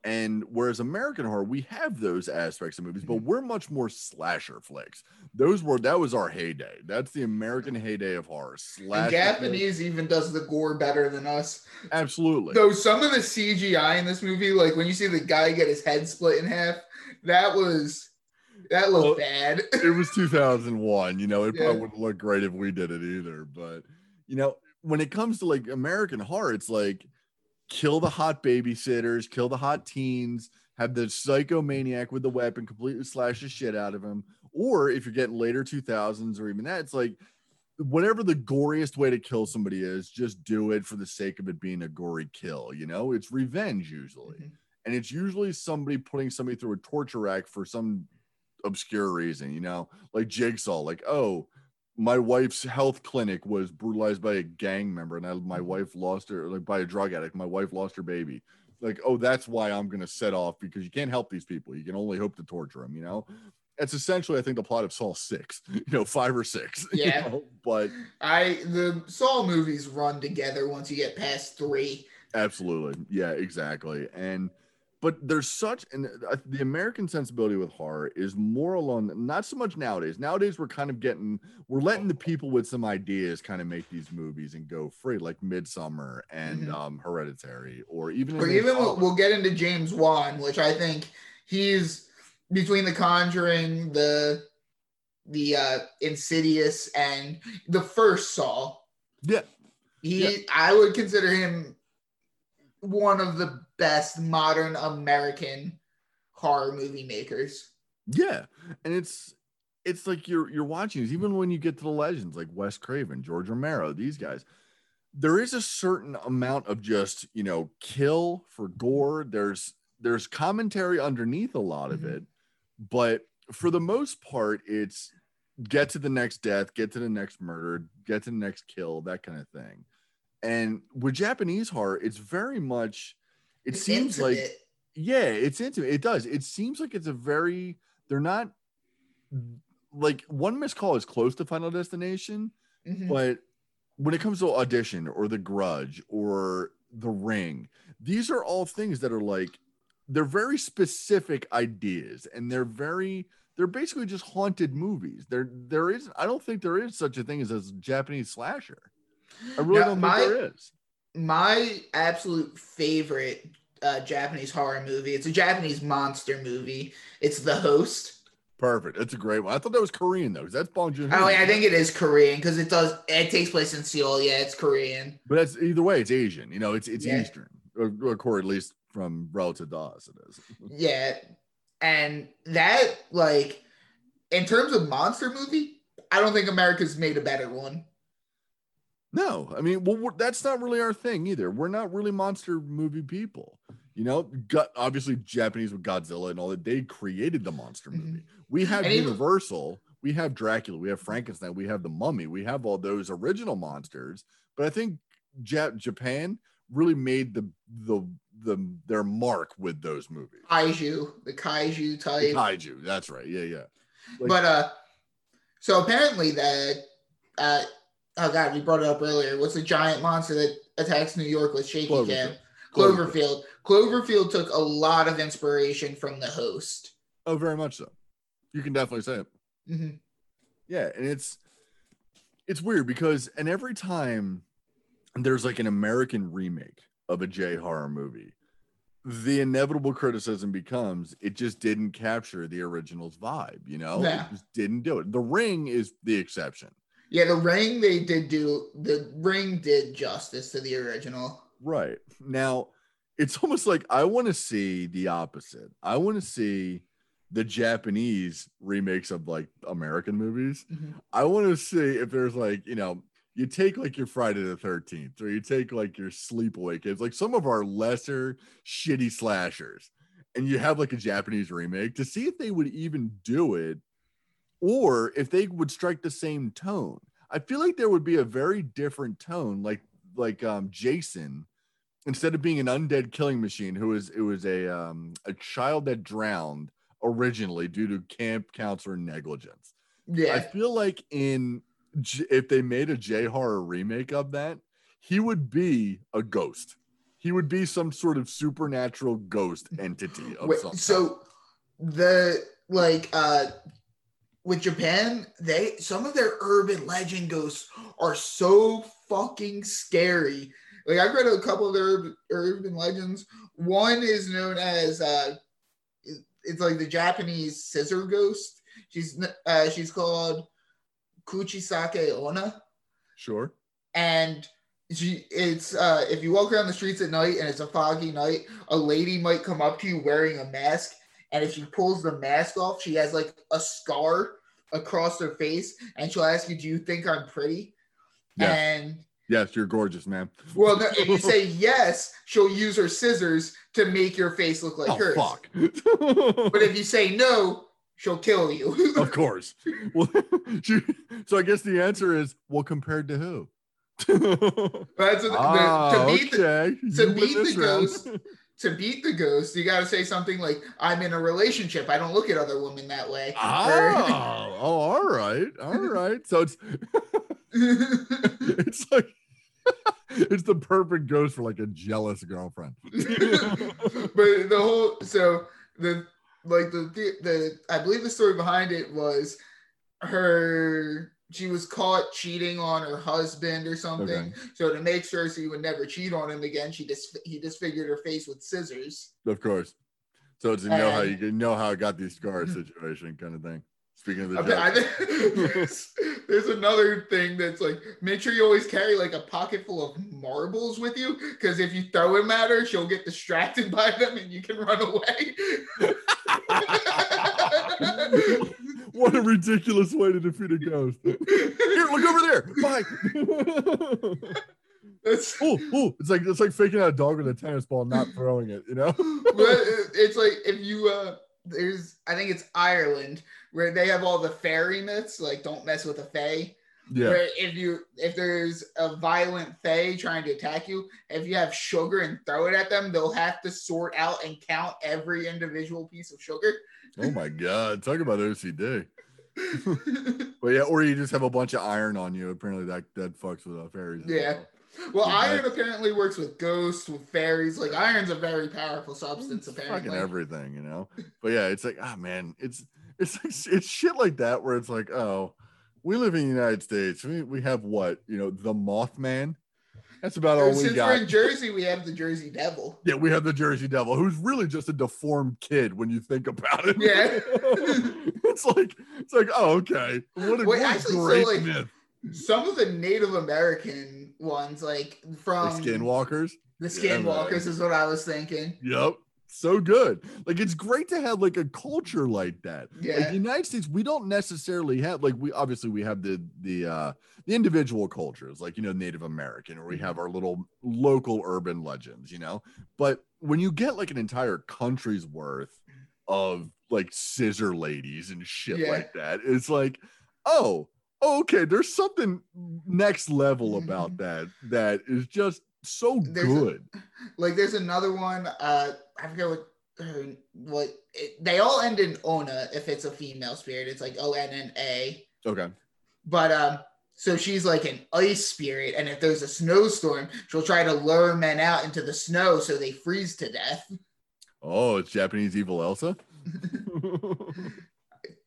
And whereas American horror, we have those aspects of movies, but mm-hmm. we're much more slasher flicks. Those were that was our heyday. That's the American heyday of horror. And Slasher flicks. Japanese even does the gore better than us. Absolutely. Though some of the CGI in this movie, like when you see the guy get his head split in half, that was that looked Well, bad. it was 2001. You know, it Yeah. probably wouldn't look great if we did it either. But, you know, when it comes to like American horror, it's like kill the hot babysitters, kill the hot teens, have the psychomaniac with the weapon completely slash the shit out of him. Or if you're getting later 2000s or even that, it's like whatever the goriest way to kill somebody is, just do it for the sake of it being a gory kill. You know, it's revenge usually Mhm. and it's usually somebody putting somebody through a torture rack for some obscure reason, you know, like Jigsaw, like, oh, my wife's health clinic was brutalized by a gang member, and I, my mm-hmm. wife lost her, like by a drug addict. My wife lost her baby. Like, oh, that's why I'm gonna set off because you can't help these people. You can only hope to torture them, you know. it's essentially, I think, the plot of Saw Six, you know, five or six. you Yeah. know? but I the Saw movies run together once you get past three. Absolutely. Yeah, exactly. And but there's such and uh, the American sensibility with horror is more along not so much nowadays. Nowadays we're kind of getting we're letting the people with some ideas kind of make these movies and go free, like Midsommar and Mhm. um Hereditary, or even Or even we'll, we'll get into James Wan, which I think he's between The Conjuring, the the uh Insidious, and the first Saw. yeah, He, Yeah. I would consider him one of the best modern American horror movie makers. Yeah, and it's it's like you're you're watching these, even when you get to the legends like Wes Craven, George Romero, these guys. There is a certain amount of just you know kill for gore. There's there's commentary underneath a lot of Mhm. it, but for the most part, it's get to the next death, get to the next murder, get to the next kill, that kind of thing. And with Japanese horror, it's very much. It It's seems like yeah, it's intimate. It does. It seems like it's a very they're not like one missed call is close to Final Destination, Mhm. but when it comes to Audition or The Grudge or The Ring, these are all things that are like they're very specific ideas and they're very they're basically just haunted movies. There there is I don't think there is such a thing as a Japanese slasher. I really Now, don't my- think there is. My absolute favorite uh, Japanese horror movie. It's a Japanese monster movie. It's The Host. Perfect. That's a great one. I thought that was Korean though, because that's Bong Joon. Oh, yeah, I think it is Korean because it does. It takes place in Seoul. Yeah, it's Korean. But that's either way, it's Asian. You know, it's it's Yeah. Eastern, or, or core at least from relative to us, it is. Yeah, and that like in terms of monster movie, I don't think America's made a better one. No, I mean, well, we're, that's not really our thing either. We're not really monster movie people. You know, got obviously Japanese with Godzilla and all that. They created the monster Mhm. movie. We have And even- Universal, we have Dracula, we have Frankenstein, we have the Mummy, we have all those original monsters. But I think Jap- Japan really made the the the their mark with those movies. Kaiju, the kaiju The type. Kaiju, that's right. Yeah, yeah. Like- but uh, so apparently that uh, oh god, we brought it up earlier. What's the giant monster that attacks New York with shaky Cloverfield. cam? Cloverfield. Cloverfield took a lot of inspiration from the host. Oh, very much so. You can definitely say it. Mhm. Yeah, and it's it's weird because and every time there's like an American remake of a J horror movie, the inevitable criticism becomes it just didn't capture the original's vibe, you know? Yeah. It just didn't do it. The ring is the exception. Yeah, the ring they did do the ring did justice to the original. Right. Now, it's almost like I want to see the opposite. I want to see the Japanese remakes of like American movies. Mhm. I want to see if there's like, you know, you take like your Friday the 13th or you take like your sleepaway kids, like some of our lesser shitty slashers, and you have like a Japanese remake to see if they would even do it or if they would strike the same tone. I feel like there would be a very different tone, like like um Jason, instead of being an undead killing machine, who was it was a um a child that drowned originally due to camp counselor negligence. Yeah, I feel like in if they made a J horror remake of that, he would be a ghost. He would be some sort of supernatural ghost entity of Wait, so the like uh with Japan, they some of their urban legend ghosts are so fucking scary. Like I've read a couple of their urban, legends. One is known as uh it's like the Japanese scissor ghost. She's uh she's called Kuchisake Onna sure. and she it's uh if you walk around the streets at night and it's a foggy night a lady might come up to you wearing a mask and if she pulls the mask off she has like a scar across her face and she'll ask you do you think i'm pretty Yes. and Yes, you're gorgeous, man. well no, if you say yes she'll use her scissors to make your face look like oh hers fuck. but if you say no she'll kill you of course. Well, she- so I guess the answer is well, compared to who? That's what, ah, the, to beat the, okay. to You win beat the round. ghost, to beat the ghost, you got to say something like, "I'm in a relationship. I don't look at other women that way." Oh, oh, all right, all right. So it's it's like it's the perfect ghost for like a jealous girlfriend. but the whole so the like the, the the I believe the story behind it was her she was caught cheating on her husband or something. Okay. So to make sure she would never cheat on him again, she just he disfigured her face with scissors. Of course. So it's a know how you know how I got these scars situation kind of thing. Speaking of the I bet- I joke. think there's, there's another thing that's like make sure you always carry like a pocket full of marbles with you because if you throw them at her, she'll get distracted by them and you can run away. what a ridiculous way to defeat a ghost. Here, look over there. Bye. That's, oh, oh, it's like it's like faking out a dog with a tennis ball, not throwing it. You know. but it's like if you uh there's I think it's Ireland where they have all the fairy myths like don't mess with a fae. Yeah. Where if you if there's a violent fae trying to attack you, if you have sugar and throw it at them, they'll have to sort out and count every individual piece of sugar. Oh my god, talk about OCD. But yeah, or you just have a bunch of iron on you. Apparently, that that fucks with uh, fairies. Yeah. well. Yeah. iron apparently works with ghosts, with fairies. Like iron's a very powerful substance, apparently. fucking everything, you know. But yeah, it's like, ah, man, it's it's like, it's shit like that where it's like, oh, we live in the United States. We we have what you know, the Mothman. That's about all we Since we're in Jersey, we have the Jersey Devil. Yeah, we have the Jersey Devil, who's really just a deformed kid when you think about it. Yeah. it's like it's like, oh, okay. What a, Wait, what actually, so, great like, myth. Some of the Native American ones, like from Like skinwalkers. the Yeah. Skinwalkers, is what I was thinking. Yep. So good. Like it's great to have like a culture like that. Like Yeah. the United States, we don't necessarily have like we obviously we have the the uh the individual cultures, like you know, Native American, or we have our little local urban legends, you know. But when you get like an entire country's worth of like scissor ladies and shit Yeah. like that, it's like, oh, okay, there's something next level about Mhm. that that is just so There's a- good. Like there's another one. Uh, I forget what her what it, they all end in Onna if it's a female spirit. It's like O N N A. okay. But um, so she's like an ice spirit, and if there's a snowstorm, she'll try to lure men out into the snow so they freeze to death. Oh, it's Japanese evil Elsa.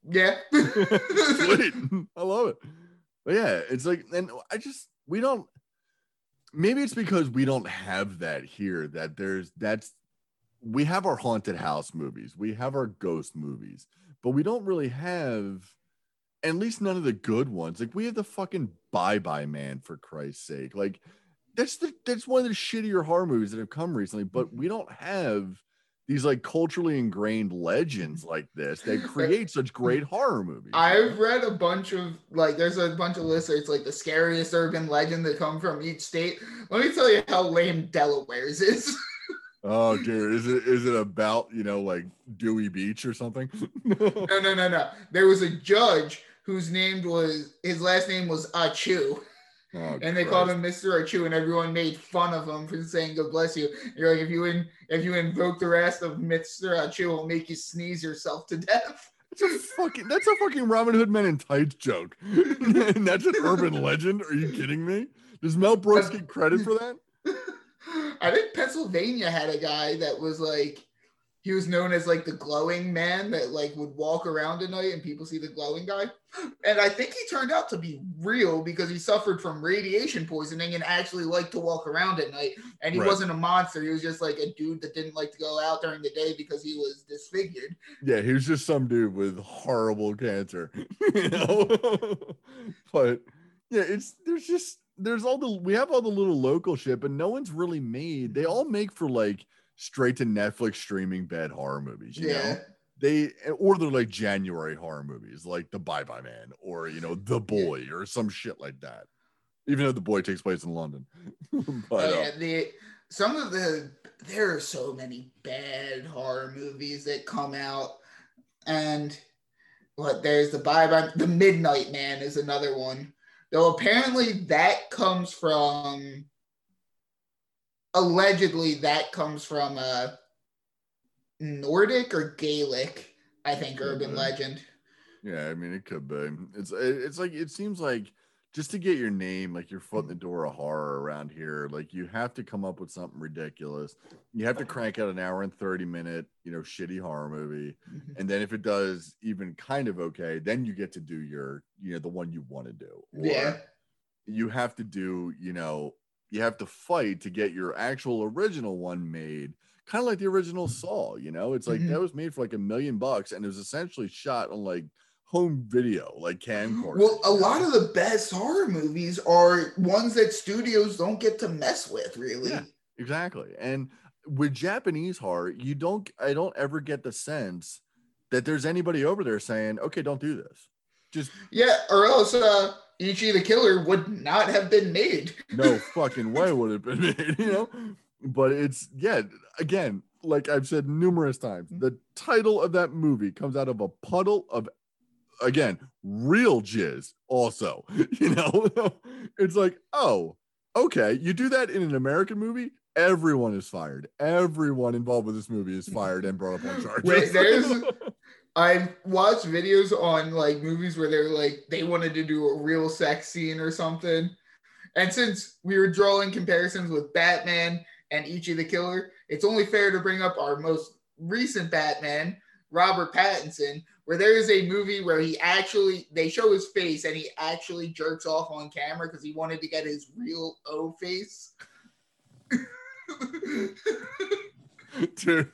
Yeah. Sweet. I love it. But yeah, it's like, and I just, we don't, maybe it's because we don't have that here, that there's, that's, we have our haunted house movies, we have our ghost movies, but we don't really have, at least none of the good ones. Like, we have the fucking Bye Bye Man, for Christ's sake. Like, that's the, that's one of the shittier horror movies that have come recently, but mm-hmm. we don't have these like culturally ingrained legends like this that create such great horror movies. I've read a bunch of like there's a bunch of lists. It's like the scariest urban legend that come from each state. Let me tell you how lame Delaware's is. Oh dear, is it is it about you know like Dewey Beach or something? no, no, no, no. There was a judge whose name was his last name was Achu, Oh, and they called him Mr. Achu, and everyone made fun of him for saying "God bless you." You're like, if you in, if you invoke the wrath of Mr. Achu, it'll make you sneeze yourself to death. That's a fucking that's a fucking Robin Hood Men in Tights joke. and that's an urban legend. Are you kidding me? Does Mel Brooks get credit for that? I think Pennsylvania had a guy that was like he was known as like the glowing man that like would walk around at night and people see the glowing guy. And I think he turned out to be real because he suffered from radiation poisoning and actually liked to walk around at night. And he Right. wasn't a monster. He was just like a dude that didn't like to go out during the day because he was disfigured. Yeah, he was just some dude with horrible cancer, you know. but yeah, it's there's just there's all the we have all the little local shit, but no one's really made. They all make for like straight to Netflix streaming bad horror movies. You yeah. know? They or they're like January horror movies, like The Bye Bye Man or you know The Boy or some shit like that. Even though The Boy takes place in London, but Oh, uh, yeah, the some of the there are so many bad horror movies that come out, and what there's the bye bye the Midnight Man is another one. Though apparently that comes from allegedly that comes from uh Nordic or Gaelic, I think, urban legend. Yeah, I mean it could be. It's it's like it seems like just to get your name, like your foot in the door of horror around here, like you have to come up with something ridiculous. You have to crank out an hour and 30 minute, you know, shitty horror movie. And then if it does even kind of okay, then you get to do your, you know, the one you want to do. Or Yeah. you have to do, you know, you have to fight to get your actual original one made. Kind of like the original Saw, you know, it's like Mhm. that was made for like a million bucks and it was essentially shot on like home video, like camcorder. Well, a lot of the best horror movies are ones that studios don't get to mess with, really. Yeah. exactly. And with Japanese horror, you don't, I don't ever get the sense that there's anybody over there saying, okay, don't do this. Just Yeah, or else uh Ichi the Killer would not have been made. no fucking way would have been made, you know? But it's yeah, again, like I've said numerous times, the title of that movie comes out of a puddle of again, real jizz, also. You know, it's like, oh, okay, you do that in an American movie, everyone is fired. Everyone involved with this movie is fired and brought up on charges. Wait, there's- I've watched videos on like movies where they're like they wanted to do a real sex scene or something. And since we were drawing comparisons with Batman and Ichi the Killer, it's only fair to bring up our most recent Batman, Robert Pattinson, where there is a movie where he actually they show his face and he actually jerks off on camera because he wanted to get his real O face. Dude,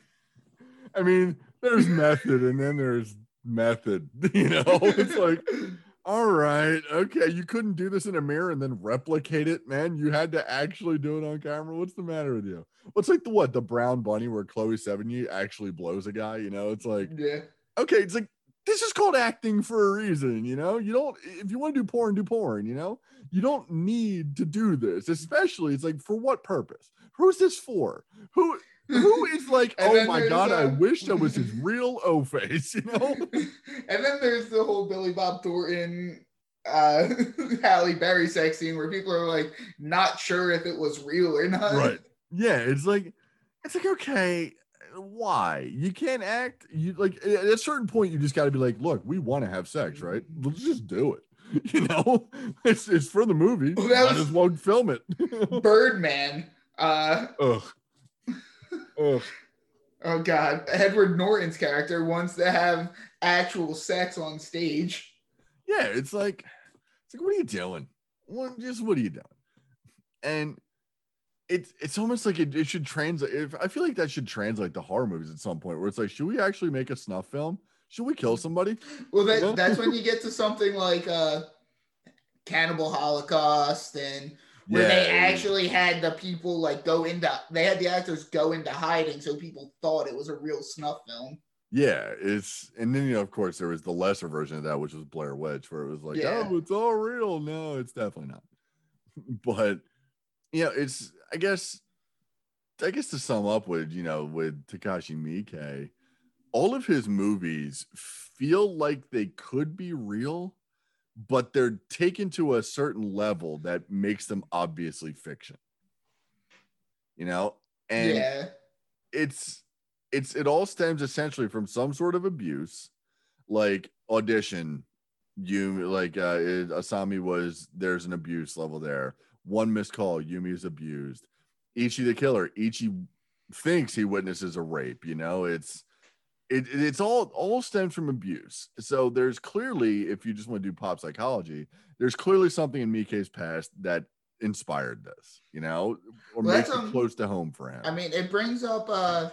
I mean, there's method and then there's method. You know, it's like, all right, okay, you couldn't do this in a mirror and then replicate it, man. You had to actually do it on camera. What's the matter with you? What's like the what the brown bunny where Chloe Sevigny actually blows a guy? You know, it's like yeah. okay, it's like this is called acting for a reason, you know. You don't if you want to do porn, do porn, you know. You don't need to do this, especially it's like for what purpose? Who's this for? Who who is like, And oh my god, I uh, wish that was his real O face, you know? and then there's the whole Billy Bob Thornton, uh, Halle Berry sex scene where people are like not sure if it was real or not. right. Yeah, it's like it's like okay, why? You can't act you like at a certain point you just got to be like, look, we want to have sex, right? Let's just do it. You know, it's it's for the movie. Well, that Might was- as well film it. Birdman. Uh, Ugh. Ugh. oh God, Edward Norton's character wants to have actual sex on stage. Yeah, it's like, it's like, what are you doing? What, just what are you doing? And it's it's almost like it, it should translate. If I feel like that should translate to horror movies at some point, where it's like, should we actually make a snuff film? Should we kill somebody? Well, that, that's when you get to something like uh, Cannibal Holocaust and where they Yeah. actually had the people like go into they had the actors go into hiding so people thought it was a real snuff film. Yeah, it's and then you know, of course, there was the lesser version of that, which was Blair Witch, where it was like, Yeah. oh, it's all real. No, it's definitely not. but you know, it's I guess I guess to sum up with you know with Takashi Miike, all of his movies feel like they could be real, but they're taken to a certain level that makes them obviously fiction. You know, and yeah. it's it's it all stems essentially from some sort of abuse like audition. You like uh it, asami was there's an abuse level there. One missed call yumi is abused. Ichi the killer ichi thinks he witnesses a rape you know? It's it, it- it's all all stems from abuse so there's clearly if you just want to do pop psychology there's clearly something in Miike's past that inspired this you know or Well, makes it um, close to home for him I mean, it brings up uh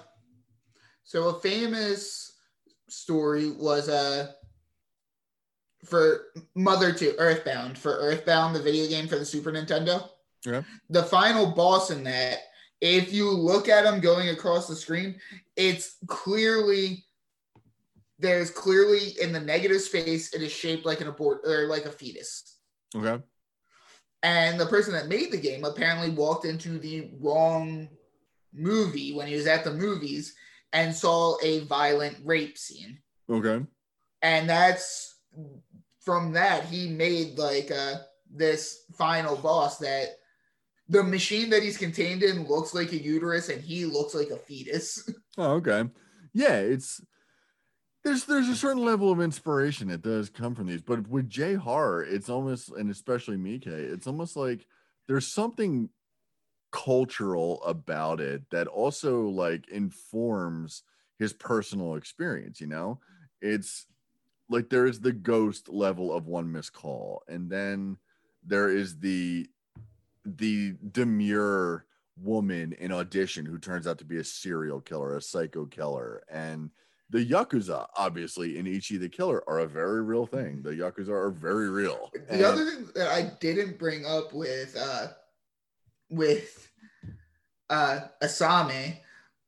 so a famous story was uh for Mother to Earthbound for Earthbound, the video game for the Super Nintendo. Yeah. The final boss in that, if you look at him going across the screen, it's clearly there's clearly in the negative space, it is shaped like an abort or like a fetus. okay And the person that made the game apparently walked into the wrong movie when he was at the movies and saw a violent rape scene. okay And that's from that he made like uh this final boss that the machine that he's contained in looks like a uterus and he looks like a fetus. Oh, okay. Yeah, it's there's there's a certain level of inspiration that does come from these, but with J horror, it's almost and especially Miike, it's almost like there's something cultural about it that also like informs his personal experience, you know? It's like there is the ghost level of one missed call, and then there is the the demure woman in audition who turns out to be a serial killer, a psycho killer, and the yakuza, obviously, in Ichi the Killer, are a very real thing. The yakuza are very real. The And- other thing that I didn't bring up with uh with uh Asami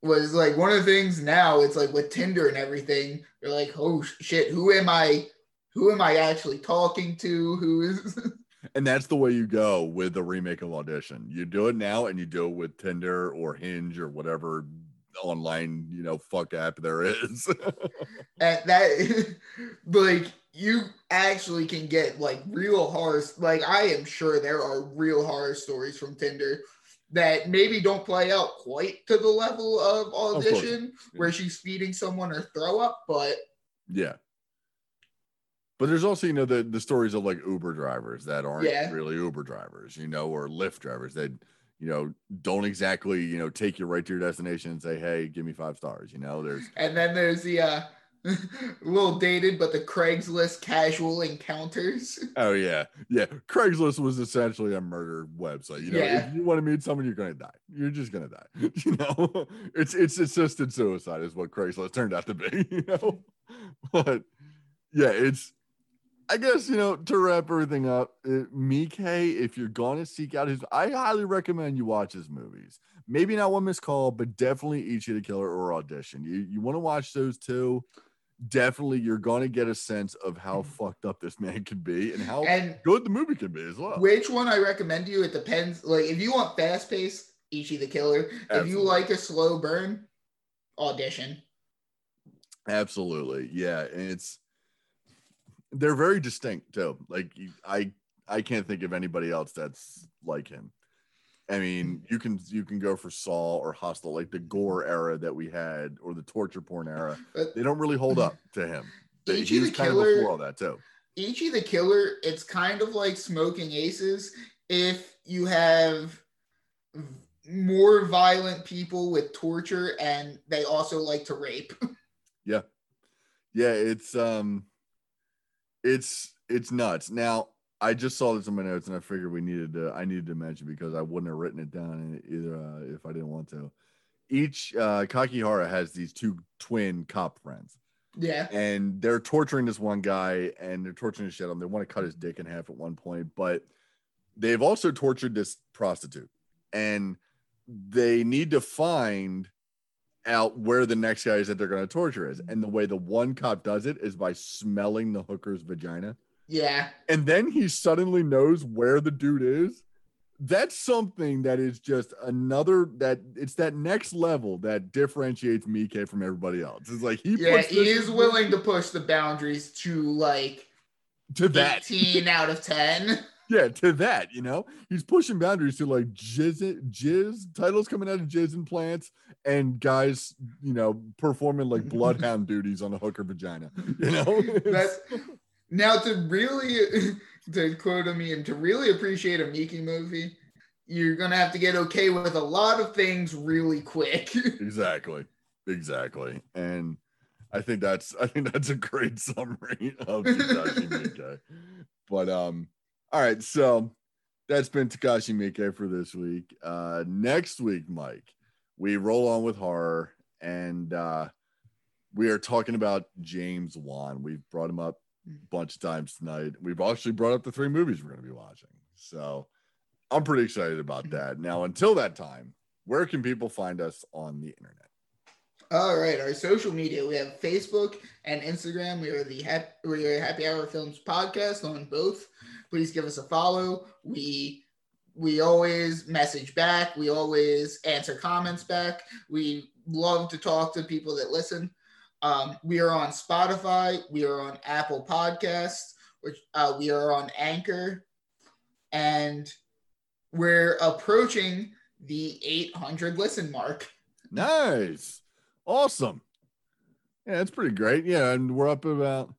was like one of the things now it's like with Tinder and everything, you're like, oh shit, who am I? Who am I actually talking to? Who is and that's the way you go with the remake of Audition. You do it now and you do it with Tinder or Hinge or whatever online, you know, fuck app there is. and that like you actually can get like real horror like I am sure there are real horror stories from Tinder that maybe don't play out quite to the level of audition of where she's feeding someone or throw up, but yeah. But there's also, you know, the the stories of like Uber drivers that aren't yeah. really Uber drivers, you know, or Lyft drivers that, you know, don't exactly, you know, take you right to your destination and say, hey, give me five stars. You know, there's and then there's the uh a little dated, but the Craigslist casual encounters. Oh yeah, yeah. Craigslist was essentially a murder website. You know, yeah. if you want to meet someone, you're gonna die. You're just gonna die. You know, it's it's assisted suicide is what Craigslist turned out to be. You know, but yeah, it's. I guess you know to wrap everything up, it, Mike. If you're gonna seek out his, I highly recommend you watch his movies. Maybe not One Missed Call, but definitely Ichi the Killer or Audition. You you want to watch those two definitely you're going to get a sense of how mm-hmm. fucked up this man can be and how and good the movie can be as well. Which one I recommend you? It depends. Like if you want fast paced, Ichi the Killer. Absolutely. If you like a slow burn, audition. Absolutely, yeah, and it's they're very distinct too. Like I I can't think of anybody else that's like him. I mean, you can you can go for Saw or Hostel, like the gore era that we had, or the torture porn era. But they don't really hold up to him. Ichi he was kind killer, of before all that too. Ichi the Killer, it's kind of like Smoking Aces. If you have more violent people with torture and they also like to rape. yeah, yeah, it's um, it's it's nuts. Now I just saw this in my notes, and I figured we needed to. I needed to mention because I wouldn't have written it down either uh, if I didn't want to. Each uh, Kakihara has these two twin cop friends. Yeah, and they're torturing this one guy, and they're torturing the shit on. They want to cut his dick in half at one point, but they've also tortured this prostitute, and they need to find out where the next guy is that they're going to torture is. And the way the one cop does it is by smelling the hooker's vagina. Yeah. And then he suddenly knows where the dude is. That's something that is just another that it's that next level that differentiates Mike from everybody else. It's like he yeah, he is willing to push the boundaries to like to that 18 out of 10. Yeah, to that, you know, he's pushing boundaries to like jizz, jizz titles coming out of jizz implants and guys, you know, performing like bloodhound duties on a hooker vagina. You know, that's now, to really, to quote me, and to really appreciate a Miike movie, you're gonna have to get okay with a lot of things really quick. exactly, exactly, and I think that's I think that's a great summary of Takashi Miike. But um, all right, so that's been Takashi Miike for this week. Uh, next week, Mike, we roll on with horror, and uh, we are talking about James Wan. We've brought him up a bunch of times tonight. We've actually brought up the three movies we're going to be watching. So I'm pretty excited about mm-hmm. that. Now, until that time, where can people find us on the internet? All right, our social media. We have Facebook and Instagram. We are the Happy, we are Happy Hour Films podcast on both. Please give us a follow. We we always message back. We always answer comments back. We love to talk to people that listen. Um, we are on Spotify. We are on Apple Podcasts. Which uh, we are on Anchor, and we're approaching the 800 listen mark. Nice, awesome. Yeah, that's pretty great. Yeah, and we're up about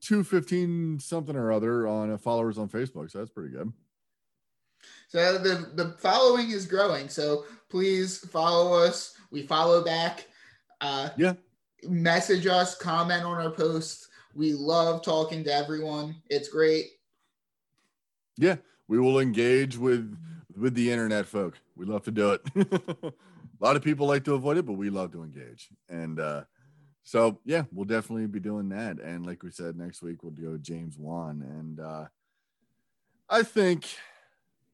215 something or other on uh, followers on Facebook, so that's pretty good. So the the following is growing. So please follow us. We follow back. Uh, yeah message us, comment on our posts. We love talking to everyone. It's great. Yeah, we will engage with with the internet folk. We love to do it. a lot of people like to avoid it, but we love to engage. And uh so yeah, we'll definitely be doing that. And like we said, next week we'll go James Wan. And uh I think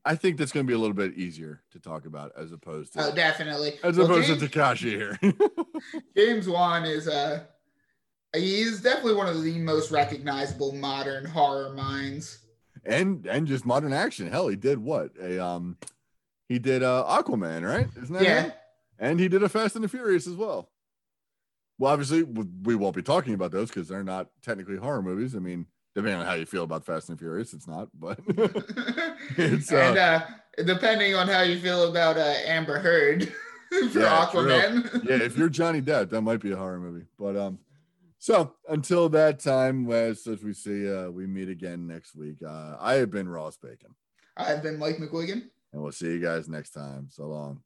I think that's going to be a little bit easier to talk about as opposed to Oh, definitely. as Well, opposed James, to Takashi here. James Wan is uh he's definitely one of the most recognizable modern horror minds. and and just modern action. Hell, he did what? A um, he did uh Aquaman, right? Isn't that Yeah. And he did a Fast and the Furious as well. Well, obviously, we won't be talking about those because they're not technically horror movies. I mean, depending on how you feel about Fast and Furious, it's not. But It's, uh, and uh depending on how you feel about uh Amber Heard for Yeah. Aquaman. yeah, if you're Johnny Depp, that might be a horror movie. But um, so until that time, as as we see, uh, we meet again next week. Uh, I have been Ross Bacon, I've been Mike McWigan. and we'll see you guys next time. So long.